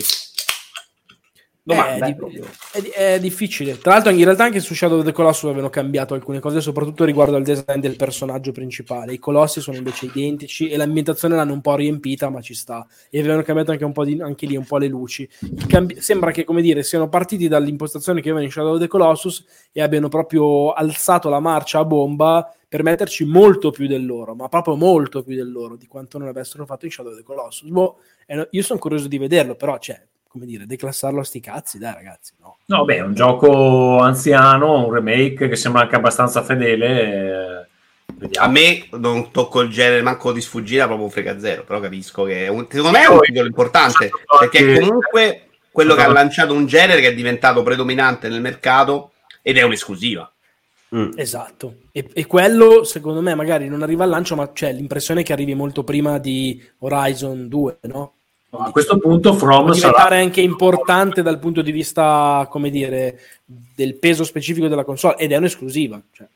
Domanda, è, eh, è di- è difficile. Tra l'altro, in realtà, anche su Shadow of the Colossus avevano cambiato alcune cose, soprattutto riguardo al design del personaggio principale. I colossi sono invece identici e l'ambientazione l'hanno un po' riempita, ma ci sta. E avevano cambiato anche un po' di, anche lì un po' le luci. Cambi- sembra che, come dire, siano partiti dall'impostazione che avevano in Shadow of the Colossus e abbiano proprio alzato la marcia a bomba per metterci molto più del loro, ma proprio molto più del loro di quanto non avessero fatto in Shadow of the Colossus. Boh, io sono curioso di vederlo, però, cioè, come dire, declassarlo a sti cazzi, dai ragazzi, no. No, beh, è un gioco anziano, un remake che sembra anche abbastanza fedele. eh, Vediamo. A me non tocco il genere manco di sfuggita, proprio frega zero, però capisco che è un, secondo me è un titolo importante, perché è comunque quello che ha lanciato un genere che è diventato predominante nel mercato ed è un'esclusiva. Mm. Esatto. E, e quello, secondo me, magari non arriva al lancio, ma c'è l'impressione che arrivi molto prima di Horizon 2, no? A questo punto From sarà diventare anche importante dal punto di vista, come dire, del peso specifico della console, ed è un'esclusiva. Cioè.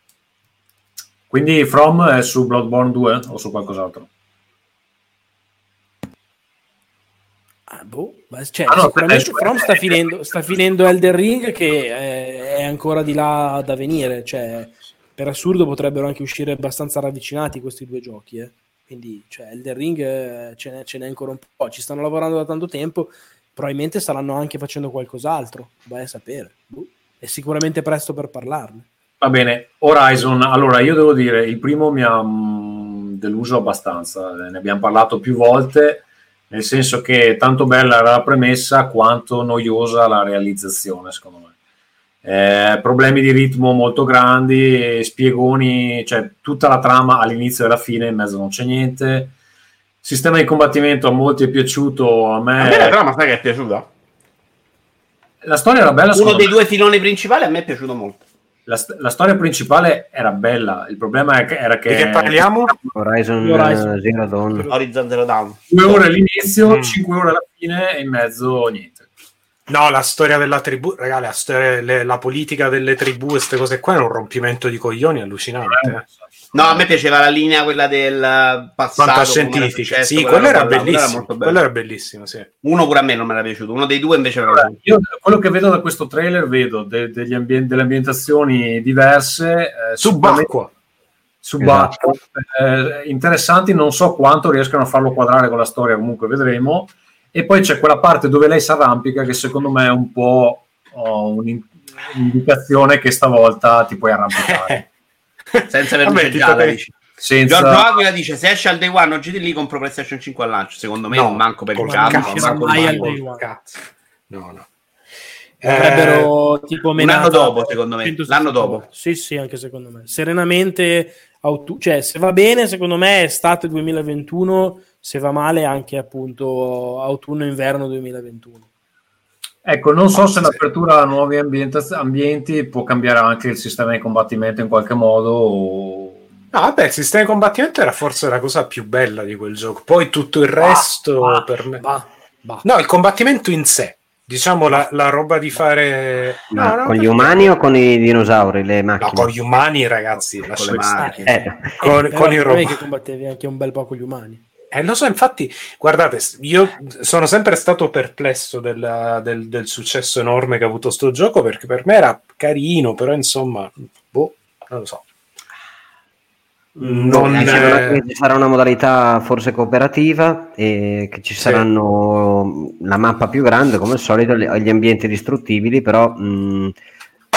Quindi From è su Bloodborne 2 o su qualcos'altro? Ah, boh, ma cioè, Ah, no, sicuramente From sta finendo, sta finendo Elden Ring che è, è ancora di là da venire, cioè, per assurdo potrebbero anche uscire abbastanza ravvicinati questi due giochi, eh. Quindi cioè, Elden Ring eh, ce n'è, ce n'è ancora un po', ci stanno lavorando da tanto tempo, probabilmente staranno anche facendo qualcos'altro, vai a sapere, Boh. è sicuramente presto per parlarne. Va bene, Horizon, allora io devo dire, il primo mi ha mm, deluso abbastanza, ne abbiamo parlato più volte, nel senso che tanto bella era la premessa quanto noiosa la realizzazione, secondo me. Eh, problemi di ritmo molto grandi, spiegoni, cioè tutta la trama all'inizio e alla fine, in mezzo non c'è niente. Sistema di combattimento a molti è piaciuto, a A me... me la trama sai che è piaciuta? La storia era bella, Uno dei me. due filoni principali a me è piaciuto molto. La, st- la storia principale era bella, il problema è che- era che... Di che parliamo? Horizon, Horizon. eh, Zero Dawn. Horizon Zero Dawn. due ore all'inizio, Mm. cinque ore alla fine e in mezzo niente. No, la storia della tribù, ragazzi, la, storia- le- la politica delle tribù, queste cose qua è un rompimento di coglioni allucinante. eh. No, a me piaceva la linea quella del passato. Fantascientifica. Sì, quello era bellissimo. Quello era bellissimo, sì. Uno pure a me non mi era piaciuto, uno dei due invece era Allora, io quello che vedo da questo trailer vedo de- degli ambien- delle ambientazioni diverse eh, sicuramente Subacquua. subacquea, eh, interessanti non so quanto riescano a farlo quadrare con la storia comunque vedremo e poi c'è quella parte dove lei si arrampica che secondo me è un po' oh, un'in- un'indicazione che stavolta ti puoi arrampicare [laughs] senza aver te- dici. senza Giorgio Aquila dice: Se esce al day one oggi di lì, compro PlayStation 5 al lancio. Secondo me, No, non manco per caso. cazzo, manco mai al day one. Cazzo. No, no. Avrebbero tipo un anno dopo, secondo me. 160 L'anno dopo. Sì, sì, anche secondo me. Serenamente, autu- cioè se va bene, secondo me è estate 2021, se va male anche appunto autunno-inverno 2021. ecco non so se l'apertura a nuovi ambientaz- ambienti può cambiare anche il sistema di combattimento in qualche modo o... No, vabbè, il sistema di combattimento era forse la cosa più bella di quel gioco. Poi tutto il resto bah, per me. bah, bah. No, il combattimento in sé. Diciamo la, la roba di fare. No, no, con gli umani o con i dinosauri, le No, macchine? Ah, con gli umani, ragazzi. Con le macchine. Eh, Con, Però con è robot. che combattevi anche un bel po' con gli umani. Eh, lo so, infatti, guardate, io sono sempre stato perplesso della- del, del successo enorme che ha avuto sto gioco perché per me era carino, però insomma, boh, non lo so. Non, Eh, ci sarà una modalità forse cooperativa e che ci saranno la mappa più grande come al solito gli ambienti distruttibili però mh,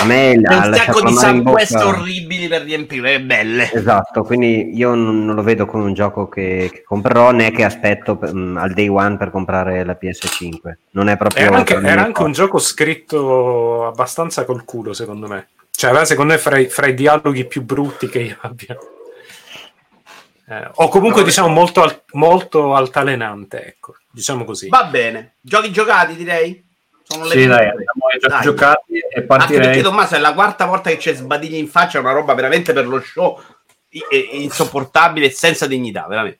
a me ha un sacco di bocca- orribili per riempire, belle. esatto quindi io non, non lo vedo come un gioco che, che comprerò né che aspetto per- mh, al day one per comprare la PS5 non è proprio era anche, era anche un gioco scritto abbastanza col culo, secondo me. Cioè, aveva, secondo me, fra i, fra i dialoghi più brutti che io abbia. Eh, o comunque, diciamo, molto, al- molto altalenante, ecco, diciamo così. Va bene. Giochi giocati, direi? Sono le sì dai abbiamo giocati e Anche partirei perché Tommaso è la quarta volta che c'è sbadigli in faccia, è una roba veramente per lo show insopportabile e senza dignità, veramente.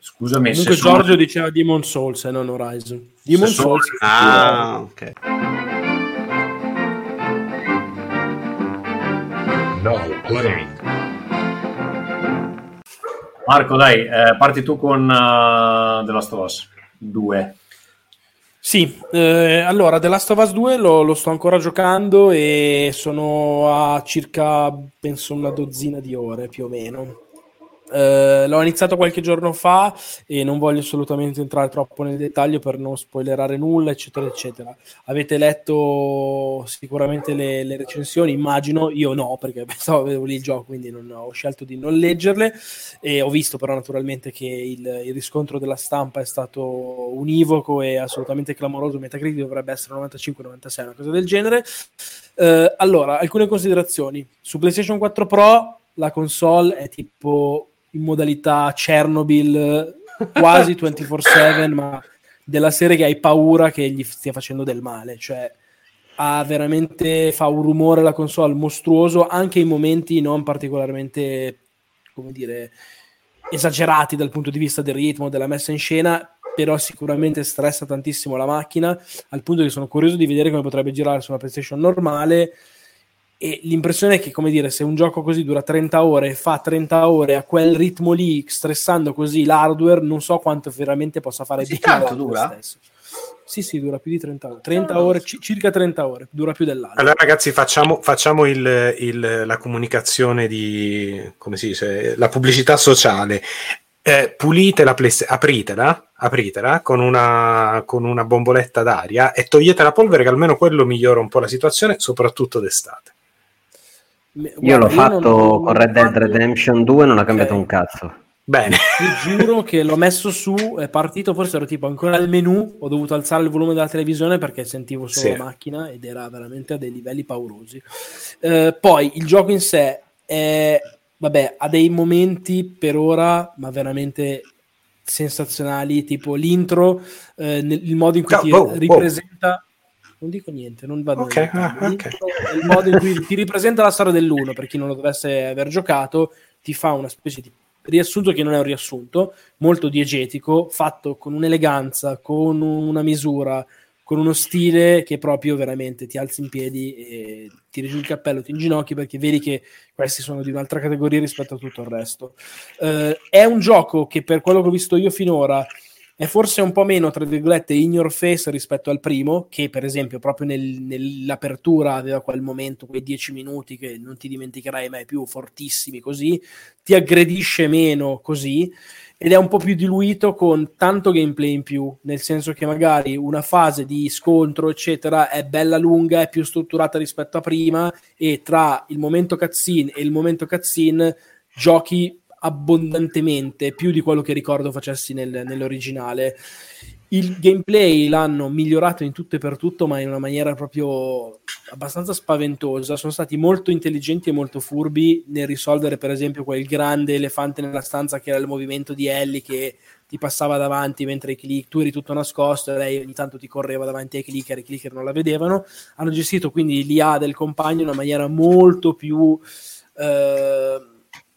scusami se Comunque sono- Giorgio diceva Demon Souls e non Horizon. Demon Se sono- Souls. Ah, ok. Now playing. Marco dai eh, parti tu con uh, The Last of Us 2 Sì, eh, allora The Last of Us 2 lo, lo sto ancora giocando e sono a circa, penso, una dozzina di ore più o meno. Eh, l'ho iniziato qualche giorno fa e non voglio assolutamente entrare troppo nel dettaglio per non spoilerare nulla, eccetera, eccetera. Avete letto sicuramente le, le recensioni, immagino, io no, perché [laughs] pensavo avevo lì il gioco, quindi non, ho scelto di non leggerle e ho visto però naturalmente che il, il riscontro della stampa è stato univoco e assolutamente clamoroso, Metacritic dovrebbe essere 95-96, una cosa del genere. Eh, allora, alcune considerazioni. Su PlayStation 4 Pro la console è tipo in modalità Chernobyl quasi [laughs] 24/7, ma della serie che hai paura che gli stia facendo del male, cioè ha veramente fa un rumore la console mostruoso anche in momenti non particolarmente come dire esagerati dal punto di vista del ritmo, della messa in scena, però sicuramente stressa tantissimo la macchina, al punto che sono curioso di vedere come potrebbe girare su una PlayStation normale e l'impressione è che, come dire, se un gioco così dura 30 ore e fa 30 ore a quel ritmo lì, stressando così l'hardware, non so quanto veramente possa fare bene tanto dura? stesso. Sì, sì, dura più di 30 ore. 30 ore, ci- circa 30 ore, dura più dell'altro. Allora, ragazzi, facciamo, facciamo il- il- la comunicazione di come si dice, la pubblicità sociale. Eh, pulite la PlayStation, apritela, apritela con una, con una bomboletta d'aria e togliete la polvere, che almeno quello migliora un po' la situazione, soprattutto d'estate. Me- io l'ho guarda, fatto non- non- con Red Dead Redemption 2 non ha cambiato Ok. un cazzo Bene, [laughs] Ti giuro che l'ho messo su, è partito, forse ero tipo ancora al menu, ho dovuto alzare il volume della televisione perché sentivo solo Sì. la macchina ed era veramente a dei livelli paurosi. Eh, poi il gioco in sé è, vabbè, ha dei momenti per ora, ma veramente sensazionali, tipo l'intro, eh, nel- il modo in cui Oh, ti oh, oh. Non dico niente, non vado Ok, nel dettaglio. ah, ok. L'intro è Il modo in cui ti ripresenta la storia dell'uno, per chi non lo dovesse aver giocato, ti fa una specie di riassunto che non è un riassunto, molto diegetico, fatto con un'eleganza, con una misura con uno stile che proprio veramente ti alzi in piedi e tiri giù il cappello, ti inginocchi perché vedi che questi sono di un'altra categoria rispetto a tutto il resto. Eh, è un gioco che per quello che ho visto io finora è forse un po' meno, tra virgolette, in your face rispetto al primo, che per esempio proprio nel, nell'apertura aveva quel momento, quei dieci minuti che non ti dimenticherai mai più, fortissimi così, ti aggredisce meno così, ed è un po' più diluito con tanto gameplay in più, nel senso che magari una fase di scontro, eccetera, è bella lunga, è più strutturata rispetto a prima, e tra il momento cutscene e il momento cutscene giochi abbondantemente, più di quello che ricordo facessi nel, nell'originale. Il gameplay l'hanno migliorato in tutto e per tutto, ma in una maniera proprio abbastanza spaventosa. Sono stati molto intelligenti e molto furbi nel risolvere, per esempio, quel grande elefante nella stanza che era il movimento di Ellie che ti passava davanti mentre i click, tu eri tutto nascosto e lei ogni tanto ti correva davanti ai clicker, i clicker non la vedevano. Hanno gestito quindi l'IA del compagno in una maniera molto più. Eh,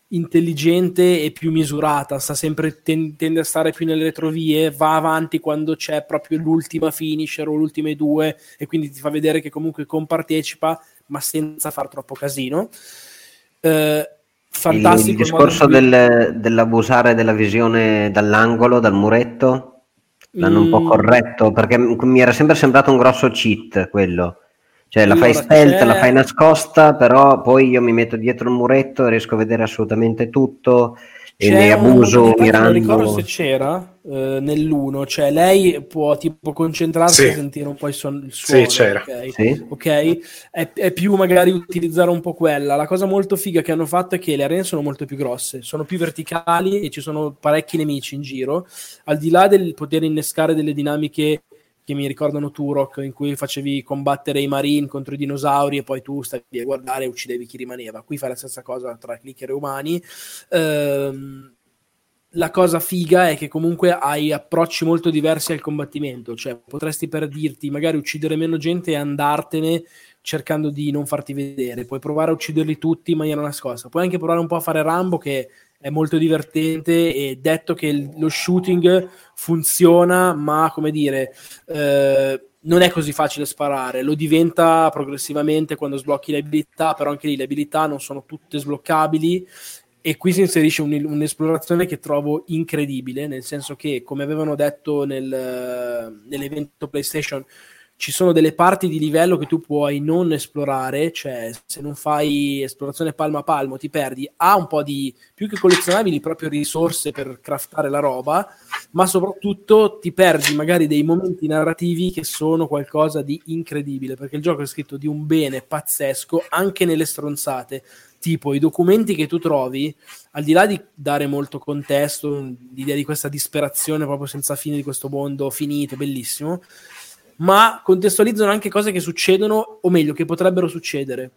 intelligente e più misurata, sta sempre ten- tende a stare più nelle retrovie, va avanti quando c'è proprio l'ultima finisher o le ultime due e quindi ti fa vedere che comunque compartecipa ma senza far troppo casino. Eh, fantastico. Il, discorso di... del, dell'abusare della visione dall'angolo, dal muretto, l'hanno mm. un po' mm. corretto perché mi era sempre sembrato un grosso cheat quello cioè la allora, fai stealth, c'è... la fai nascosta, però poi io mi metto dietro il muretto e riesco a vedere assolutamente tutto e ne abuso mirando. Non ricordo se c'era eh, nell'1, cioè lei può tipo concentrarsi sì. e sentire un po' il, son- il suono. Sì, c'era. Ok, sì. okay? È, è, più magari utilizzare un po' quella. La cosa molto figa che hanno fatto è che le arene sono molto più grosse, sono più verticali e ci sono parecchi nemici in giro. Al di là del poter innescare delle dinamiche che mi ricordano Turok, in cui facevi combattere i marine contro i dinosauri e poi tu stavi a guardare e uccidevi chi rimaneva. Qui fai la stessa cosa tra clicker e umani. Ehm, la cosa figa è che comunque hai approcci molto diversi al combattimento, cioè potresti per dirti magari uccidere meno gente e andartene cercando di non farti vedere, puoi provare a ucciderli tutti in maniera nascosta, puoi anche provare un po' a fare Rambo che è molto divertente e detto che il, lo shooting funziona, ma come dire, eh, non è così facile sparare, lo diventa progressivamente quando sblocchi le abilità, però anche lì le abilità non sono tutte sbloccabili e qui si inserisce un, un'esplorazione che trovo incredibile, nel senso che, come avevano detto nel, nell'evento PlayStation, ci sono delle parti di livello che tu puoi non esplorare, cioè se non fai esplorazione palmo a palmo ti perdi, ha un po' di più che collezionabili proprio risorse per craftare la roba, ma soprattutto ti perdi magari dei momenti narrativi che sono qualcosa di incredibile, perché il gioco è scritto di un bene pazzesco anche nelle stronzate, tipo i documenti che tu trovi, al di là di dare molto contesto, l'idea di questa disperazione proprio senza fine di questo mondo finito, bellissimo ma contestualizzano anche cose che succedono, o meglio, che potrebbero succedere.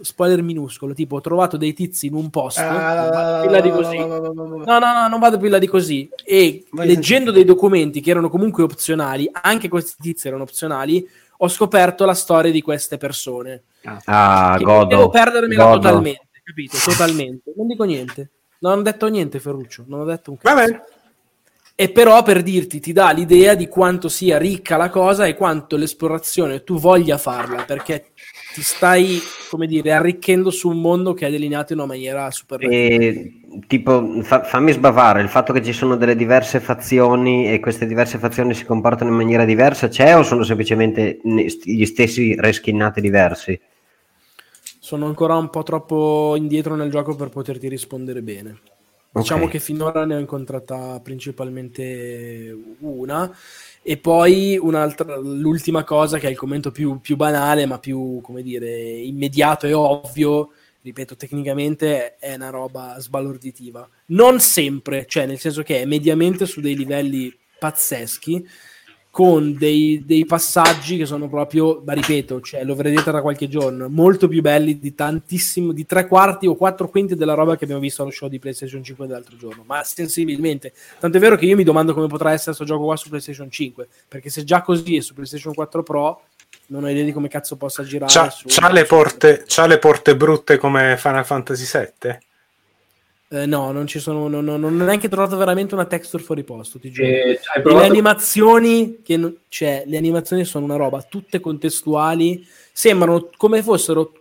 Spoiler minuscolo, tipo ho trovato dei tizi in un posto, uh, più di così. No, no, no, non vado più là di così. E Vai leggendo dei documenti che erano comunque opzionali, anche questi tizi erano opzionali, ho scoperto la storia di queste persone. Ah, godo. Devo perdermela godo. totalmente, capito? Totalmente. Non dico niente. Non ho detto niente, Ferruccio. Non ho detto un cazzo. Vabbè e però per dirti ti dà l'idea di quanto sia ricca la cosa e quanto l'esplorazione tu voglia farla perché ti stai come dire arricchendo su un mondo che è delineato in una maniera super e, tipo fa, fammi sbavare il fatto che ci sono delle diverse fazioni e queste diverse fazioni si comportano in maniera diversa c'è o sono semplicemente gli stessi reskinnati diversi? Sono ancora un po' troppo indietro nel gioco per poterti rispondere bene Diciamo okay. che finora ne ho incontrata principalmente una. E poi un'altra, l'ultima cosa che è il commento più, più banale, ma più, come dire, immediato e ovvio, ripeto, tecnicamente è una roba sbalorditiva. Non sempre, cioè nel senso che è mediamente su dei livelli pazzeschi, con dei, dei, passaggi che sono proprio, ma ripeto, cioè, lo vedrete tra qualche giorno, molto più belli di tantissimo, di tre quarti o quattro quinti della roba che abbiamo visto allo show di PlayStation 5 dell'altro giorno, ma sensibilmente. Tanto è vero che io mi domando come potrà essere questo gioco qua su PlayStation 5, perché se già così è su PlayStation 4 Pro, non ho idea di come cazzo possa girare. C'ha, su, c'ha, le, porte, c'ha le porte brutte come Final Fantasy VII? Eh, no, non ci sono, non, non, non ho neanche trovato veramente una texture fuori posto, ti giuro. E hai E le provato- animazioni, che non- cioè, le animazioni sono una roba, tutte contestuali, sembrano come fossero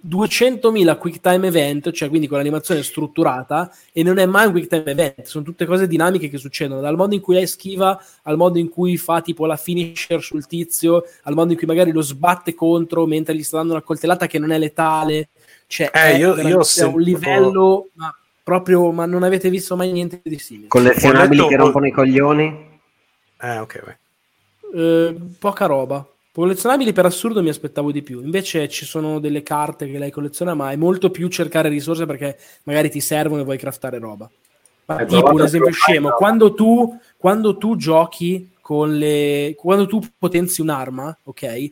200.000 quick time event, cioè quindi con l'animazione strutturata, e non è mai un quick time event, sono tutte cose dinamiche che succedono, dal modo in cui lei schiva, al modo in cui fa tipo la finisher sul tizio, al modo in cui magari lo sbatte contro mentre gli sta dando una coltellata che non è letale, cioè Eh, è io- io a un livello, ma proprio, ma non avete visto mai niente di simile. Collezionabili Ho letto- che rompono i coglioni. Eh, ok, vai. Eh, poca roba. Collezionabili per assurdo mi aspettavo di più. Invece ci sono delle carte che lei colleziona, ma è molto più cercare risorse perché magari ti servono e vuoi craftare roba. Ma Hai tipo un esempio scemo: quando tu, quando tu giochi con le. quando tu potenzi un'arma, ok?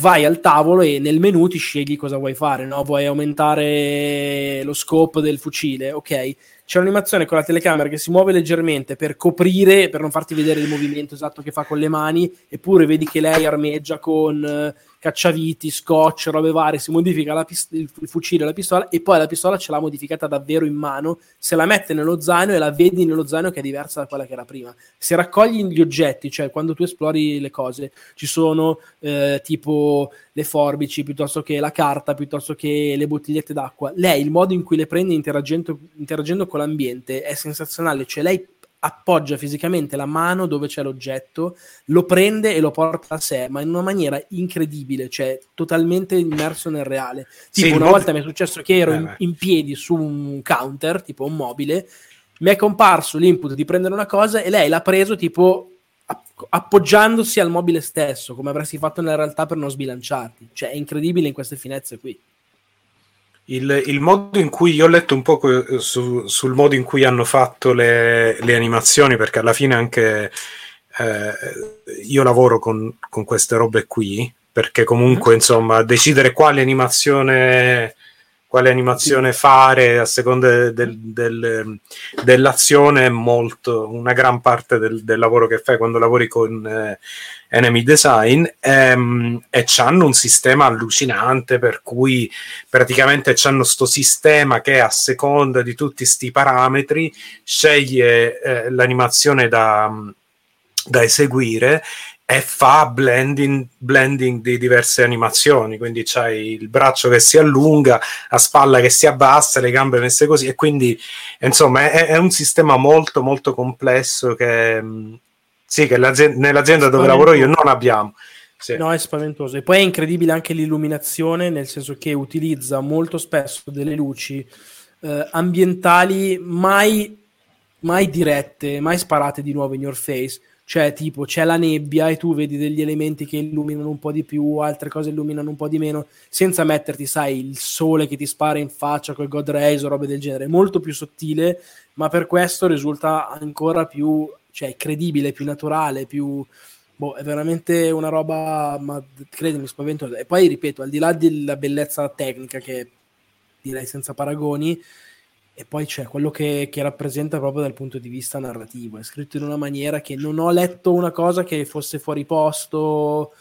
Vai al tavolo e nel menu ti scegli cosa vuoi fare, no? Vuoi aumentare lo scope del fucile, ok? C'è un'animazione con la telecamera che si muove leggermente per coprire, per non farti vedere il movimento esatto che fa con le mani, eppure vedi che lei armeggia con eh, cacciaviti, scotch, robe varie, si modifica la pis- il il fucile, la pistola e poi la pistola ce l'ha modificata davvero in mano, se la mette nello zaino e la vedi nello zaino che è diversa da quella che era prima. Se raccogli gli oggetti, cioè quando tu esplori le cose, ci sono eh, tipo le forbici, piuttosto che la carta, piuttosto che le bottigliette d'acqua. Lei, il modo in cui le prende interagendo, interagendo con l'ambiente è sensazionale, cioè lei appoggia fisicamente la mano dove c'è l'oggetto, lo prende e lo porta a sé, ma in una maniera incredibile, cioè totalmente immerso nel reale. Sì, Tipo il una modo- volta mi è successo che ero Eh, in, in piedi su un counter, tipo un mobile, mi è comparso l'input di prendere una cosa e lei l'ha preso tipo app- appoggiandosi al mobile stesso, come avresti fatto nella realtà per non sbilanciarti. Cioè è incredibile in queste finezze qui. Il, il modo in cui io ho letto un po' que- su- sul modo in cui hanno fatto le, le animazioni, perché alla fine anche eh, io lavoro con, con queste robe qui, perché comunque insomma decidere quale animazione, quale animazione fare a seconda del- del- dell'azione è molto una gran parte del, del lavoro che fai quando lavori con eh, enemy design ehm, e c'hanno un sistema allucinante per cui praticamente c'hanno sto sistema che a seconda di tutti sti parametri sceglie eh, l'animazione da, da eseguire e fa blending, blending di diverse animazioni quindi c'hai il braccio che si allunga la spalla che si abbassa le gambe messe così e quindi insomma è, è un sistema molto molto complesso che mh, sì che l'azienda- nell'azienda dove lavoro io non abbiamo Sì. No, è spaventoso. E poi è incredibile anche l'illuminazione, nel senso che utilizza molto spesso delle luci eh, ambientali mai, mai dirette, mai sparate di nuovo in your face. Cioè, tipo, c'è la nebbia e tu vedi degli elementi che illuminano un po' di più, altre cose illuminano un po' di meno, senza metterti, sai, il sole che ti spara in faccia col God Rays o robe del genere. È molto più sottile, ma per questo risulta ancora più, cioè, credibile, più naturale, più... Boh, è veramente una roba, ma credimi, spaventosa. E poi, ripeto, al di là della bellezza tecnica, che direi senza paragoni, e poi c'è quello che, che rappresenta proprio dal punto di vista narrativo. È scritto in una maniera che non ho letto una cosa che fosse fuori posto,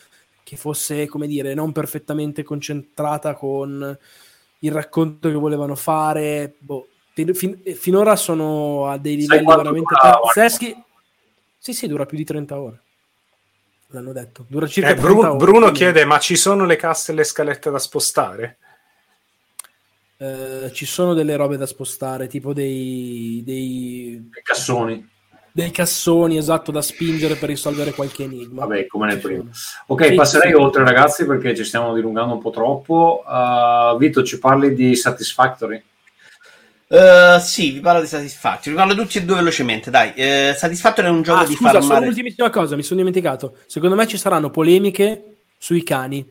che fosse, come dire, non perfettamente concentrata con il racconto che volevano fare. Boh, fin- fin- finora sono a dei livelli veramente pazzeschi. Sì, sì, dura più di 30 ore. L'hanno detto. Dura circa Eh, 30 Bruno, ore. Bruno chiede: Ma ci sono le casse e le scalette da spostare? Eh, ci sono delle robe da spostare, tipo dei, dei, cassoni. dei cassoni esatto da spingere per risolvere qualche enigma. Vabbè, come nel primo. Ok, Sì, passerei sì. oltre ragazzi perché ci stiamo dilungando un po' troppo. Uh, Vito, ci parli di Satisfactory? Eh, sì, vi parlo di Satisfactory. Vi parlo tutti e due velocemente, dai. Eh, Satisfactory è un gioco Ah, di scusa, solo farmare. un'ultimissima cosa, mi sono dimenticato. Secondo me ci saranno polemiche sui cani.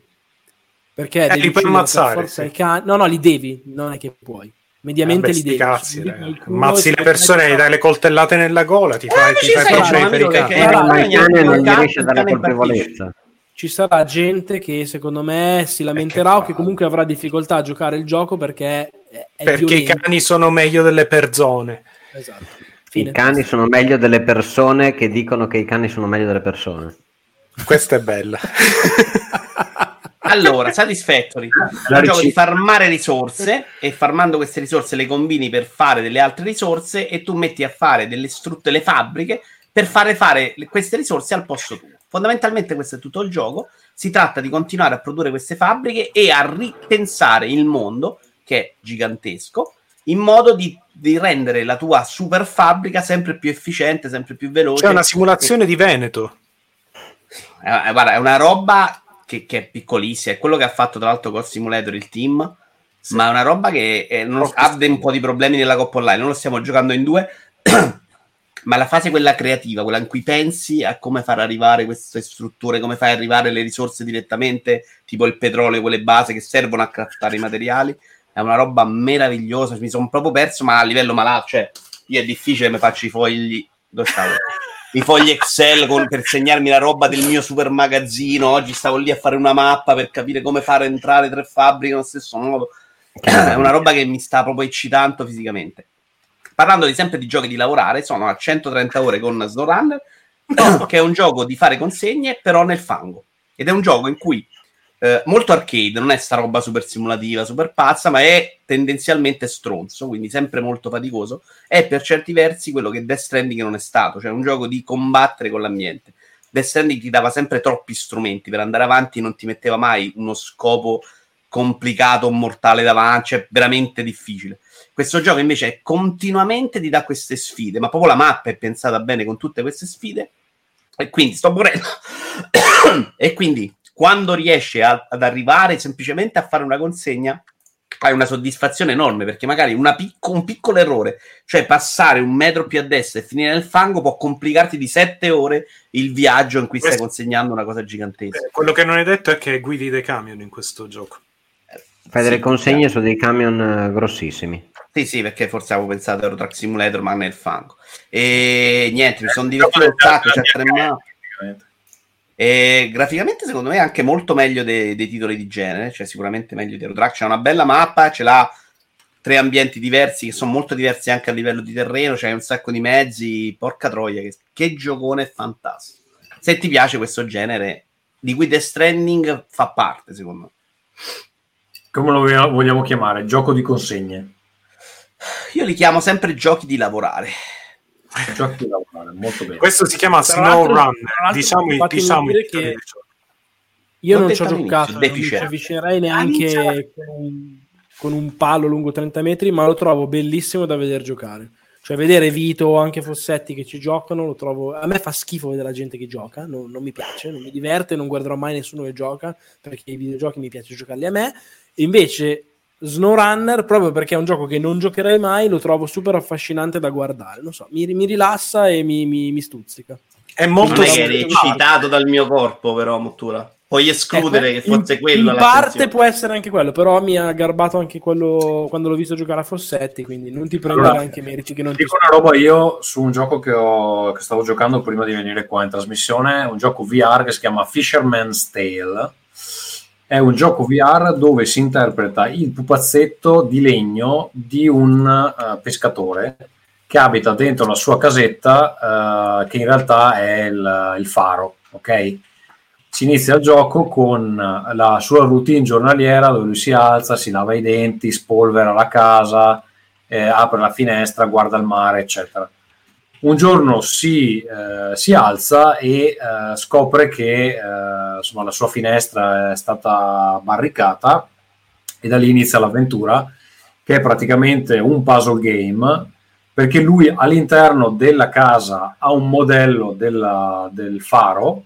Perché Eh, devi li puoi ammazzare, forza sì. i cani. No, no, li devi, non è che puoi. Mediamente Vabbè, li sti devi. cazzi, il culo Ammazzi e le persone, gli dai le coltellate nella gola, ti fai, ma ti ci fai procedere per i cazzi. Eh, Eh, non gli riesce a dare colpevolezza. Ci sarà gente che secondo me si lamenterà o che comunque avrà difficoltà a giocare il gioco perché Perché i cani sono meglio delle persone. Esatto. I Fine. cani sono meglio delle persone che dicono che i cani sono meglio delle persone. Questa è bella. [laughs] Allora, Satisfactory è un gioco di farmare risorse e farmando queste risorse le combini per fare delle altre risorse e tu metti a fare delle, stru- delle fabbriche per fare fare le- queste risorse al posto tuo. Fondamentalmente questo è tutto il gioco. Si tratta di continuare a produrre queste fabbriche e a ripensare il mondo, che è gigantesco, in modo di, di rendere la tua super fabbrica sempre più efficiente, sempre più veloce. C'è una simulazione di Veneto. Eh, guarda, è una roba che, che è piccolissima, è quello che ha fatto tra l'altro col simulator il team, ma è una roba che eh, non- ha un po' di problemi nella coppa online, non lo stiamo giocando in due, [clears throat] ma la fase quella creativa, quella in cui pensi a come far arrivare queste strutture, come fai arrivare le risorse direttamente, tipo il petrolio, quelle base che servono a craftare i materiali, è una roba meravigliosa, mi sono proprio perso, ma a livello malato, cioè io è difficile mi faccio i fogli, dove stavo? [laughs] I fogli Excel con- per segnarmi la roba del mio super magazzino. Oggi stavo lì a fare una mappa per capire come fare entrare tre fabbriche nello stesso modo. È una roba che mi sta proprio eccitando fisicamente. Parlando di sempre di giochi di lavorare, sono a 130 ore con SnowRunner, che è un gioco di fare consegne, però nel fango. Ed è un gioco in cui eh, molto arcade, non è sta roba super simulativa, super pazza, ma è tendenzialmente stronzo, quindi sempre molto faticoso. È per certi versi quello che Death Stranding non è stato, cioè un gioco di combattere con l'ambiente. Death Stranding ti dava sempre troppi strumenti per andare avanti, non ti metteva mai uno scopo complicato, mortale davanti, cioè veramente difficile. Questo gioco invece è continuamente ti dà queste sfide, ma proprio la mappa è pensata bene con tutte queste sfide. E quindi sto morendo. [coughs] e quindi quando riesci a- ad arrivare semplicemente a fare una consegna, hai una soddisfazione enorme perché magari una picco- un piccolo errore, cioè passare un metro più a destra e finire nel fango, può complicarti di sette ore il viaggio in cui stai consegnando una cosa gigantesca. Eh, Quello che non è detto è che guidi dei camion in questo gioco. Fai delle Sì, consegne su dei camion eh, grossissimi. Sì, sì, perché forse avevo pensato a Euro Truck Simulator, ma nel fango. E niente, mi sono divertito un sacco, c'è tre mappe. E graficamente secondo me è anche molto meglio de- dei titoli di genere, cioè sicuramente meglio di Eurotrack. C'è una bella mappa, ce l'ha tre ambienti diversi che sono molto diversi anche a livello di terreno, c'è un sacco di mezzi, porca troia, che, che giocone fantastico. Se ti piace questo genere, di cui Death Stranding fa parte, secondo me. Come lo vogliamo chiamare? Gioco di consegne. Io li chiamo sempre giochi di lavorare. [laughs] Giochi di lavorare, molto bene. Questo si chiama Tra Snow l'altro Diciamo, diciamo che- gioco. Io non detto ci ho giocato, non ci avvicinerei neanche con un, con un palo lungo 30 metri, ma lo trovo bellissimo da vedere giocare. Cioè, vedere Vito o anche Fossetti che ci giocano, lo trovo. A me fa schifo vedere la gente che gioca, non, non mi piace, non mi diverte, non guarderò mai nessuno che gioca perché i videogiochi mi piace giocarli a me. Invece, SnowRunner, proprio perché è un gioco che non giocherei mai, lo trovo super affascinante da guardare. Non so, mi, mi rilassa e mi, mi- mi stuzzica. È molto non è che eri eccitato dal mio corpo, però, Mottura. Puoi escludere Ecco, che fosse in, quello in parte può essere anche quello, però mi ha garbato anche quello quando l'ho visto giocare a Fossetti, quindi non ti prendere Allora, anche meriti che non ti Dico una roba io su un gioco che, ho- che stavo giocando prima di venire qua in trasmissione, un gioco VR che si chiama Fisherman's Tale. È un gioco VR dove si interpreta il pupazzetto di legno di un eh, pescatore che abita dentro la sua casetta, eh, che in realtà è il, il faro, ok? Si inizia il gioco con la sua routine giornaliera dove lui si alza, si lava i denti, spolvera la casa, eh, apre la finestra, guarda il mare, eccetera. Un giorno si, eh, si alza e eh, scopre che eh, insomma, la sua finestra è stata barricata e da lì inizia l'avventura, che è praticamente un puzzle game, perché lui all'interno della casa ha un modello della- del faro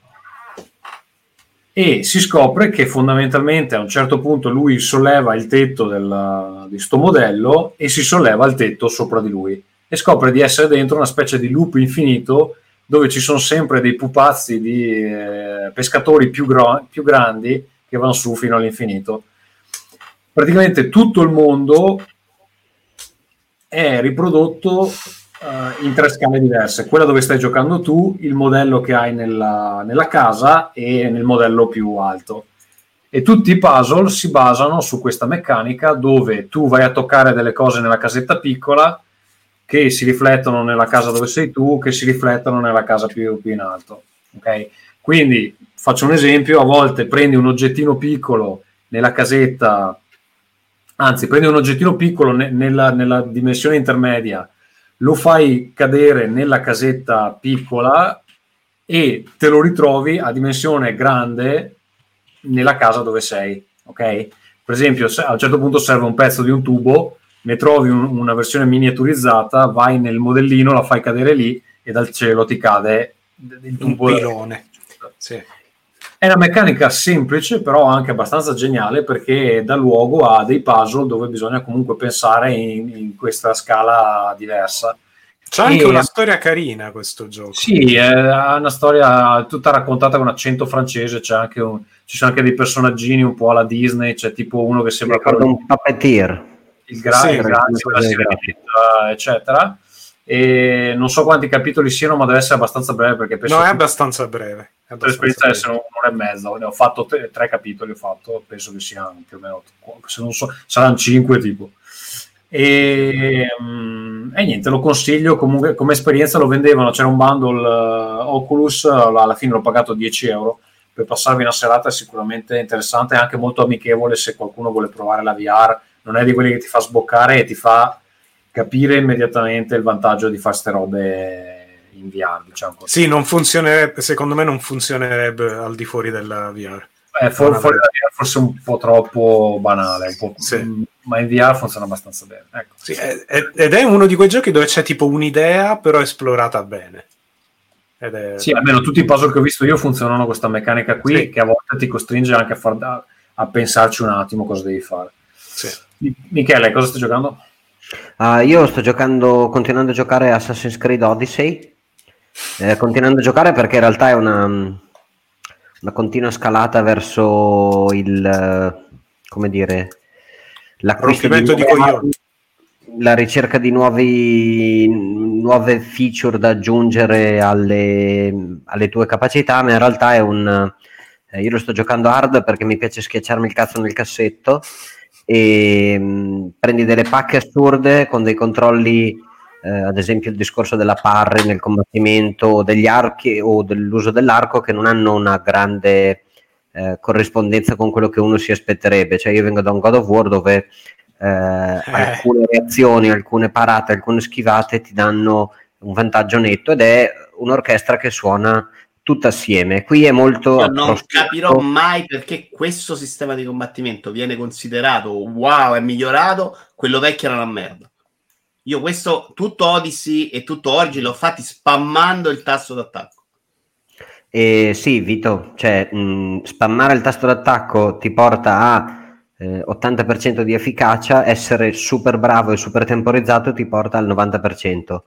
e si scopre che fondamentalmente a un certo punto lui solleva il tetto del- di sto modello e si solleva il tetto sopra di lui e scopre di essere dentro una specie di loop infinito dove ci sono sempre dei pupazzi di eh, pescatori più, gro- più grandi che vanno su fino all'infinito. Praticamente tutto il mondo è riprodotto eh, in tre scale diverse, quella dove stai giocando tu, il modello che hai nella, nella casa e nel modello più alto. E tutti i puzzle si basano su questa meccanica dove tu vai a toccare delle cose nella casetta piccola che si riflettono nella casa dove sei tu, che si riflettono nella casa più, più in alto. ok? Quindi faccio un esempio, a volte prendi un oggettino piccolo nella casetta, anzi prendi un oggettino piccolo ne- nella, nella dimensione intermedia, lo fai cadere nella casetta piccola e te lo ritrovi a dimensione grande nella casa dove sei, ok? Per esempio, se a un certo punto serve un pezzo di un tubo, ne trovi un- una versione miniaturizzata, vai nel modellino, la fai cadere lì e dal cielo ti cade il Un tubo. pilone. Sì. È una meccanica semplice, però anche abbastanza geniale perché dà luogo a dei puzzle dove bisogna comunque pensare in, in questa scala diversa. C'è anche E- una storia carina questo gioco. Sì, è una storia tutta raccontata con accento francese, c'è anche un- ci sono anche dei personaggini un po' alla Disney, c'è tipo uno che sembra ricordo quello un puppeteer. Il gra- Sì, il la eccetera. E non so quanti capitoli siano, ma deve essere abbastanza breve perché penso No, è abbastanza breve. È per esperienza deve essere un'ora e mezza. Ne ho fatto tre, tre capitoli, ho fatto, penso che siano più o meno, se non so, saranno cinque tipo. E, mm, e niente, lo consiglio comunque come esperienza. Lo vendevano, c'era un bundle eh, Oculus, alla fine l'ho pagato 10 euro per passarvi una serata. È sicuramente interessante e anche molto amichevole se qualcuno vuole provare la VR. Non è di quelli che ti fa sboccare e ti fa capire immediatamente il vantaggio di fare ste robe in VR. Diciamo così. Sì, non funzionerebbe, secondo me non funzionerebbe al di fuori della VR. Eh, for- fuori da VR forse un po' troppo banale, po', Sì. mm, ma in VR funziona abbastanza bene. Ecco. Sì, è- è- ed è uno di quei giochi dove c'è tipo un'idea, però esplorata bene. Ed è... Sì, almeno tutti i puzzle che ho visto io funzionano con questa meccanica qui, Sì. che a volte ti costringe anche a, far, a, a pensarci un attimo cosa devi fare. sì. Mi- Michele, cosa stai giocando? Ah, io sto giocando, continuando a giocare Assassin's Creed Odyssey, eh, continuando a giocare perché in realtà è una, una continua scalata verso il, come dire, l'acquisto di nuove coglioni. armi, la ricerca di nuovi, nuove feature da aggiungere alle, alle tue capacità, ma in realtà è un... eh, io lo sto giocando hard perché mi piace schiacciarmi il cazzo nel cassetto e mh, prendi delle pacche assurde con dei controlli, eh, ad esempio il discorso della parry nel combattimento o degli archi o dell'uso dell'arco che non hanno una grande eh, corrispondenza con quello che uno si aspetterebbe. Cioè io vengo da un God of War dove eh, alcune reazioni, alcune parate, alcune schivate ti danno un vantaggio netto ed è un'orchestra che suona tutta assieme. Qui è molto Io non capirò mai perché questo sistema di combattimento viene considerato wow, è migliorato, quello vecchio era una merda. Io questo, tutto Odyssey e tutto Origin l'ho fatti spammando il tasto d'attacco. Eh, sì, Vito, cioè, mh, spammare il tasto d'attacco ti porta a eh, 80% di efficacia, essere super bravo e super temporizzato ti porta al 90%,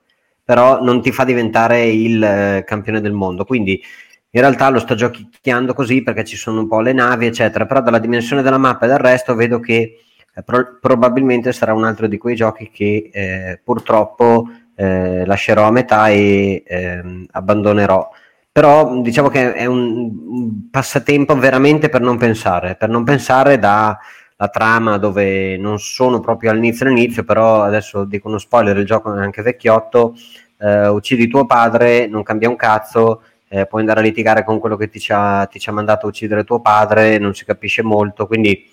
però non ti fa diventare il eh, campione del mondo. Quindi in realtà lo sto giochicchiando così perché ci sono un po' le navi, eccetera, però dalla dimensione della mappa e del resto vedo che eh, pro- probabilmente sarà un altro di quei giochi che eh, purtroppo eh, lascerò a metà e ehm, abbandonerò però diciamo che è un, passatempo veramente per non pensare, per non pensare da la trama dove non sono proprio all'inizio all'inizio, però adesso dico uno spoiler, il gioco è anche vecchiotto, eh, uccidi tuo padre, non cambia un cazzo, eh, puoi andare a litigare con quello che ti ci, ha, ti ci ha mandato a uccidere tuo padre, non si capisce molto, quindi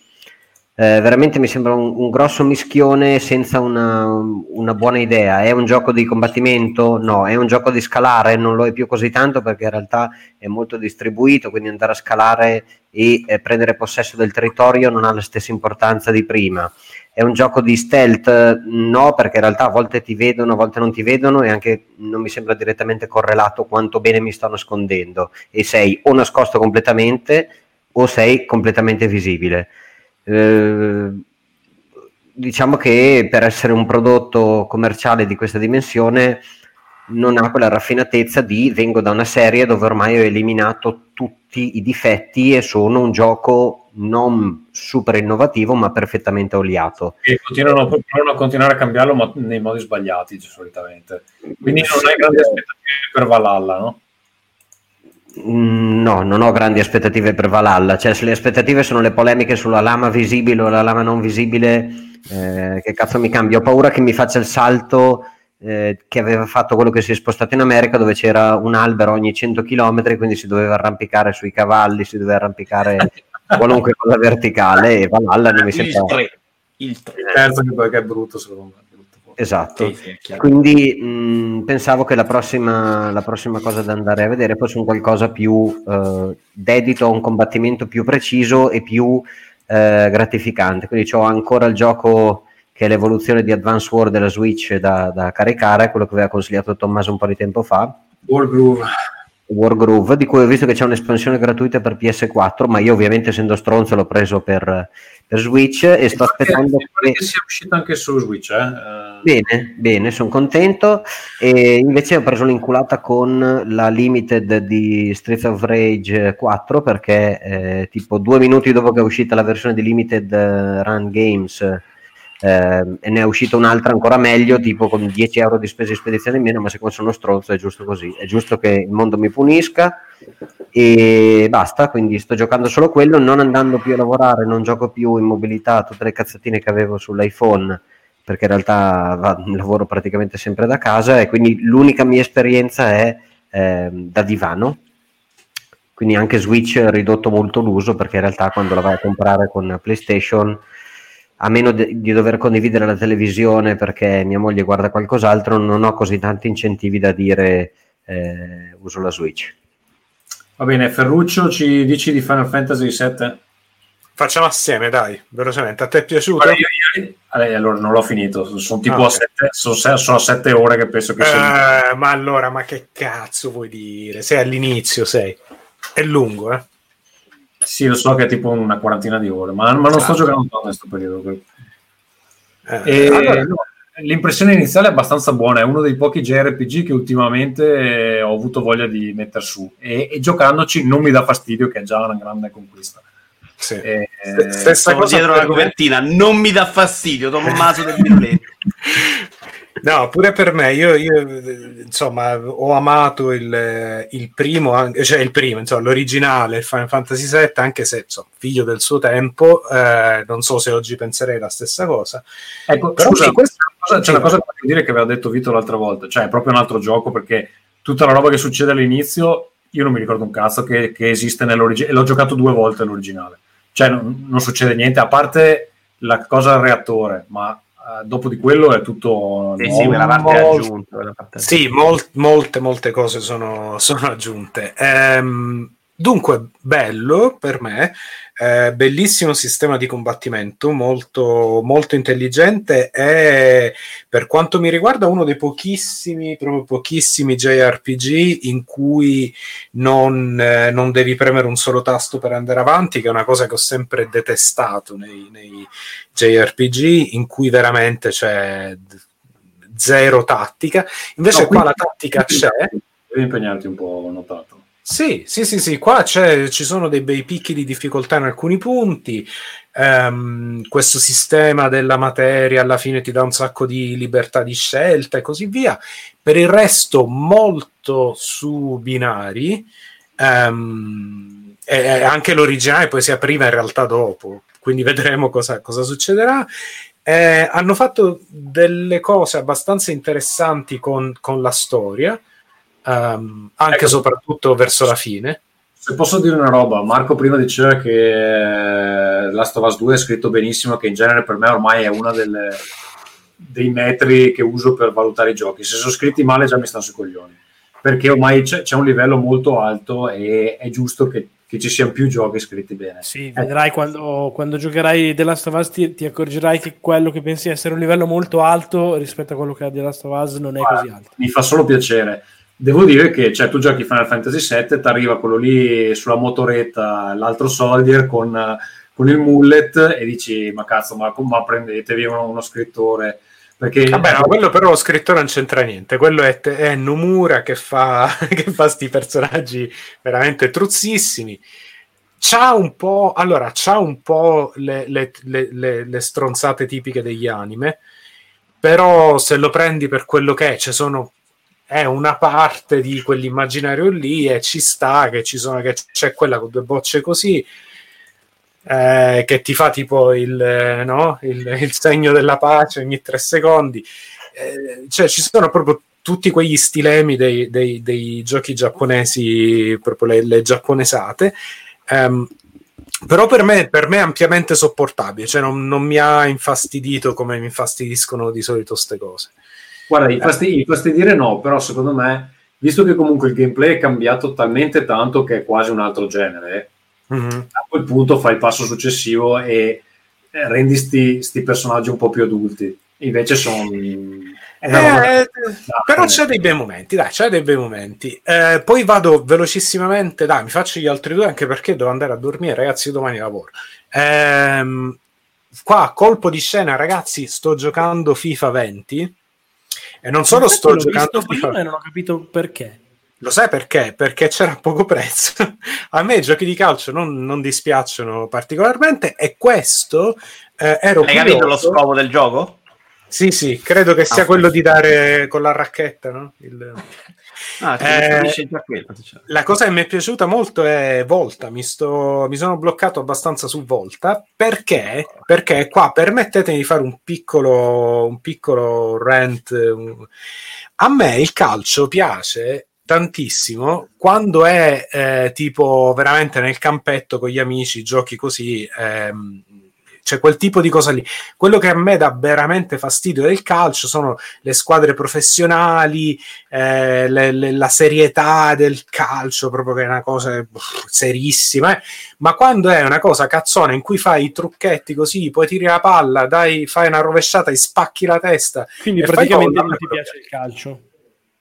eh, veramente mi sembra un, un grosso mischione senza una, una buona idea. È un gioco di combattimento? No. È un gioco di scalare? Non lo è più così tanto perché in realtà è molto distribuito, quindi andare a scalare e eh, prendere possesso del territorio non ha la stessa importanza di prima. È un gioco di stealth? No, perché in realtà a volte ti vedono, a volte non ti vedono e anche non mi sembra direttamente correlato quanto bene mi sto nascondendo. E sei o nascosto completamente o sei completamente visibile. Eh, diciamo che per essere un prodotto commerciale di questa dimensione non ha quella raffinatezza di vengo da una serie dove ormai ho eliminato tutti i difetti e sono un gioco non super innovativo ma perfettamente oliato E continuano, provano a continuare a cambiarlo ma nei modi sbagliati solitamente. Quindi non hai grandi aspettative per Valhalla, no? Mm, No, non ho grandi aspettative per Valhalla. Cioè, se le aspettative sono le polemiche sulla lama visibile o la lama non visibile, eh, che cazzo mi cambia? Ho paura che mi faccia il salto eh, che aveva fatto quello che si è spostato in America dove c'era un albero ogni 100 km, quindi si doveva arrampicare sui cavalli, si doveva arrampicare [laughs] qualunque cosa verticale e Valhalla non mi Il sembra... 3. Il 3. Il terzo che perché è brutto secondo me. Esatto. Sì, sì. Quindi mh, pensavo che la prossima, la prossima cosa da andare a vedere fosse un qualcosa più eh, dedito a un combattimento più preciso e più eh, gratificante. Quindi ho ancora il gioco che è l'evoluzione di Advance War della Switch da, da caricare, quello che aveva consigliato Tommaso un po' di tempo fa. Wargroove. Wargroove, di cui ho visto che c'è un'espansione gratuita per PS4, ma io ovviamente essendo stronzo l'ho preso per, per Switch e sto aspettando che... che sia uscito anche su Switch. Eh? Bene, bene, sono contento. E invece ho preso l'inculata con la limited di Streets of Rage 4 perché eh, tipo due minuti dopo che è uscita la versione di limited eh, run games eh, e ne è uscita un'altra ancora meglio, tipo con 10 euro di spese di spedizione in meno, ma siccome sono stronzo è giusto così, è giusto che il mondo mi punisca e basta, quindi sto giocando solo quello, non andando più a lavorare, non gioco più in mobilità, tutte le cazzatine che avevo sull'iPhone perché in realtà va- lavoro praticamente sempre da casa e quindi l'unica mia esperienza è ehm, da divano. Quindi anche Switch ha ridotto molto l'uso perché in realtà quando la vai a comprare con PlayStation, a meno de- di dover condividere la televisione perché mia moglie guarda qualcos'altro, non ho così tanti incentivi da dire eh, uso la Switch. Va bene, Ferruccio, ci dici di Final Fantasy VII? Facciamo assieme, dai, velocemente. A te è piaciuto? Guarda, io ieri- eh, allora non l'ho finito, sono tipo Ah, a ok. sette, sono, se- sono a sette ore che penso che sia. Eh, ma allora, ma che cazzo vuoi dire? Sei all'inizio, sei. È lungo, eh? Sì, lo so che è tipo una quarantina di ore, ma, ma non sto giocando tanto in questo periodo. Eh, E, allora- no, l'impressione iniziale è abbastanza buona, è uno dei pochi JRPG che ultimamente eh, ho avuto voglia di mettere su e, e giocandoci non mi dà fastidio, che è già una grande conquista. Sì. E- St- stessa Sono cosa dietro la me. copertina, non mi dà fastidio, Tommaso del Birletto. No, pure per me, io, io, eh, insomma ho amato il, il primo, anche- cioè il primo, insomma, l'originale, il Final Fantasy VII, anche se insomma, figlio del suo tempo, eh, non so se oggi penserei la stessa cosa. Ecco, Però scusa, sì, c'è una cosa- c'è una cosa che voglio dire che aveva detto Vito l'altra volta, cioè è proprio un altro gioco perché tutta la roba che succede all'inizio io non mi ricordo un cazzo che, che esiste nell'originale, l'ho giocato due volte l'originale, cioè non, non succede niente, a parte la cosa del reattore, ma eh, dopo di quello è tutto... Sì, nuovo. sì, quella parte aggiunta. quella parte Sì, mol- molte, molte cose sono, [laughs] sono aggiunte. Ehm, dunque, bello per me, eh, bellissimo sistema di combattimento, molto, molto intelligente e per quanto mi riguarda uno dei pochissimi, proprio pochissimi JRPG in cui non, eh, non devi premere un solo tasto per andare avanti, che è una cosa che ho sempre detestato nei, nei JRPG, in cui veramente c'è zero tattica. Invece No, qua la tattica c'è. Devi impegnarti un po', ho notato. Sì, sì, sì, sì, qua ci sono dei bei picchi di difficoltà in alcuni punti. Ehm, questo sistema della materia alla fine ti dà un sacco di libertà di scelta e così via. Per il resto, molto su binari. Ehm, e e anche l'originale poi si apriva in realtà dopo, quindi vedremo cosa, cosa succederà. Eh, hanno fatto delle cose abbastanza interessanti con, con la storia, ehm, anche Ecco. e soprattutto verso la fine. Se posso dire una roba, Marco prima diceva che eh, Last of Us 2 è scritto benissimo, che in genere per me ormai è uno dei metri che uso per valutare i giochi. Se sono scritti male già mi stanno sui coglioni, perché ormai c'è, c'è un livello molto alto e è giusto che, che ci siano più giochi scritti bene. Sì, vedrai quando, quando giocherai The Last of Us ti, ti accorgerai che quello che pensi essere un livello molto alto rispetto a quello che ha The Last of Us non è Guarda, così alto. Mi fa solo piacere. Devo dire che cioè, tu giochi Final Fantasy VII, ti arriva quello lì sulla motoretta, l'altro soldier con, con il mullet e dici ma cazzo, ma, ma prendetevi uno, uno scrittore. Perché Vabbè, no, quello però lo scrittore non c'entra niente, quello è, è Nomura che fa, [laughs] che fa sti personaggi veramente truzzissimi. C'ha un po', allora, c'ha un po' le, le- le- le- stronzate tipiche degli anime, però se lo prendi per quello che è, ci sono è una parte di quell'immaginario lì e ci sta che ci sono che c'è quella con due bocce così eh, che ti fa tipo il, eh, no? il, il segno della pace ogni tre secondi eh, cioè ci sono proprio tutti quegli stilemi dei, dei- dei giochi giapponesi, proprio le, le giapponesate. Ehm, però per me, per me è ampiamente sopportabile, cioè non, non mi ha infastidito come mi infastidiscono di solito ste cose. Guarda, infastidi- infastidire no, però secondo me, visto che comunque il gameplay è cambiato talmente tanto che è quasi un altro genere, Mhm. a quel punto fai il passo successivo e eh, rendi sti, sti personaggi un po' più adulti. Invece sono... Eh, però c'è dei bei momenti, dai, c'è dei bei momenti. Eh, poi vado velocissimamente, dai, mi faccio gli altri due anche perché devo andare a dormire, ragazzi, domani lavoro. Ehm, qua, colpo di scena, ragazzi, sto giocando FIFA 20 e non solo sto L'ho giocando visto prima e non ho capito perché. Lo sai perché? Perché c'era poco prezzo. [laughs] A me i giochi di calcio non, non dispiacciono particolarmente e questo eh, ero Hai capito lo curioso- scopo del gioco? Sì, sì, credo che sia Ah, quello di dare con la racchetta, no? Il- [laughs] Ah, Eh, quello, diciamo. La cosa che mi è piaciuta molto è Volta, mi, sto, mi sono bloccato abbastanza su Volta perché, perché qua permettetemi di fare un piccolo, un piccolo rant. un- A me il calcio piace tantissimo quando è eh, tipo veramente nel campetto con gli amici, giochi così. ehm, c'è quel tipo di cosa lì. Quello che a me dà veramente fastidio del calcio sono le squadre professionali, eh, le- le- la serietà del calcio, proprio che è una cosa uff, serissima. eh. Ma quando è una cosa cazzona in cui fai i trucchetti così, poi tiri la palla, dai, fai una rovesciata e spacchi la testa. Quindi praticamente non ti piace il calcio.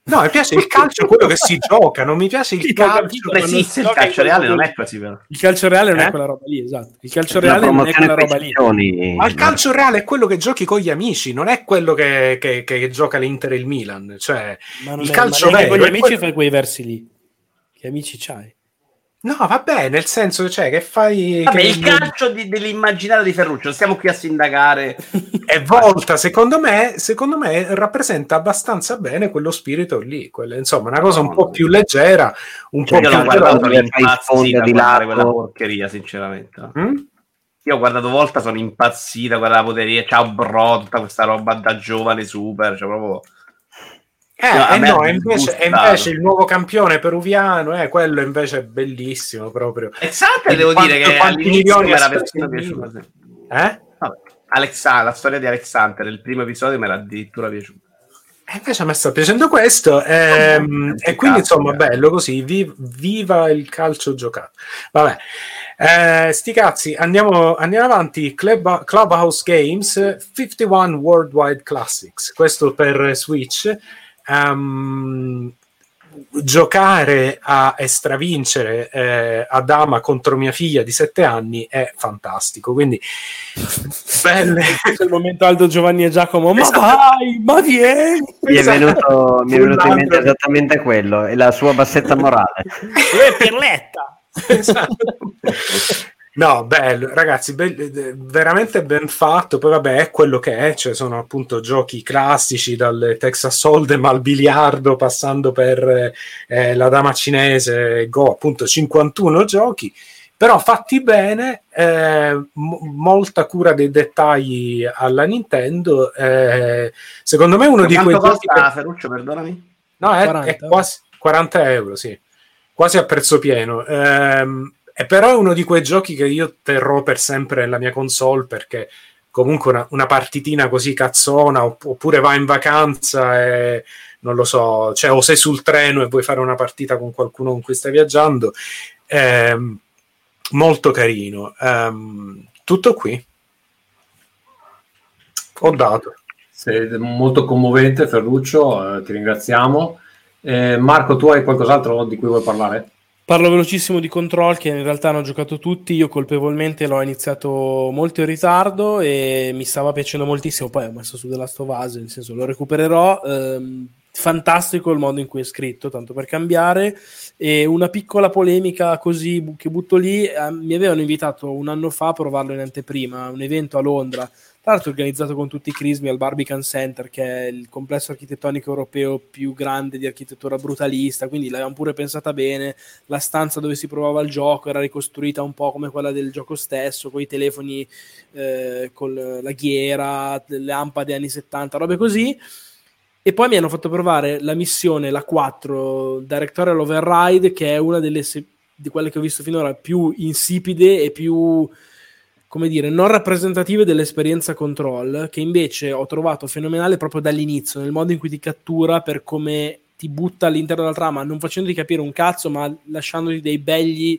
No, mi piace il calcio, quello che si gioca, non mi piace il calcio. Beh, sì, si il calcio reale non è così però. Il calcio reale non Eh? è quella roba lì, esatto. Il calcio La reale non è quella roba lì. Ma il calcio reale è quello che giochi con gli amici, non è quello che, che- che gioca l'Inter e il Milan. Cioè, Ma non il è, calcio vero con gli amici quello- fai quei versi lì. Che amici c'hai? No, vabbè, nel senso cioè, che fai... Vabbè, che- il calcio di- dell'immaginario di Ferruccio, stiamo qui a sindacare. è [laughs] volta, secondo me, secondo me rappresenta abbastanza bene quello spirito lì. quella- insomma, una cosa un No, po' no. più leggera, un Cioè, po' Io più calcio guardato, dove sono fai impazzito sponde a di lato. quella porcheria, sinceramente. Mm? Io ho guardato Volta, sono impazzita, guarda la poteria, ciao bro, tutta questa roba da giovane super, cioè proprio... Eh, No, eh no, e invece, e invece il nuovo campione peruviano, eh, quello invece è bellissimo proprio. E Sante Quindi devo quanto- dire che quanti all'inizio milioni mi era persino il piaciuto. Eh? Vabbè. Alexa- la storia di Alexander, il primo episodio mi era addirittura piaciuto. E invece a me sta piacendo questo, ehm, e quindi cazzo, insomma, ragazzi. bello così. vi- viva il calcio giocato. Vabbè, eh, sti cazzi, andiamo, andiamo avanti. Club- Clubhouse Games 51 Worldwide Classics, questo per Switch. Ehm, giocare a e stravincere eh, a dama contro mia figlia di 7 anni è fantastico. Quindi, [laughs] belle. Questo è il momento Aldo Giovanni e Giacomo. Ma Esatto. vai, ma vieni! Mi è venuto, mi è venuto in mente Esatto. esattamente quello, e la sua bassetta morale. Eh, Pirletta! [laughs] Esatto. No, bello, ragazzi, be- eh, veramente ben fatto. Poi, vabbè, è quello che è, cioè sono appunto giochi classici dal Texas Hold'em al biliardo, passando per eh, la dama cinese, Go, appunto 51 giochi, però fatti bene, eh, mo- molta cura dei dettagli alla Nintendo. eh, secondo me, uno di quei Quanto giochi. costa, per- Ferruccio, perdonami? No, è, 40? è quasi 40 euro, sì, quasi a prezzo pieno. Ehm, e però è uno di quei giochi che io terrò per sempre nella mia console perché comunque una, una partitina così cazzona opp- oppure vai in vacanza e non lo so, cioè o sei sul treno e vuoi fare una partita con qualcuno con cui stai viaggiando, ehm, molto carino. Ehm, tutto qui. Ho dato. Sei molto commovente, Ferruccio, eh, ti ringraziamo. Eh, Marco, tu hai qualcos'altro di cui vuoi parlare? Parlo velocissimo di Control che in realtà hanno giocato tutti, io colpevolmente l'ho iniziato molto in ritardo e mi stava piacendo moltissimo, poi ho messo su of Us, nel senso lo recupererò, ehm, fantastico il modo in cui è scritto, tanto per cambiare, e una piccola polemica così che butto lì, eh, mi avevano invitato un anno fa a provarlo in anteprima, un evento a Londra, tra l'altro organizzato con tutti i crismi al Barbican Center, che è il complesso architettonico europeo più grande di architettura brutalista, quindi l'avevamo pure pensata bene, la stanza dove si provava il gioco era ricostruita un po' come quella del gioco stesso, con i telefoni eh, con la ghiera, le lampade anni 70, robe così. E poi mi hanno fatto provare la missione, la 4, Directorial Override, che è una delle di quelle che ho visto finora più insipide e più, come dire, non rappresentative dell'esperienza control, che invece ho trovato fenomenale proprio dall'inizio, nel modo in cui ti cattura per come ti butta all'interno della trama, non facendoti capire un cazzo, ma lasciandoti dei begli,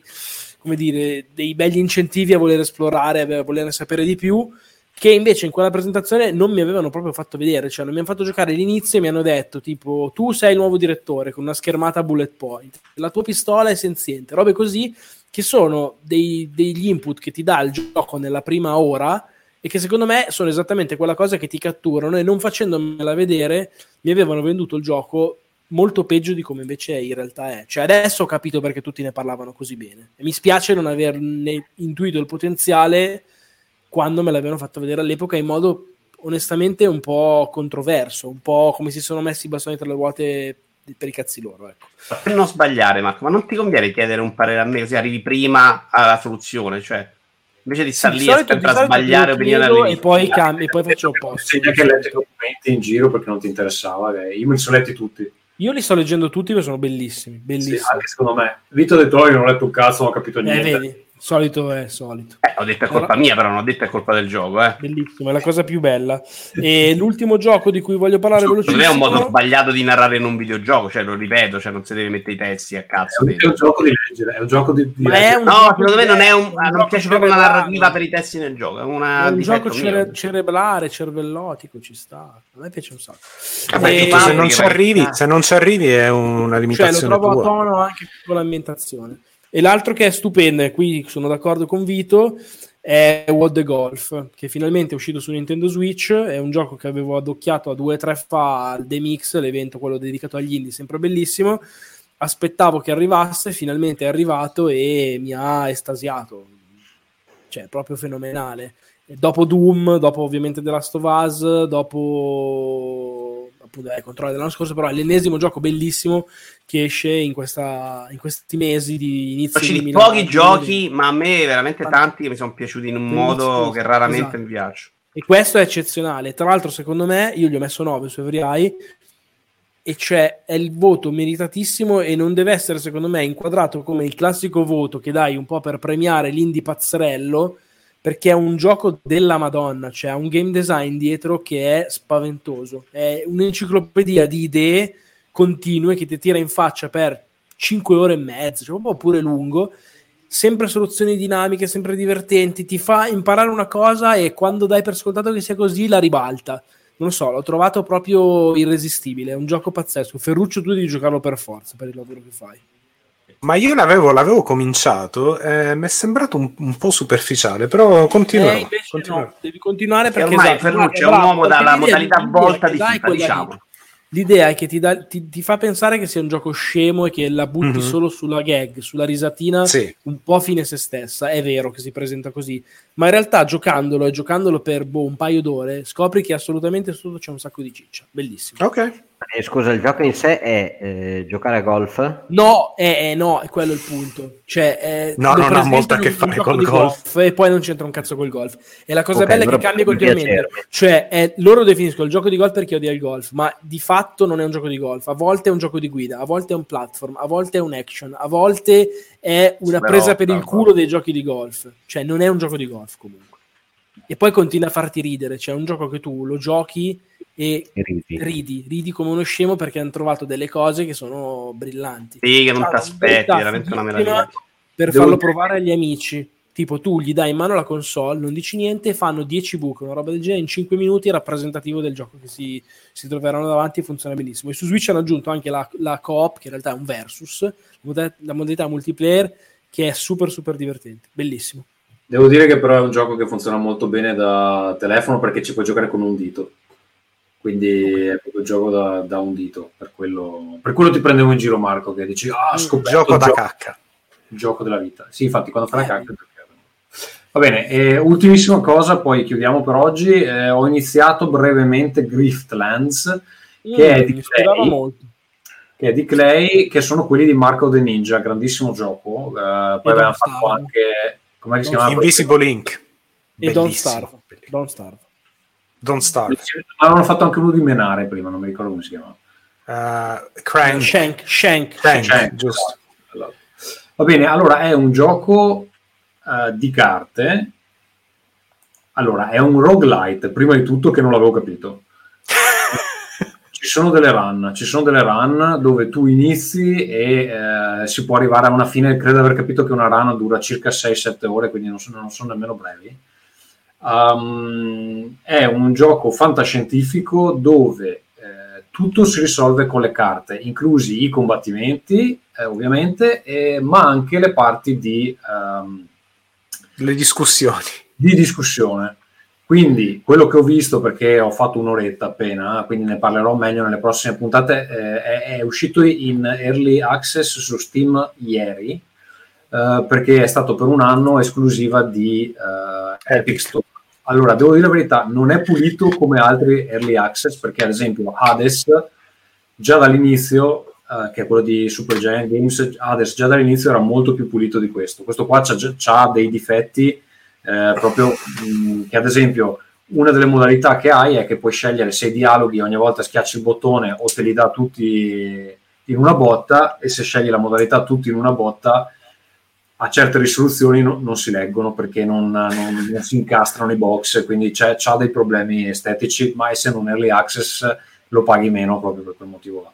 come dire, dei begli incentivi a voler esplorare, a voler sapere di più che invece in quella presentazione non mi avevano proprio fatto vedere, cioè non mi hanno fatto giocare all'inizio e mi hanno detto tipo tu sei il nuovo direttore con una schermata bullet point, la tua pistola è senziente, robe così che sono dei, degli input che ti dà il gioco nella prima ora e che secondo me sono esattamente quella cosa che ti catturano e non facendomela vedere mi avevano venduto il gioco molto peggio di come invece in realtà è. Cioè adesso ho capito perché tutti ne parlavano così bene e mi spiace non averne intuito il potenziale quando me l'avevano fatto vedere all'epoca in modo onestamente un po' controverso, un po' come si sono messi i bastoni tra le ruote per i cazzi loro. Ecco. Per non sbagliare, Marco, ma non ti conviene chiedere un parere a me così arrivi prima alla soluzione? Cioè, invece di stare Sì, lì solito- a sbagliare opinione all'inizio. e poi cambi, e poi faccio l'opposto. Segna che leggi i documenti in giro perché non ti interessava. eh. Io me li sono letti tutti. Io li sto leggendo tutti perché sono bellissimi, Sì, bellissimi. anche secondo me. Vito ha detto "Oh, io non ho letto un cazzo, non ho capito eh, niente. vedi, solito è solito. Eh, ho detto è colpa mia, però non ho detto è colpa del gioco. Eh. Bellissimo, è la cosa più bella. E l'ultimo gioco di cui voglio parlare Non è un modo sbagliato di narrare in un videogioco, cioè lo ripeto, cioè non si deve mettere i testi a È cazzo. un, dentro. è un gioco di leggere, è un gioco di, di Ma è leggere. un No, secondo me non è un, un ah, non piace proprio la narrativa per i testi nel gioco, è una È un gioco cere- cerebrale, cervellotico, ci sta. A me piace un sacco. Vabbè, E- se, non arrivi, ah. se non ci arrivi è una cioè lo limitazione trovo a tua. tono anche con l'ambientazione. E l'altro che è stupendo, e qui sono d'accordo con Vito, è World the Golf, che finalmente è uscito su Nintendo Switch. È un gioco che avevo adocchiato a due o tre fa al The Mix, l'evento quello dedicato agli indie, sempre bellissimo. Aspettavo che arrivasse, finalmente è arrivato e mi ha estasiato. Cioè, proprio fenomenale. Dopo Doom, dopo ovviamente The Last of Us, dopo appunto eh, Controllo dell'anno scorso, però è l'ennesimo gioco bellissimo che esce in, questa, in questi mesi di inizio Facili 2000 pochi giochi, ma a me veramente Tanti. mi sono piaciuti in un modo che raramente esatto. mi piace. E questo è eccezionale. Tra l'altro, secondo me, io gli ho messo 9 su Every Eye, e cioè è il voto meritatissimo e non deve essere, secondo me, inquadrato come il classico voto che dai un po' per premiare l'indie pazzerello, perché è un gioco della Madonna, cioè ha un game design dietro che è spaventoso. È un'enciclopedia di idee continue che ti tira in faccia per 5 ore e mezza, cioè po' pure lungo sempre soluzioni dinamiche, sempre divertenti, ti fa imparare una cosa e quando dai per scontato che sia così la ribalta. Non lo so, l'ho trovato proprio irresistibile, è un gioco pazzesco. Ferruccio, tu devi giocarlo per forza per il lavoro che fai. Ma io l'avevo, l'avevo cominciato, eh, mi è sembrato un, un po' superficiale, però continuerò. Eh, no, devi continuare E perché ormai esatto, Ferruccio è bravo, un uomo dalla perché modalità l'idea volta di FIFA, lì. diciamo. L'idea è che ti, dà- ti- ti fa pensare che sia un gioco scemo e che la butti Mhm. solo sulla gag, sulla risatina Sì. un po' fine se stessa. È vero che si presenta così, ma in realtà giocandolo e giocandolo per boh, un paio d'ore scopri che assolutamente sotto c'è un sacco di ciccia. Bellissimo. Ok. Eh, scusa, il gioco in sé è eh, giocare a golf? No, eh, eh, no, è quello il punto. Cioè, eh, No, non ha molto a che fare col di golf. E poi non c'entra un cazzo col golf. E la cosa Ok, bella è che cambia continuamente. Cioè, è- loro definiscono il gioco di golf per chi odia il golf, ma di fatto non è un gioco di golf. A volte è un gioco di guida, a volte è un platform, a volte è un action, a volte è una presa per il culo dei giochi di golf. Cioè, non è un gioco di golf comunque. E poi continua a farti ridere. Cioè, è un gioco che tu lo giochi e Ridi. ridi, ridi come uno scemo perché hanno trovato delle cose che sono brillanti. Sì, che non ti aspetti, veramente una meraviglia. Per Devo farlo dire- provare agli amici. Tipo, tu gli dai in mano la console, non dici niente, e fanno 10 buche, una roba del genere, in 5 minuti è rappresentativo del gioco che si, si troveranno davanti e funziona benissimo. E su Switch hanno aggiunto anche la, la co-op, che in realtà è un versus, la modalità multiplayer, che è super super divertente, bellissimo. Devo dire che però è un gioco che funziona molto bene da telefono perché ci puoi giocare con un dito. Quindi è proprio il gioco da, da un dito. Per quello, per quello ti prendevo in giro, Marco, che dici, ah, scoperto Gioco da gioco, cacca. il gioco della vita. Sì, infatti, quando fai la Eh. cacca... Va bene, e ultimissima cosa, poi chiudiamo per oggi. Eh, ho iniziato brevemente Griftlands, che è di Clay. molto. che è di Clay, che sono quelli di Marco the Ninja, grandissimo gioco. Eh, poi avevano fatto anche... Come si chiama? Invisible Ink. E Don't. Starve. Don't Starve. Don't Starve. Avevano fatto anche uno di Menare prima, non mi ricordo come si chiama. Uh, Crank. Shank, Shank. Crank, Crank, giusto. Allora. Va bene, allora è un gioco eh, di carte. Allora, è un roguelite, prima di tutto che non l'avevo capito. Ci sono delle run, ci sono delle run dove tu inizi e eh, si può arrivare a una fine, credo di aver capito che una run dura circa 6-7 ore, quindi non sono, non sono nemmeno brevi. Um, è un gioco fantascientifico dove eh, tutto si risolve con le carte, inclusi i combattimenti, eh, ovviamente, ma anche le parti di, ehm, Le discussioni. di discussione. Quindi quello che ho visto, perché ho fatto un'oretta appena, quindi ne parlerò meglio nelle prossime puntate, eh, è, è uscito in early access su Steam ieri, eh, perché è stato per un anno esclusiva di eh, Epic Store. Allora, devo dire la verità, non è pulito come altri early access, perché ad esempio Hades, già dall'inizio, eh, che è quello di Super Giant Games, Hades già dall'inizio era molto più pulito di questo. Questo qua c'ha dei difetti eh, proprio mh, che ad esempio una delle modalità che hai è che puoi scegliere se i dialoghi ogni volta schiacci il bottone o te li dà tutti in una botta e se scegli la modalità tutti in una botta a certe risoluzioni no- non si leggono perché non, non- non si incastrano i box quindi c'è, c'ha dei problemi estetici ma essendo un early access lo paghi meno proprio per quel motivo là.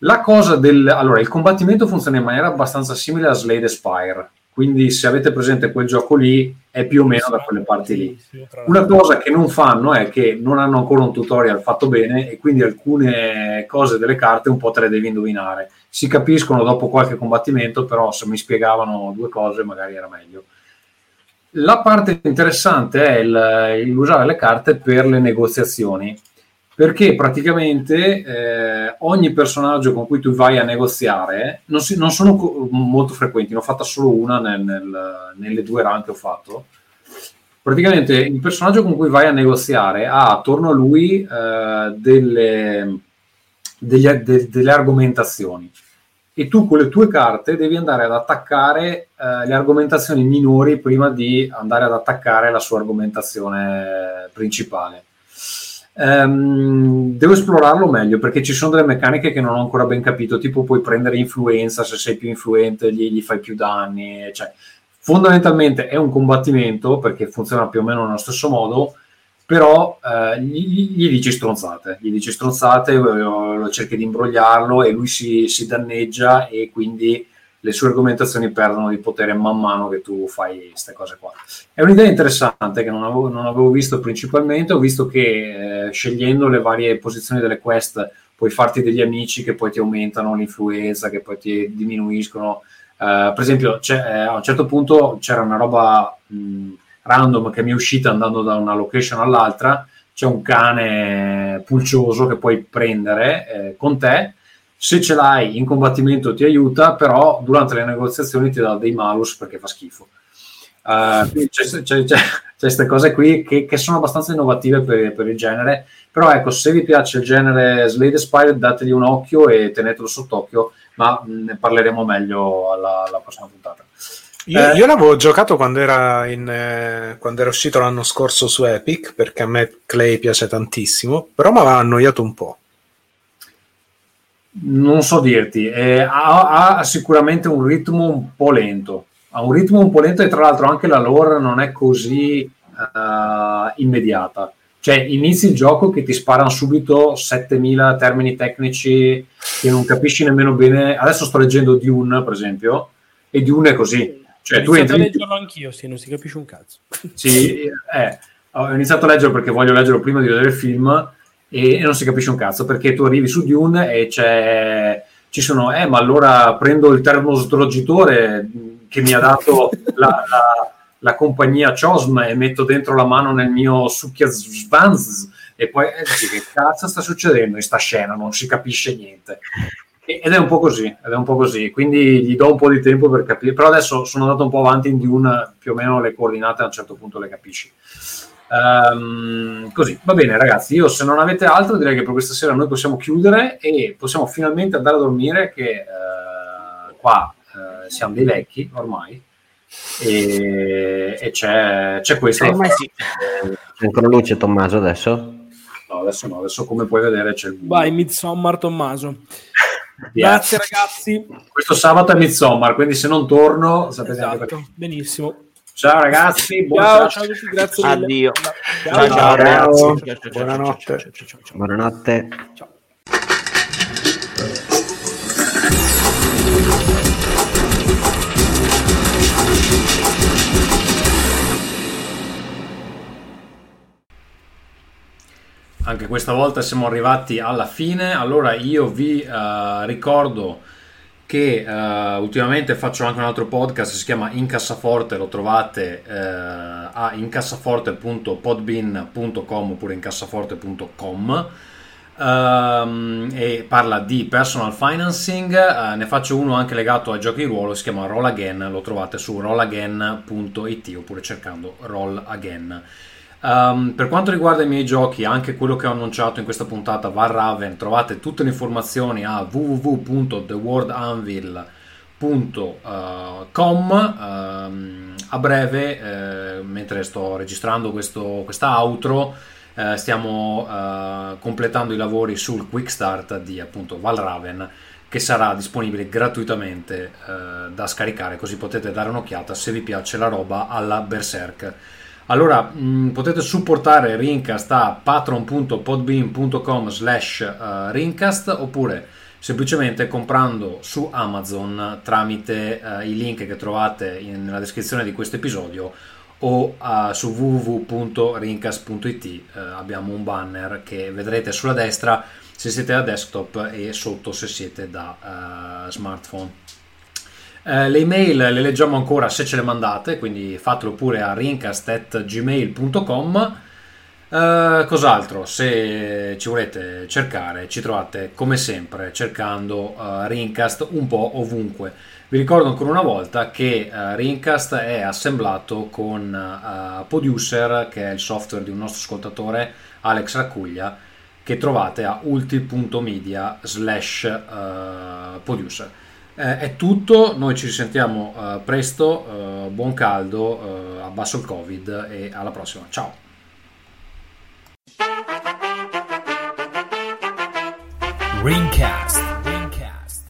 La cosa del allora il combattimento funziona in maniera abbastanza simile a Slade Spire quindi se avete presente quel gioco lì è più o meno da quelle parti lì una cosa che non fanno è che non hanno ancora un tutorial fatto bene e quindi alcune cose delle carte un po' te le devi indovinare. Si capiscono dopo qualche combattimento, però se mi spiegavano due cose magari era meglio. La parte interessante è il, il usare le carte per le negoziazioni, perché praticamente eh, ogni personaggio con cui tu vai a negoziare non, si- non sono co- molto frequenti, ne ho fatta solo una nel- nel- nelle due run che ho fatto. Praticamente il personaggio con cui vai a negoziare ha attorno a lui eh, delle, degli- de- delle argomentazioni e tu con le tue carte devi andare ad attaccare eh, le argomentazioni minori prima di andare ad attaccare la sua argomentazione principale. Ehm, devo esplorarlo meglio perché ci sono delle meccaniche che non ho ancora ben capito, tipo puoi prendere influenza, se sei più influente gli, gli fai più danni, cioè fondamentalmente è un combattimento perché funziona più o meno nello stesso modo, però eh, gli, gli dici stronzate, gli dici stronzate, eh, cerchi di imbrogliarlo e lui si, si danneggia e quindi le sue argomentazioni perdono di potere man mano che tu fai queste cose qua. È un'idea interessante che non avevo, non avevo visto principalmente, ho visto che eh, scegliendo le varie posizioni delle quest puoi farti degli amici che poi ti aumentano l'influenza, che poi ti diminuiscono. Eh, per esempio, eh, a un certo punto c'era una roba mh, random che mi è uscita andando da una location all'altra, c'è un cane pulcioso che puoi prendere eh, con te, se ce l'hai in combattimento ti aiuta, però durante le negoziazioni ti dà dei malus perché fa schifo. Uh, c'è, c'è- c'è- queste cose qui che, che sono abbastanza innovative per, per il genere, però ecco, se vi piace il genere Slade Spire dategli un occhio e tenetelo sott'occhio, ma ne parleremo meglio alla, alla prossima puntata. Io, Eh. io l'avevo giocato quando era, in, eh, quando era uscito l'anno scorso su Epic, perché a me Clay piace tantissimo, però mi aveva annoiato un po'. Non so dirti, eh, ha, ha sicuramente un ritmo un po' lento, ha un ritmo un po' lento e tra l'altro anche la lore non è così eh, immediata. Cioè inizi il gioco che ti sparano subito 7000 termini tecnici che non capisci nemmeno bene. Adesso sto leggendo Dune, per esempio, e Dune è così. Cioè Ho tu iniziato a entri... leggerlo anch'io, sì, non si capisce un cazzo. Sì, eh, ho iniziato a leggerlo perché voglio leggerlo prima di vedere il film e, e non si capisce un cazzo perché tu arrivi su Dune e c'è, ci sono, eh, ma allora prendo il termosdroggitore che mi ha dato [laughs] la, la- la compagnia Chosm e metto dentro la mano nel mio succhia Svans e poi eh, dici, che cazzo sta succedendo in sta scena, non si capisce niente. Ed è un po' così, ed è un po' così, quindi gli do un po' di tempo per capire, però adesso sono andato un po' avanti in Dune, più o meno le coordinate a un certo punto le capisci. Ehm, così, va bene ragazzi, io se non avete altro direi che per questa sera noi possiamo chiudere e possiamo finalmente andare a dormire che eh, qua eh, siamo dei vecchi ormai e, e c'è, c'è questo. Eh, ma sì. C'è ancora luce Tommaso adesso? No, adesso no, adesso come puoi vedere c'è il Vai, Midsommar Tommaso. [laughs] Yeah. Grazie ragazzi. Questo sabato è Midsommar, quindi se non torno sapete anche perché. Esatto, benissimo. Ciao ragazzi, buon Ciao, ciao a tutti, grazie mille. Addio. Ciao, Ciao, ragazzi. Ciao. Ciao, ciao, ciao, Buonanotte. ciao, ciao, ciao, ciao. Buonanotte. Anche questa volta siamo arrivati alla fine. Allora io vi eh, ricordo che eh, ultimamente faccio anche un altro podcast, si chiama Incassaforte, lo trovate eh, a incassaforte.podbean.com oppure incassaforte.com ehm, e parla di personal financing. Eh, ne faccio uno anche legato ai giochi di ruolo, si chiama Roll Again, lo trovate su rollagain.it oppure cercando Roll Again. Um, per quanto riguarda i miei giochi, anche quello che ho annunciato in questa puntata, Varraven, trovate tutte le informazioni a www.theworldunveil.com. Um, a breve, eh, mentre sto registrando questo, questa outro, eh, stiamo eh, completando i lavori sul quick start di appunto Valraven che sarà disponibile gratuitamente eh, da scaricare così potete dare un'occhiata se vi piace la roba alla Berserk. Allora, mh, potete supportare Rincast a patron.podbean.com slash eh, Rincast oppure semplicemente comprando su Amazon tramite eh, i link che trovate in- nella descrizione di questo episodio o eh, su www.rincast.it eh, abbiamo un banner che vedrete sulla destra se siete da desktop e sotto se siete da eh, smartphone. Eh, le email le leggiamo ancora se ce le mandate, quindi fatelo pure a rincast.gmail.com. Eh, cos'altro? Se ci volete cercare, ci trovate come sempre cercando eh, Rincast un po' ovunque. Vi ricordo ancora una volta che eh, Rincast è assemblato con eh, Producer, che è il software di un nostro ascoltatore, Alex Raccuglia, che trovate a ulti.media slash eh, producer. Eh, è tutto, noi ci risentiamo eh, presto, eh, buon caldo, eh, abbasso il covid e alla prossima, ciao! Ringcast.